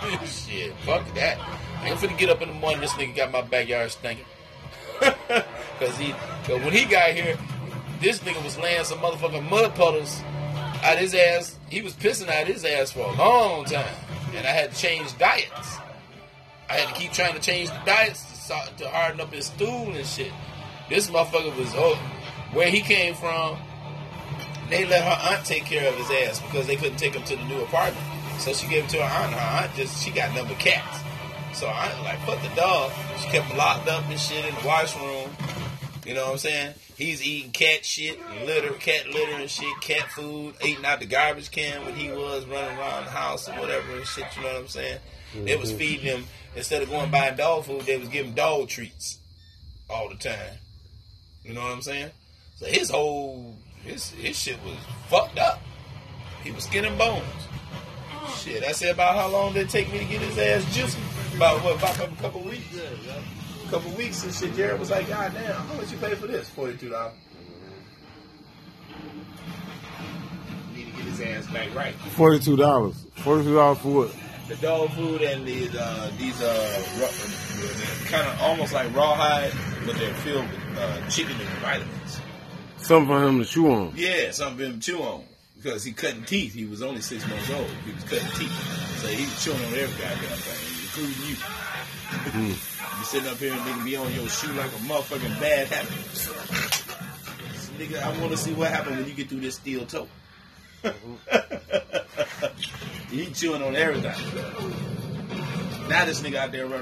shit, fuck that. I ain't finna get up in the morning, this nigga got my backyard stinking. cause he, cause when he got here, this nigga was laying some motherfucking mud puddles out his ass. He was pissing out his ass for a long time. And I had to change diets. I had to keep trying to change the diets to, to harden up his stool and shit. This motherfucker was oh, where he came from. They let her aunt take care of his ass because they couldn't take him to the new apartment. So she gave him to her aunt. Her aunt just she got number cats. So I like fuck the dog. She kept locked up and shit in the washroom. You know what I'm saying? He's eating cat shit, litter, cat litter and shit, cat food, eating out the garbage can when he was running around the house or whatever and shit. You know what I'm saying? They was mm-hmm. feeding him instead of going buying dog food. They was giving dog treats all the time. You know what I'm saying? So his whole his his shit was fucked up. He was skin and bones. Shit, I said about how long did it take me to get his ass juicy? About what? About a couple weeks. A couple weeks and shit. Jared was like, God damn, how much you pay for this? Forty two dollars. Need to get his ass back right. Forty-two dollars. Forty-two dollars for what? The dog food and these uh, these uh, kind of almost like rawhide, but they're filled with uh, chicken and vitamins. Something for him to chew on. Yeah, something for him to chew on. Because he cutting teeth. He was only six months old. He was cutting teeth. So he was chewing on every goddamn thing, including you. Hmm. you sitting up here and nigga be on your shoe like a motherfucking bad habit. nigga, I want to see what happens when you get through this steel toe. he chewing on everything. Now this nigga out there running